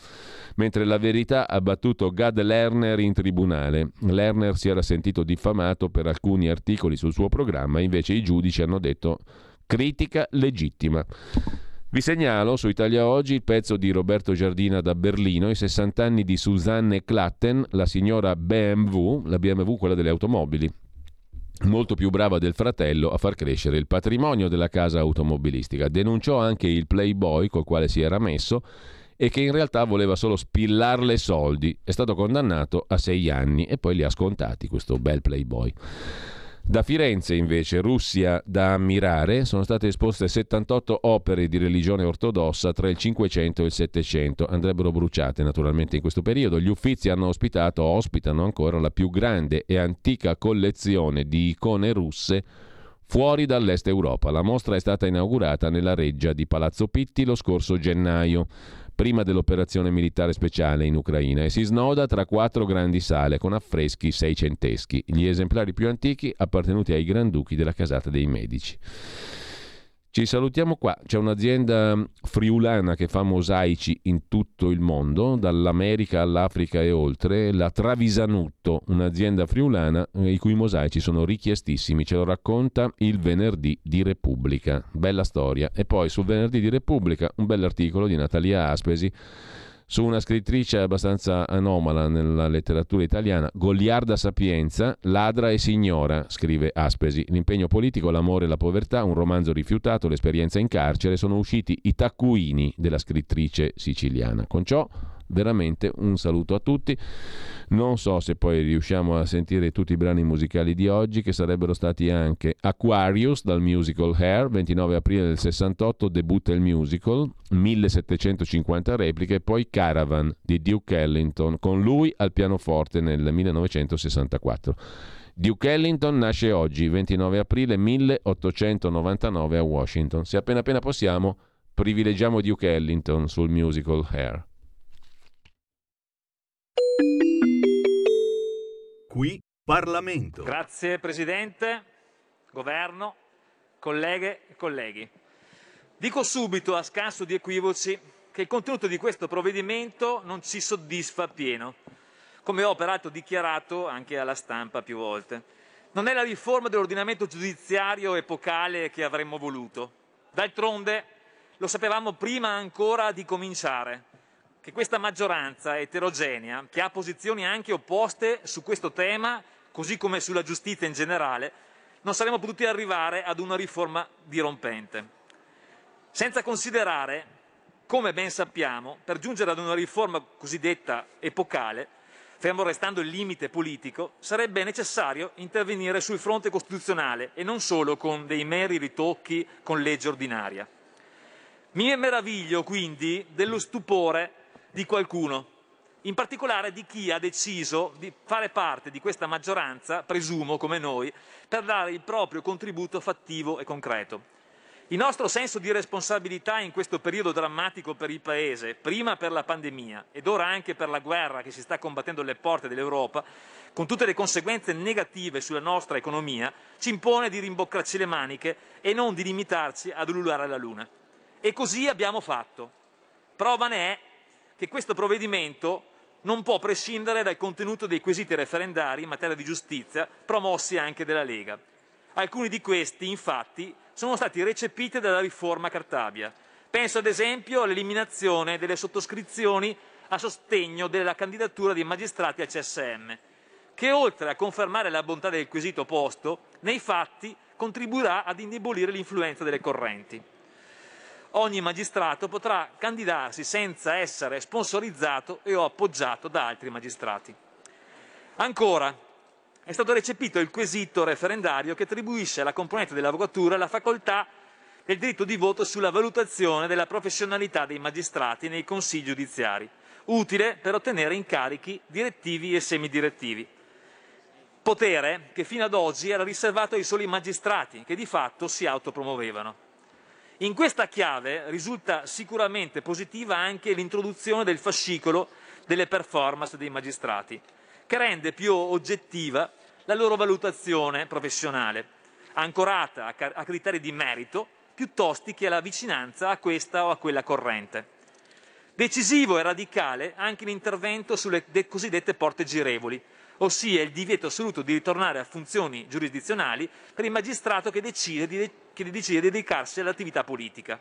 mentre la verità ha battuto Gad Lerner in tribunale. Lerner si era sentito diffamato per alcuni articoli sul suo programma, invece i giudici hanno detto critica legittima. Vi segnalo su Italia Oggi il pezzo di Roberto Giardina da Berlino, i 60 anni di Susanne Klatten, la signora BMW, la BMW quella delle automobili, molto più brava del fratello a far crescere il patrimonio della casa automobilistica. Denunciò anche il playboy col quale si era messo e che in realtà voleva solo spillarle soldi. È stato condannato a sei anni e poi li ha scontati questo bel playboy. Da Firenze, invece, Russia da ammirare, sono state esposte 78 opere di religione ortodossa tra il 500 e il 700. Andrebbero bruciate naturalmente in questo periodo. Gli uffizi hanno ospitato, ospitano ancora la più grande e antica collezione di icone russe fuori dall'est Europa. La mostra è stata inaugurata nella reggia di Palazzo Pitti lo scorso gennaio prima dell'operazione militare speciale in Ucraina e si snoda tra quattro grandi sale con affreschi seicenteschi, gli esemplari più antichi appartenuti ai granduchi della casata dei Medici. Ci salutiamo qua, c'è un'azienda friulana che fa mosaici in tutto il mondo, dall'America all'Africa e oltre, la Travisanutto, un'azienda friulana eh, i cui mosaici sono richiestissimi, ce lo racconta il venerdì di Repubblica. Bella storia. E poi sul venerdì di Repubblica un bell'articolo di Natalia Aspesi su una scrittrice abbastanza anomala nella letteratura italiana, goliarda sapienza, ladra e signora, scrive Aspesi. L'impegno politico, l'amore e la povertà, un romanzo rifiutato, l'esperienza in carcere, sono usciti i taccuini della scrittrice siciliana. Con ciò veramente un saluto a tutti. Non so se poi riusciamo a sentire tutti i brani musicali di oggi, che sarebbero stati anche Aquarius dal musical Hair, 29 aprile del 68 debutta il musical, 1750 repliche, poi Caravan di Duke Ellington, con lui al pianoforte nel 1964. Duke Ellington nasce oggi, 29 aprile 1899 a Washington. Se appena appena possiamo, privilegiamo Duke Ellington sul musical Hair. Qui Parlamento. Grazie Presidente, Governo, colleghe e colleghi. Dico subito, a scanso di equivoci, che il contenuto di questo provvedimento non ci soddisfa pieno, come ho peraltro dichiarato anche alla stampa più volte. Non è la riforma dell'ordinamento giudiziario epocale che avremmo voluto. D'altronde lo sapevamo prima ancora di cominciare che questa maggioranza eterogenea, che ha posizioni anche opposte su questo tema, così come sulla giustizia in generale, non saremmo potuti arrivare ad una riforma dirompente. Senza considerare, come ben sappiamo, per giungere ad una riforma cosiddetta epocale, fermo restando il limite politico, sarebbe necessario intervenire sul fronte costituzionale e non solo con dei meri ritocchi con legge ordinaria. Mi meraviglio quindi dello stupore di qualcuno, in particolare di chi ha deciso di fare parte di questa maggioranza, presumo come noi, per dare il proprio contributo fattivo e concreto. Il nostro senso di responsabilità in questo periodo drammatico per il Paese, prima per la pandemia ed ora anche per la guerra che si sta combattendo alle porte dell'Europa, con tutte le conseguenze negative sulla nostra economia, ci impone di rimboccarci le maniche e non di limitarci ad ululare la luna. E così abbiamo fatto. Prova ne è che questo provvedimento non può prescindere dal contenuto dei quesiti referendari in materia di giustizia promossi anche dalla Lega. Alcuni di questi, infatti, sono stati recepiti dalla riforma Cartabia. Penso ad esempio all'eliminazione delle sottoscrizioni a sostegno della candidatura dei magistrati al CSM, che oltre a confermare la bontà del quesito posto, nei fatti contribuirà ad indebolire l'influenza delle correnti ogni magistrato potrà candidarsi senza essere sponsorizzato e o appoggiato da altri magistrati. Ancora, è stato recepito il quesito referendario che attribuisce alla componente dell'avvocatura la facoltà del diritto di voto sulla valutazione della professionalità dei magistrati nei consigli giudiziari, utile per ottenere incarichi direttivi e semidirettivi. Potere che fino ad oggi era riservato ai soli magistrati, che di fatto si autopromuovevano. In questa chiave risulta sicuramente positiva anche l'introduzione del fascicolo delle performance dei magistrati, che rende più oggettiva la loro valutazione professionale, ancorata a criteri di merito piuttosto che alla vicinanza a questa o a quella corrente. Decisivo e radicale anche l'intervento sulle cosiddette porte girevoli, ossia il divieto assoluto di ritornare a funzioni giurisdizionali per il magistrato che decide di, che decide di dedicarsi all'attività politica.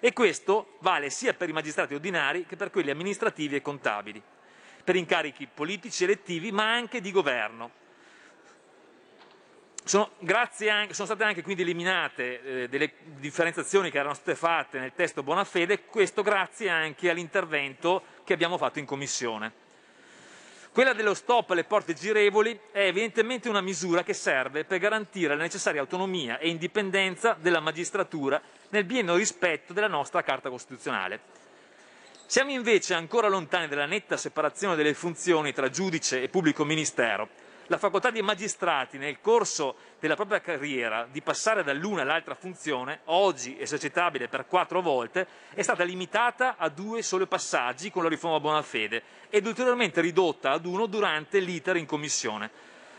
E questo vale sia per i magistrati ordinari che per quelli amministrativi e contabili, per incarichi politici elettivi ma anche di governo. Sono, anche, sono state anche quindi eliminate eh, delle differenziazioni che erano state fatte nel testo Bonafede, questo grazie anche all'intervento che abbiamo fatto in Commissione. Quella dello stop alle porte girevoli è evidentemente una misura che serve per garantire la necessaria autonomia e indipendenza della magistratura nel pieno rispetto della nostra Carta Costituzionale. Siamo invece ancora lontani dalla netta separazione delle funzioni tra giudice e pubblico ministero la facoltà dei magistrati nel corso della propria carriera di passare dall'una all'altra funzione, oggi esercitabile per quattro volte, è stata limitata a due soli passaggi con la riforma Bonafede ed ulteriormente ridotta ad uno durante l'iter in commissione.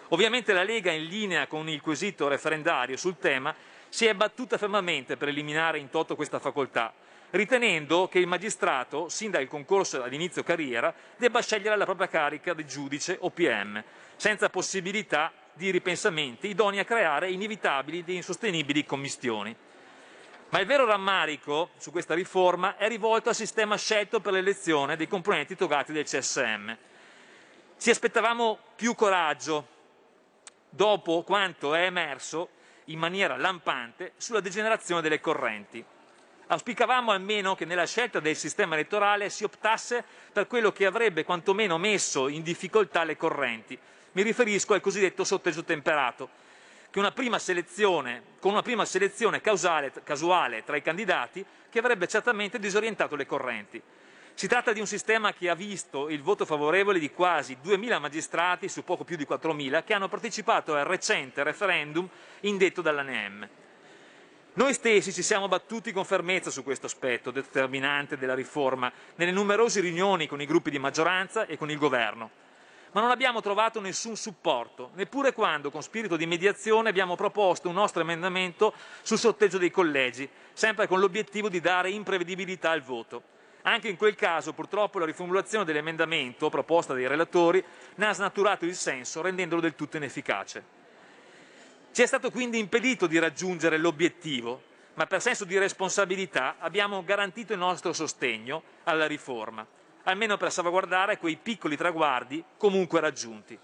Ovviamente la Lega, in linea con il quesito referendario sul tema, si è battuta fermamente per eliminare in toto questa facoltà, ritenendo che il magistrato, sin dal concorso all'inizio carriera, debba scegliere la propria carica di giudice o PM, senza possibilità di ripensamenti idonei a creare inevitabili e insostenibili commistioni. Ma il vero rammarico su questa riforma è rivolto al sistema scelto per l'elezione dei componenti togati del CSM. Ci aspettavamo più coraggio dopo quanto è emerso in maniera lampante sulla degenerazione delle correnti. Auspicavamo almeno che nella scelta del sistema elettorale si optasse per quello che avrebbe quantomeno messo in difficoltà le correnti. Mi riferisco al cosiddetto sotteggio temperato, una con una prima selezione causale, casuale tra i candidati che avrebbe certamente disorientato le correnti. Si tratta di un sistema che ha visto il voto favorevole di quasi 2.000 magistrati su poco più di 4.000 che hanno partecipato al recente referendum indetto dall'ANEM. Noi stessi ci siamo battuti con fermezza su questo aspetto determinante della riforma nelle numerose riunioni con i gruppi di maggioranza e con il governo, ma non abbiamo trovato nessun supporto, neppure quando con spirito di mediazione abbiamo proposto un nostro emendamento sul sorteggio dei collegi, sempre con l'obiettivo di dare imprevedibilità al voto. Anche in quel caso, purtroppo, la riformulazione dell'emendamento proposta dai relatori ne ha snaturato il senso, rendendolo del tutto inefficace. Ci è stato quindi impedito di raggiungere l'obiettivo, ma per senso di responsabilità abbiamo garantito il nostro sostegno alla riforma, almeno per salvaguardare quei piccoli traguardi comunque raggiunti.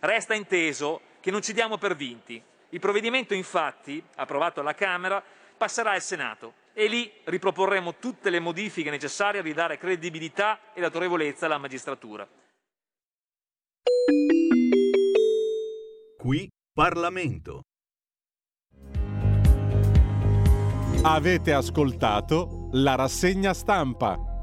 Resta inteso che non ci diamo per vinti. Il provvedimento, infatti, approvato alla Camera, passerà al Senato e lì riproporremo tutte le modifiche necessarie a ridare credibilità ed autorevolezza alla magistratura. Qui Parlamento. Avete ascoltato la rassegna stampa.